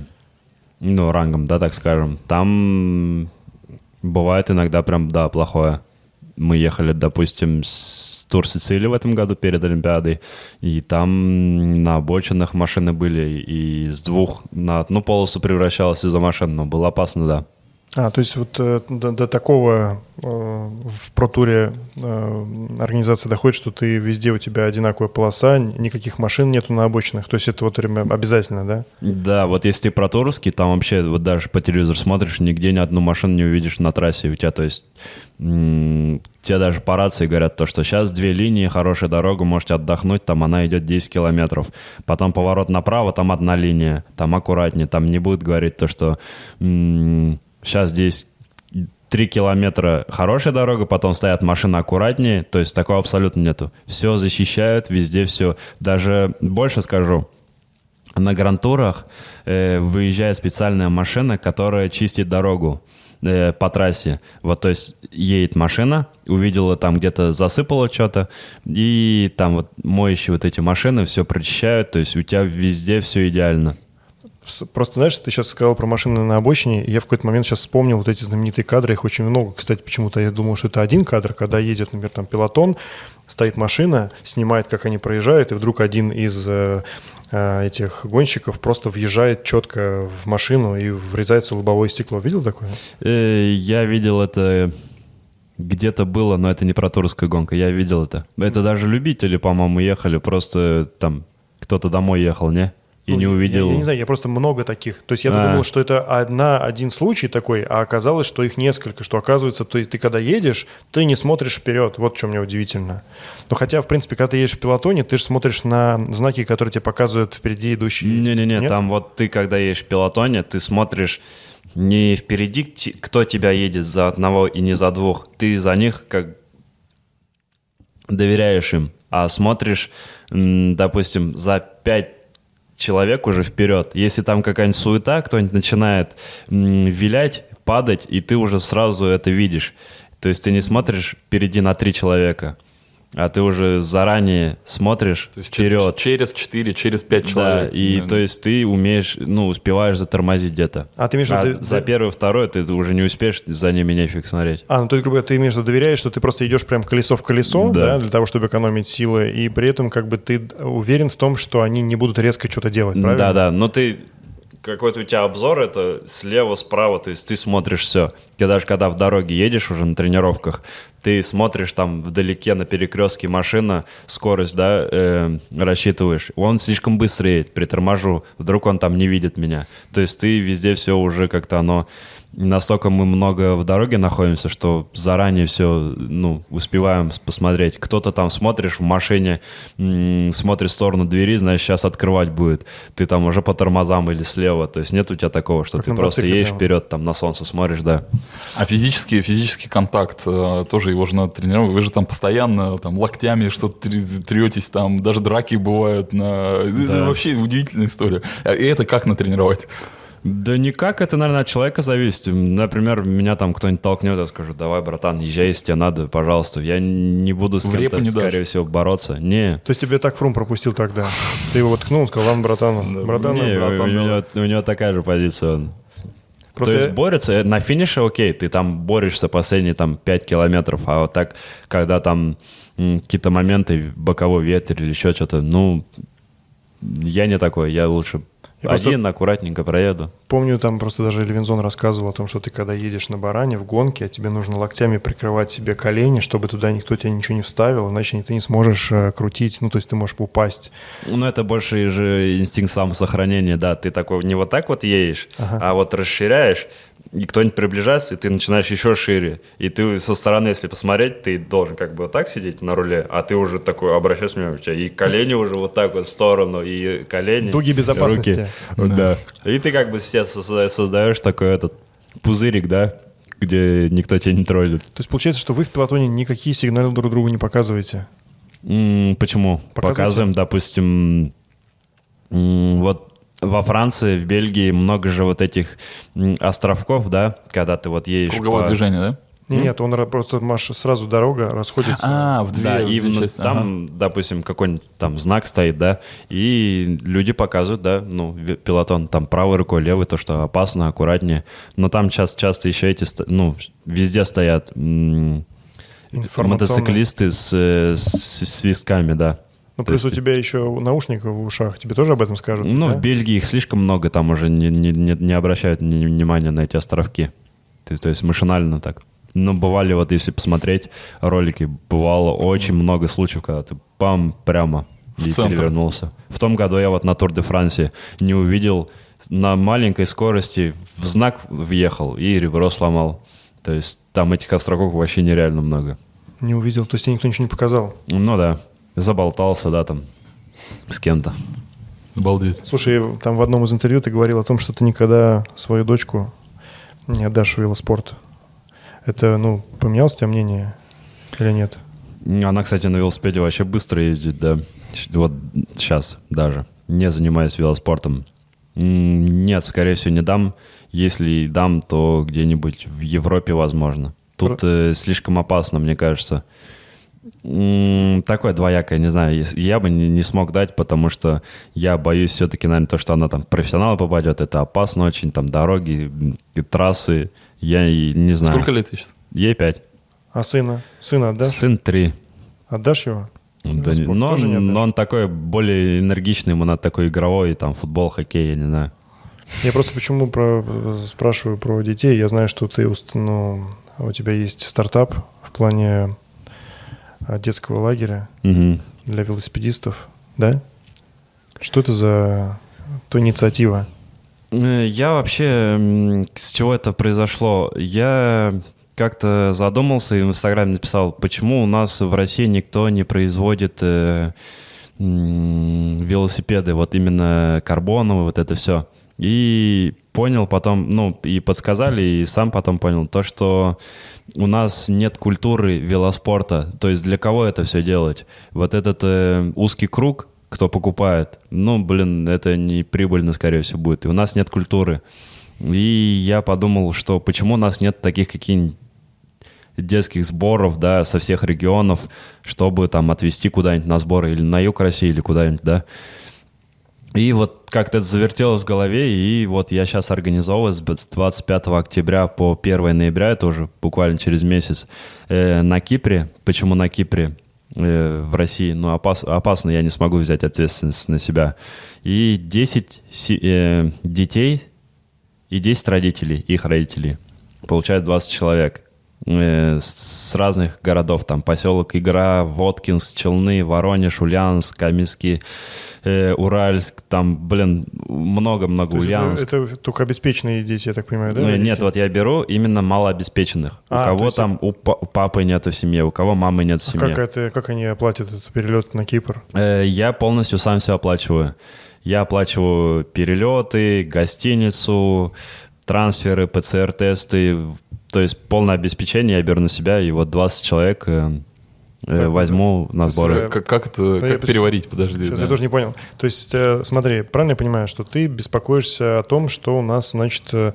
Speaker 4: ну, рангом, да, так скажем. Там бывает иногда прям, да, плохое. Мы ехали, допустим, с Тур Сицилии в этом году перед Олимпиадой, и там на обочинах машины были, и с двух на одну полосу превращалась из-за машин, но было опасно, да.
Speaker 2: А, то есть вот э, до, до такого э, в протуре э, организация доходит, что ты везде у тебя одинаковая полоса, никаких машин нету на обочинах. То есть это вот прям обязательно, да?
Speaker 4: Да, вот если ты про Турский, там вообще вот даже по телевизору смотришь, нигде ни одну машину не увидишь на трассе. У тебя, то есть, м, тебе даже по рации говорят то, что сейчас две линии, хорошая дорога, можете отдохнуть, там она идет 10 километров. Потом поворот направо, там одна линия, там аккуратнее, там не будет говорить то, что сейчас здесь 3 километра хорошая дорога, потом стоят машины аккуратнее, то есть такого абсолютно нету. Все защищают, везде все. Даже больше скажу, на грантурах э, выезжает специальная машина, которая чистит дорогу э, по трассе. Вот, то есть едет машина, увидела там где-то засыпала что-то, и там вот моющие вот эти машины все прочищают, то есть у тебя везде все идеально.
Speaker 2: Просто, знаешь, ты сейчас сказал про машины на обочине, и я в какой-то момент сейчас вспомнил вот эти знаменитые кадры, их очень много. Кстати, почему-то я думал, что это один кадр, когда едет, например, там пилотон, стоит машина, снимает, как они проезжают, и вдруг один из э, э, этих гонщиков просто въезжает четко в машину и врезается в лобовое стекло. Видел такое?
Speaker 4: Э, я видел это где-то было, но это не про турская гонка, я видел это. Это даже любители, по-моему, ехали, просто там кто-то домой ехал, не? И
Speaker 2: Ну,
Speaker 4: не увидел.
Speaker 2: Я, я не знаю, я просто много таких. То есть я
Speaker 4: А.
Speaker 2: думал, что это одна, один случай такой, а оказалось, что их несколько. Что оказывается, ты, ты когда едешь, ты не смотришь вперед. Вот что мне удивительно. Но хотя, в принципе, когда ты едешь в пилотоне, ты же смотришь на знаки, которые тебе показывают впереди идущие.
Speaker 4: Не-не-не, там вот ты, когда едешь в пилотоне, ты смотришь не впереди, кто тебя едет за одного и не за двух. Ты за них как доверяешь им, а смотришь, допустим, за пять человек уже вперед. Если там какая-нибудь суета, кто-нибудь начинает вилять, падать, и ты уже сразу это видишь. То есть ты не смотришь впереди на три человека, а ты уже заранее смотришь
Speaker 3: То есть
Speaker 4: вперед.
Speaker 3: через 4, через 5
Speaker 4: Да,
Speaker 3: человек.
Speaker 4: и
Speaker 3: Да.
Speaker 4: то есть ты умеешь, ну, успеваешь затормозить где-то.
Speaker 2: А ты имеешь виду, ты-
Speaker 4: за
Speaker 2: ты-
Speaker 4: первый, второй ты уже не успеешь за ними нефиг смотреть.
Speaker 2: А, ну то есть, грубо говоря, ты имеешь доверяешь, что ты просто идешь прям колесо в колесо, да.
Speaker 4: Да.
Speaker 2: для того, чтобы экономить силы, и при этом как бы ты уверен в том, что они не будут резко что-то делать, правильно?
Speaker 4: Да-да, но ты какой-то у тебя обзор, это слева, справа, то есть ты смотришь все. Ты даже когда в дороге едешь уже на тренировках, ты смотришь там вдалеке на перекрестке машина, скорость, да, э, рассчитываешь. Он слишком быстро едет, приторможу, вдруг он там не видит меня. То есть ты везде все уже как-то оно настолько мы много в дороге находимся, что заранее все, ну, успеваем посмотреть. Кто-то там смотришь в машине, смотрит в сторону двери, знаешь, сейчас открывать будет. Ты там уже по тормозам или слева. То есть нет у тебя такого, что
Speaker 2: Как
Speaker 4: ты просто едешь
Speaker 2: прямо.
Speaker 4: вперед, там на солнце смотришь, да.
Speaker 3: А физический, физический контакт, э, тоже его же надо тренировать. Вы же там постоянно там локтями что-то тре- третесь, там даже драки бывают. На... Это вообще удивительная история. А И это как натренировать?
Speaker 4: Да никак, это, наверное, от человека зависит. Например, меня там кто-нибудь толкнет, я скажу, давай, братан, езжай, если тебе надо, пожалуйста. Я не буду с кем-то,
Speaker 3: не дашь?
Speaker 4: скорее всего, бороться. Не,
Speaker 2: То есть тебе так Фрум пропустил тогда? Ты его воткнул, он сказал, ладно, братан, братан,
Speaker 4: не, у,
Speaker 2: братан,
Speaker 4: у
Speaker 2: давай».
Speaker 4: него, у него такая же позиция. он.
Speaker 2: Просто
Speaker 4: То есть борется, э, на финише окей, ты там борешься последние там 5 километров, а вот так, когда там какие-то моменты, боковой ветер или еще что-то, ну, я не такой, я лучше
Speaker 2: Я просто-
Speaker 4: один аккуратненько проеду.
Speaker 2: Помню, там просто даже Левинзон рассказывал о том, что ты когда едешь на баране в гонке, тебе нужно локтями прикрывать себе колени, чтобы туда никто тебе ничего не вставил, иначе ты не сможешь э, крутить, ну, то есть ты можешь упасть.
Speaker 4: Ну, это больше же инстинкт самосохранения, да. Ты такой не вот так вот едешь, а вот расширяешь, и кто-нибудь приближается, и ты начинаешь еще шире. И ты со стороны, если посмотреть, ты должен как бы вот так сидеть на руле, а ты уже такой обращаешь внимание, у тебя и колени уже вот так вот в сторону, и колени.
Speaker 2: Дуги безопасности.
Speaker 4: руки. Да. И ты как бы себе созда- создаешь такой этот пузырик, да, где никто тебя не троллит.
Speaker 2: То есть получается, что вы в пилотоне никакие сигналы друг другу не показываете.
Speaker 4: М, Почему?
Speaker 2: Показывайте.
Speaker 4: Показываем, допустим, м, вот во Франции, в Бельгии много же вот этих островков, да, когда ты вот едешь
Speaker 3: Круговое
Speaker 4: по-
Speaker 3: движение, да?
Speaker 2: Не, нет, он просто, Маша, сразу дорога расходится.
Speaker 3: А, в две,
Speaker 4: Да,
Speaker 3: в
Speaker 4: и
Speaker 3: две
Speaker 4: вну-
Speaker 3: части.
Speaker 4: там, допустим, какой-нибудь там знак стоит, да, и люди показывают, да, ну, пилотон, там правой рукой, левой, то, что опасно, аккуратнее. Но там часто, часто еще эти, ну, везде стоят мотоциклисты с, э, с свистками, да.
Speaker 2: Ну, плюс у
Speaker 4: есть-
Speaker 2: тебя еще наушников в ушах. Тебе тоже об этом скажут?
Speaker 4: Ну,
Speaker 2: да?
Speaker 4: в Бельгии их слишком много, там уже не, не, не, не обращают ни- внимания на эти островки. То, есть- то есть машинально так. Но бывали, вот если посмотреть ролики, бывало очень много случаев, когда ты пам, прямо и
Speaker 3: центр.
Speaker 4: перевернулся. В том году я вот на Тур де Франции не увидел, на маленькой скорости в знак въехал и ребро сломал. То есть там этих островков вообще нереально много.
Speaker 2: Не увидел, то есть тебе никто ничего не показал.
Speaker 4: Ну да, заболтался, да, там с кем-то.
Speaker 3: Обалдеть.
Speaker 2: Слушай, там в одном из интервью ты говорил о том, что ты никогда свою дочку не отдашь в велоспорт. Это, ну, поменялось у тебя мнение или нет?
Speaker 4: Она, кстати, на велосипеде вообще быстро ездит, да. Вот сейчас даже, не занимаясь велоспортом. Нет, скорее всего, не дам. Если и дам, то где-нибудь в Европе, возможно. Тут э, слишком опасно, мне кажется. Такое двоякое, не знаю. Я бы не, смог дать, потому что я боюсь все-таки, наверное, то, что она там в профессионала попадет. Это опасно очень, там дороги, трассы. Я и не знаю.
Speaker 3: Сколько лет ей сейчас?
Speaker 4: Ей пять.
Speaker 2: А сына? Сына отдашь?
Speaker 4: Сын три.
Speaker 2: Отдашь его?
Speaker 4: Да, не- но,
Speaker 2: тоже не
Speaker 4: он,
Speaker 2: отдашь?
Speaker 4: но он такой более энергичный, ему надо такой игровой, там, футбол, хоккей, я не знаю.
Speaker 2: Я просто почему про, спрашиваю про детей. Я знаю, что ты, ну, у тебя есть стартап в плане детского лагеря
Speaker 4: Мгм.
Speaker 2: для велосипедистов, да? Что это за то инициатива?
Speaker 4: Э, Я вообще, с чего это произошло? Я как-то задумался и в Инстаграме написал, почему у нас в России никто не производит э, м, велосипеды, вот именно карбоновые, вот это все. И понял потом, ну, и подсказали, и сам потом понял то, что у нас нет культуры велоспорта. То есть для кого это все делать? Вот этот э, узкий круг, кто покупает, ну, блин, это не прибыльно, скорее всего, будет. И у нас нет культуры. И я подумал, что почему у нас нет таких каких-нибудь детских сборов, да, со всех регионов, чтобы там отвезти куда-нибудь на сборы или на юг России, или куда-нибудь, да. И вот как-то это завертелось в голове, и вот я сейчас организовываю с 25 октября по 1 ноября, это уже буквально через месяц, э, на Кипре. Почему на Кипре? э, в России, но опас, опасно, я не смогу взять ответственность на себя. И 10 си- э, детей и 10 родителей, их родителей. Получается 20 человек э, с разных городов, там поселок Игра, Воткинск, Челны, Воронеж, Ульяновск, Каменский, э, Уральск, там, блин, много-много
Speaker 2: есть это,
Speaker 4: Ульяновск.
Speaker 2: это только обеспеченные дети, я так понимаю, да?
Speaker 4: Ну, нет,
Speaker 2: дети?
Speaker 4: вот я беру именно малообеспеченных.
Speaker 2: А,
Speaker 4: у кого
Speaker 2: есть
Speaker 4: там у, у папы нету в семье, у кого мамы нет в
Speaker 2: А
Speaker 4: семье.
Speaker 2: как, это, как они оплатят этот перелет на Кипр?
Speaker 4: Э, Я полностью сам все оплачиваю. Я оплачиваю перелеты, гостиницу, трансферы, ПЦР-тесты. То есть полное обеспечение я беру на себя, и вот 20 человек э,
Speaker 2: Так,
Speaker 4: возьму на сборы.
Speaker 3: Как, как это,
Speaker 2: Да я
Speaker 3: как переварить, подожди.
Speaker 2: Сейчас
Speaker 3: да.
Speaker 2: я тоже не понял. То есть, э, смотри, правильно я понимаю, что ты беспокоишься о том, что у нас, значит, э,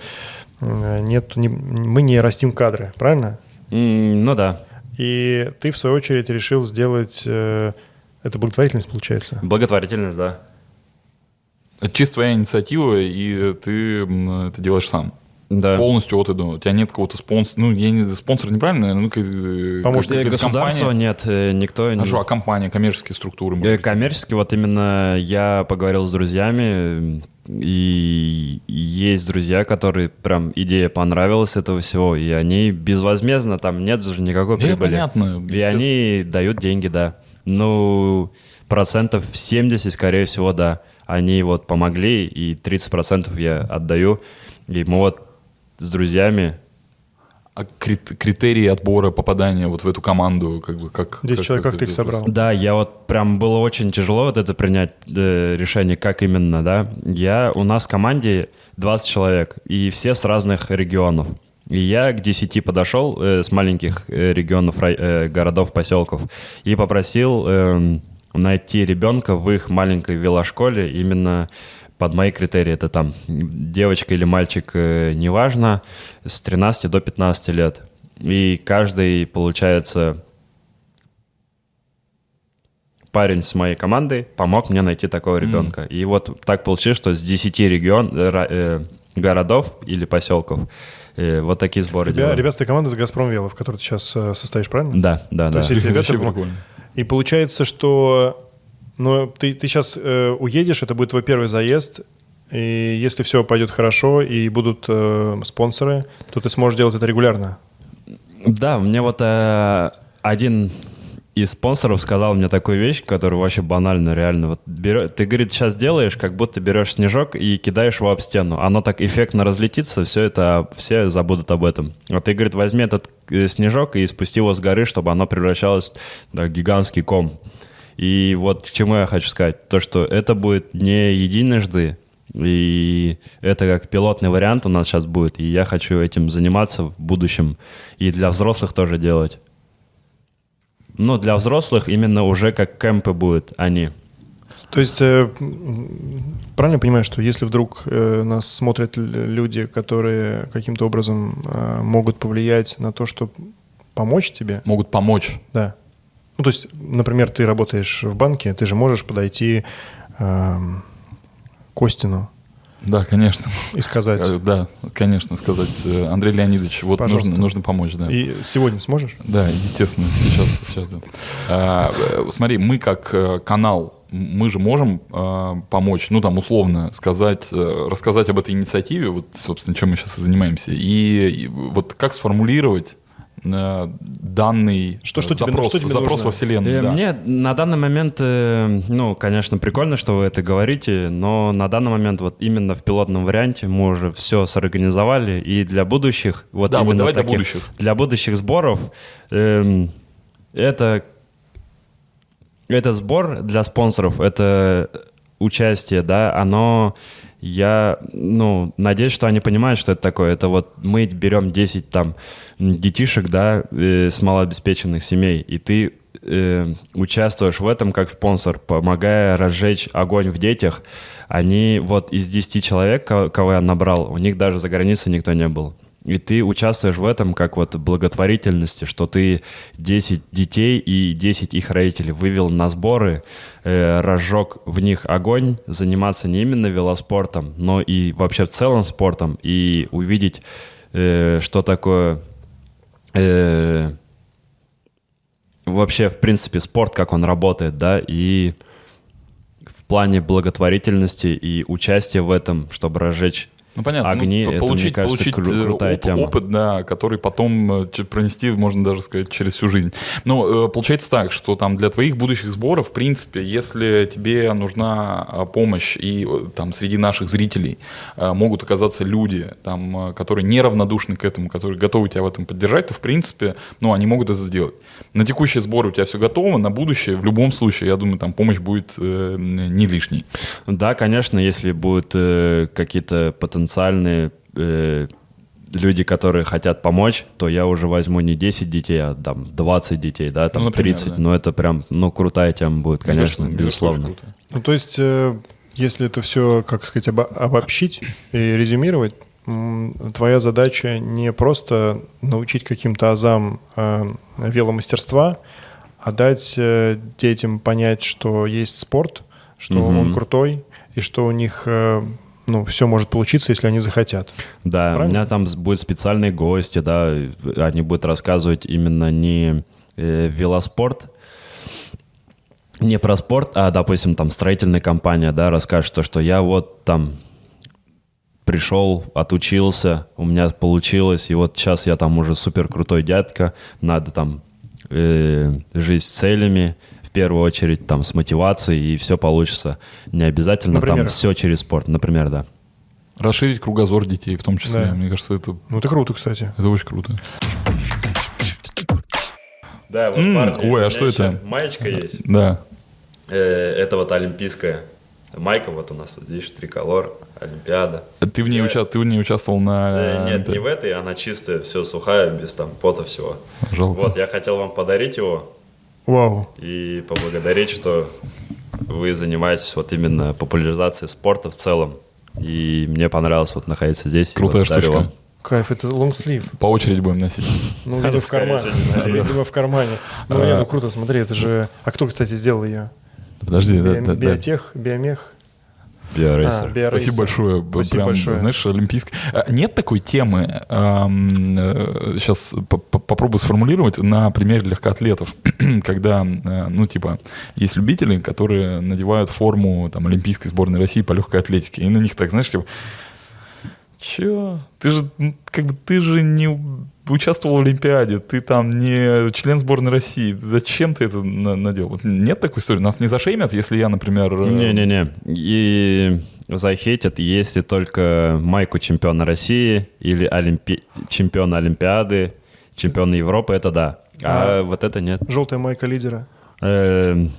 Speaker 2: э, нет, не- мы не растим кадры, правильно?
Speaker 4: М, Ну да,
Speaker 2: И ты, в свою очередь, решил сделать... э, это благотворительность, получается?
Speaker 4: благотворительность, да.
Speaker 3: Это чисто твоя инициатива, и ты это делаешь сам.
Speaker 4: Да.
Speaker 3: Полностью от и до. У тебя нет какого-то спонсора. Ну, я не спонсор неправильно, ну, как, э,
Speaker 4: Э,
Speaker 3: какая-то
Speaker 4: Государства
Speaker 3: компания.
Speaker 4: нет, э, никто...
Speaker 3: А
Speaker 4: не-
Speaker 3: что, а компания, коммерческие структуры? может
Speaker 4: Э,
Speaker 3: быть?
Speaker 4: Коммерчески, вот именно я поговорил с друзьями, и есть друзья, которые прям идея понравилась этого всего, и они безвозмездно, там нет даже никакой
Speaker 3: Э,
Speaker 4: прибыли.
Speaker 3: понятно,
Speaker 4: И они дают деньги, да. Ну, процентов 70, скорее всего, да. Они вот помогли, и 30% я отдаю. И мы вот с друзьями
Speaker 3: А крит- критерии отбора попадания вот в эту команду, как бы как...
Speaker 2: 10 человек, как ты их собрал?
Speaker 4: Да, я вот прям было очень тяжело вот это принять э, решение, как именно, да. Я, у нас в команде 20 человек, и все с разных регионов. И я к 10 подошел э, с маленьких э, регионов, рай- э, городов, поселков, и попросил эм, найти ребенка в их маленькой велошколе именно под мои критерии. Это там девочка или мальчик, э, неважно, с 13 до 15 лет. И каждый, получается, парень с моей команды помог мне найти такого ребенка. И вот так получилось, что с 10 регион, э, городов или поселков э, вот такие сборы
Speaker 2: Ребя-
Speaker 4: делали.
Speaker 2: ребята, ты команда из «Газпром Вела», в которой ты сейчас э, состоишь, правильно?
Speaker 4: Да, да,
Speaker 2: То
Speaker 4: да.
Speaker 2: есть ребята...
Speaker 3: Вообще
Speaker 2: пом-
Speaker 3: прикольно.
Speaker 2: И получается, что ну, ты, ты сейчас уедешь, это будет твой первый заезд, и если все пойдет хорошо и будут э, спонсоры, то ты сможешь делать это регулярно.
Speaker 4: Да, мне вот э, один из спонсоров сказал мне такую вещь, которая вообще банальна, реально. Вот берё- ты, говорит, сейчас делаешь, как будто берешь снежок и кидаешь его об стену. Оно так эффектно разлетится, все это, все забудут об этом. А ты, говорит, возьми этот э, снежок и спусти его с горы, чтобы оно превращалось в гигантский ком. И вот к чему я хочу сказать. То, что это будет не единожды, и это как пилотный вариант у нас сейчас будет. И я хочу этим заниматься в будущем. И для взрослых тоже делать. Ну, для взрослых именно уже как кемпы будут они.
Speaker 2: То есть, э, правильно я понимаю, что если вдруг э, нас смотрят люди, которые каким-то образом э, могут повлиять на то, чтобы помочь тебе,
Speaker 3: Могут помочь.
Speaker 2: да. Ну, то есть, например, ты работаешь в банке, ты же можешь подойти эм, Костину
Speaker 3: Да, конечно.
Speaker 2: и сказать.
Speaker 3: Э, Да, конечно, сказать, э, Андрей Леонидович, вот
Speaker 2: Пожалуйста.
Speaker 3: нужно, нужно помочь, да.
Speaker 2: И сегодня сможешь?
Speaker 3: Да, естественно, сейчас, сейчас. Да. А, э, смотри, мы как э, канал, мы же можем э, помочь, ну там условно сказать, э, рассказать об этой инициативе, вот, собственно, чем мы сейчас и занимаемся, и, и вот как сформулировать э, данный
Speaker 2: Что- что
Speaker 3: э,
Speaker 2: тебе-
Speaker 3: запрос,
Speaker 2: что тебе
Speaker 3: запрос
Speaker 2: нужно?
Speaker 3: во вселенную.
Speaker 4: Э,
Speaker 3: да.
Speaker 4: Мне на данный момент, э, ну, конечно, прикольно, что вы это говорите, но на данный момент вот именно в пилотном варианте мы уже все сорганизовали, и для будущих, вот
Speaker 3: Да, вот
Speaker 4: именно
Speaker 3: для
Speaker 4: таких-
Speaker 3: будущих.
Speaker 4: для будущих сборов, эм, это, это сбор для спонсоров, это участие, да, оно, я, ну, надеюсь, что они понимают, что это такое. Это вот мы берем 10 там детишек, да, э, с малообеспеченных семей, и ты э, участвуешь в этом как спонсор, помогая разжечь огонь в детях. Они вот из 10 человек, ко- кого я набрал, у них даже за границей никто не был. И ты участвуешь в этом как вот благотворительности, что ты 10 детей и 10 их родителей вывел на сборы, э, разжег в них огонь, заниматься не именно велоспортом, но и вообще в целом спортом, и увидеть, э, что такое э, вообще, в принципе, спорт, как он работает, да, и в плане благотворительности и участия в этом, чтобы разжечь
Speaker 3: Ну, понятно.
Speaker 4: огни,
Speaker 3: ну,
Speaker 4: это,
Speaker 3: получить,
Speaker 4: кажется,
Speaker 3: получить э,
Speaker 4: крутая
Speaker 3: оп-
Speaker 4: тема.
Speaker 3: опыт, да, который потом э, пронести, можно даже сказать, через всю жизнь. Ну, э, получается так, что там для твоих будущих сборов, в принципе, если тебе нужна э, помощь, и там среди наших зрителей могут оказаться люди, там, которые неравнодушны к этому, которые готовы тебя в этом поддержать, то, в принципе, ну, они могут это сделать. На текущие сборы у тебя все готово, на будущее, в любом случае, я думаю, там помощь будет э, не лишней.
Speaker 4: Да, конечно, если будут э, какие-то потенциальные э, люди, которые хотят помочь, то я уже возьму не 10 детей, а там 20 детей, да, там
Speaker 3: Ну, например,
Speaker 4: 30.
Speaker 3: да.
Speaker 4: Но это прям, ну, крутая тема будет, конечно,
Speaker 3: кажется,
Speaker 4: безусловно.
Speaker 2: Ну, то есть, э, если это все, как сказать, обо- обобщить и резюмировать, твоя задача не просто научить каким-то азам э, веломастерства, а дать э, детям понять, что есть спорт, что
Speaker 4: Мгм.
Speaker 2: он крутой, и что у них э, ну, все может получиться, если они захотят.
Speaker 4: Да,
Speaker 2: Правильно?
Speaker 4: у меня там будут специальные гости, да, они будут рассказывать именно не э, велоспорт, не про спорт, а, допустим, там строительная компания, да, расскажет то, что я вот там пришел, отучился, у меня получилось, и вот сейчас я там уже супер крутой дядька, надо там э, жить с целями, первую очередь там с мотивацией, и все получится. Не обязательно
Speaker 2: Например?
Speaker 4: там все через спорт, например, да.
Speaker 3: Расширить кругозор детей в том числе.
Speaker 2: Да.
Speaker 3: Мне кажется, это,
Speaker 2: Ну, это круто, кстати.
Speaker 3: это очень круто.
Speaker 4: Да, вот
Speaker 3: М,
Speaker 4: парни,
Speaker 3: ой, а что это?
Speaker 4: Маечка есть.
Speaker 3: Да.
Speaker 4: Э, Это вот олимпийская майка, вот у нас вот видишь, триколор, Олимпиада.
Speaker 3: Ты в ней,
Speaker 4: Я-
Speaker 3: уча- ты в ней участвовал на...
Speaker 4: Э, Нет, не в этой, она чистая, все сухая, без там пота всего.
Speaker 3: Жалко.
Speaker 4: Вот, я хотел вам подарить его
Speaker 2: Вау.
Speaker 4: и поблагодарить, что вы занимаетесь вот именно популяризацией спорта в целом. И мне понравилось вот находиться здесь.
Speaker 3: Крутая
Speaker 4: вот
Speaker 3: штучка.
Speaker 4: вам.
Speaker 2: Кайф, это лонгслив.
Speaker 3: По очереди будем носить.
Speaker 2: Ну, видимо, в кармане. Видимо, в кармане. Ну, не, ну круто, смотри, это же... А кто, кстати, сделал ее?
Speaker 3: Подожди, да.
Speaker 2: Биотех, биомех?
Speaker 4: Биорейсер.
Speaker 2: А, биорейсер.
Speaker 3: Спасибо большое.
Speaker 2: Спасибо
Speaker 3: Прям,
Speaker 2: большое.
Speaker 3: Знаешь, олимпийский. А, Нет такой темы, сейчас попробую сформулировать на примере легкоатлетов, когда, э, ну, типа, есть любители, которые надевают форму там, Олимпийской сборной России по легкой атлетике, и на них так, знаешь, типа, Че? Ты же, как бы, ты же не участвовал в Олимпиаде, ты там не член сборной России. Зачем ты это на- надел? Вот нет такой истории? Нас не зашеймят, если я, например... э,
Speaker 4: Не-не-не. И захейтят, если только майку чемпиона России или олимпи... чемпиона Олимпиады, чемпиона Европы, это да. А, вот это нет.
Speaker 2: Желтая майка лидера.
Speaker 4: Эм,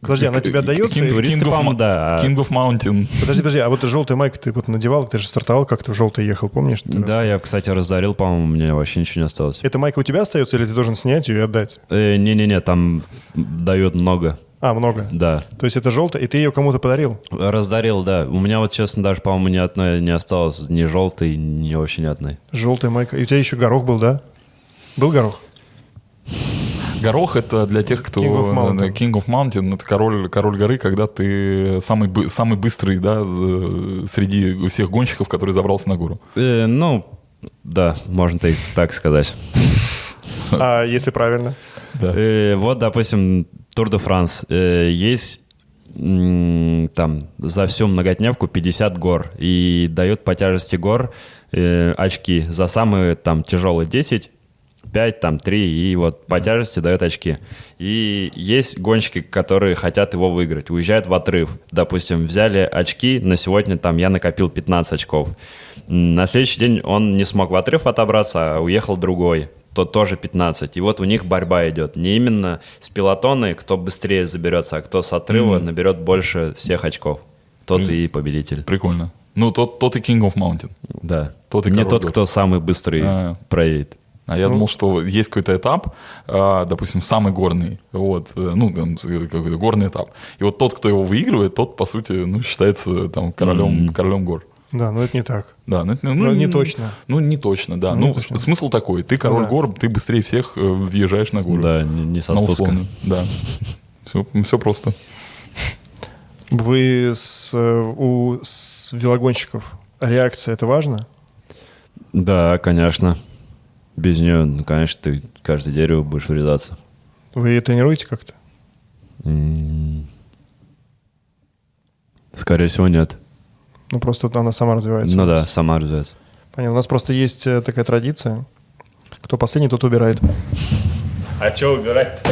Speaker 2: Подожди, она тебе отдается?
Speaker 3: King, King of
Speaker 4: да,
Speaker 3: King of Mountain.
Speaker 2: Подожди, подожди, а вот желтая майка ты вот надевал, ты же стартовал как-то в желтый ехал, помнишь?
Speaker 4: Да, я, кстати, раздарил, по-моему, у меня вообще ничего не осталось.
Speaker 2: Эта майка у тебя остается или ты должен снять ее и отдать?
Speaker 4: Э, Не-не-не, там дают много,
Speaker 2: А, много.
Speaker 4: да.
Speaker 2: То есть это желтая, и ты ее кому-то подарил?
Speaker 4: Раздарил, да. У меня вот, честно, даже, по-моему, ни одной не осталось, ни желтой, ни вообще ни одной.
Speaker 2: Желтая майка. И у тебя еще горох был, да? Был горох?
Speaker 3: Горох это для тех, кто...
Speaker 2: King of Mountain.
Speaker 3: King of Mountain это король, король горы, когда ты самый, самый быстрый, да, среди всех гонщиков, который забрался на гору.
Speaker 4: Э, ну, да, можно так, так сказать.
Speaker 2: А если правильно?
Speaker 3: Да.
Speaker 4: Э, вот, допустим, Тур де Франс. Э, есть там за всю многодневку 50 гор. И дают по тяжести гор э, очки. За самые там тяжелые 10, 5, там 3, и вот по тяжести дают очки. И есть гонщики, которые хотят его выиграть, уезжают в отрыв. Допустим, взяли очки, на сегодня там я накопил 15 очков. На следующий день он не смог в отрыв отобраться, а уехал другой тот тоже 15. И вот у них борьба идет. Не именно с пилотоной, кто быстрее заберется, а кто с отрыва наберет больше всех очков. Тот
Speaker 3: Мгм.
Speaker 4: и победитель.
Speaker 3: Прикольно. Ну, тот, тот и King of Mountain.
Speaker 4: Да.
Speaker 3: Тот и
Speaker 4: Не тот, кто самый быстрый
Speaker 3: А.
Speaker 4: проедет.
Speaker 3: А я думал, что есть какой-то этап, а, допустим, самый горный, вот, э, ну, там, с- какой-то горный этап. И вот тот, кто его выигрывает, тот, по сути, ну, считается там королем, королем гор.
Speaker 2: Да, но это не так.
Speaker 3: Да, ну, это, ну,
Speaker 2: Ну, не
Speaker 3: ну,
Speaker 2: точно.
Speaker 3: Ну, не точно, да.
Speaker 2: Ну,
Speaker 3: Ну,
Speaker 2: не точно.
Speaker 3: с- смысл такой. Ты король
Speaker 2: да.
Speaker 3: гор, ты быстрее всех э, въезжаешь на гору.
Speaker 4: Да, не, не со
Speaker 3: На условно, да. Все, все просто.
Speaker 2: Вы с, э, у с велогонщиков реакция это важно?
Speaker 4: Да, конечно. Без нее, ну, конечно, ты каждое дерево будешь врезаться.
Speaker 2: Вы ее тренируете как-то?
Speaker 4: М, Скорее всего, нет.
Speaker 2: Ну, просто она сама развивается.
Speaker 4: Ну да, сама развивается.
Speaker 2: Понятно. У нас просто есть э, такая традиция. Кто последний, тот убирает.
Speaker 4: А что убирать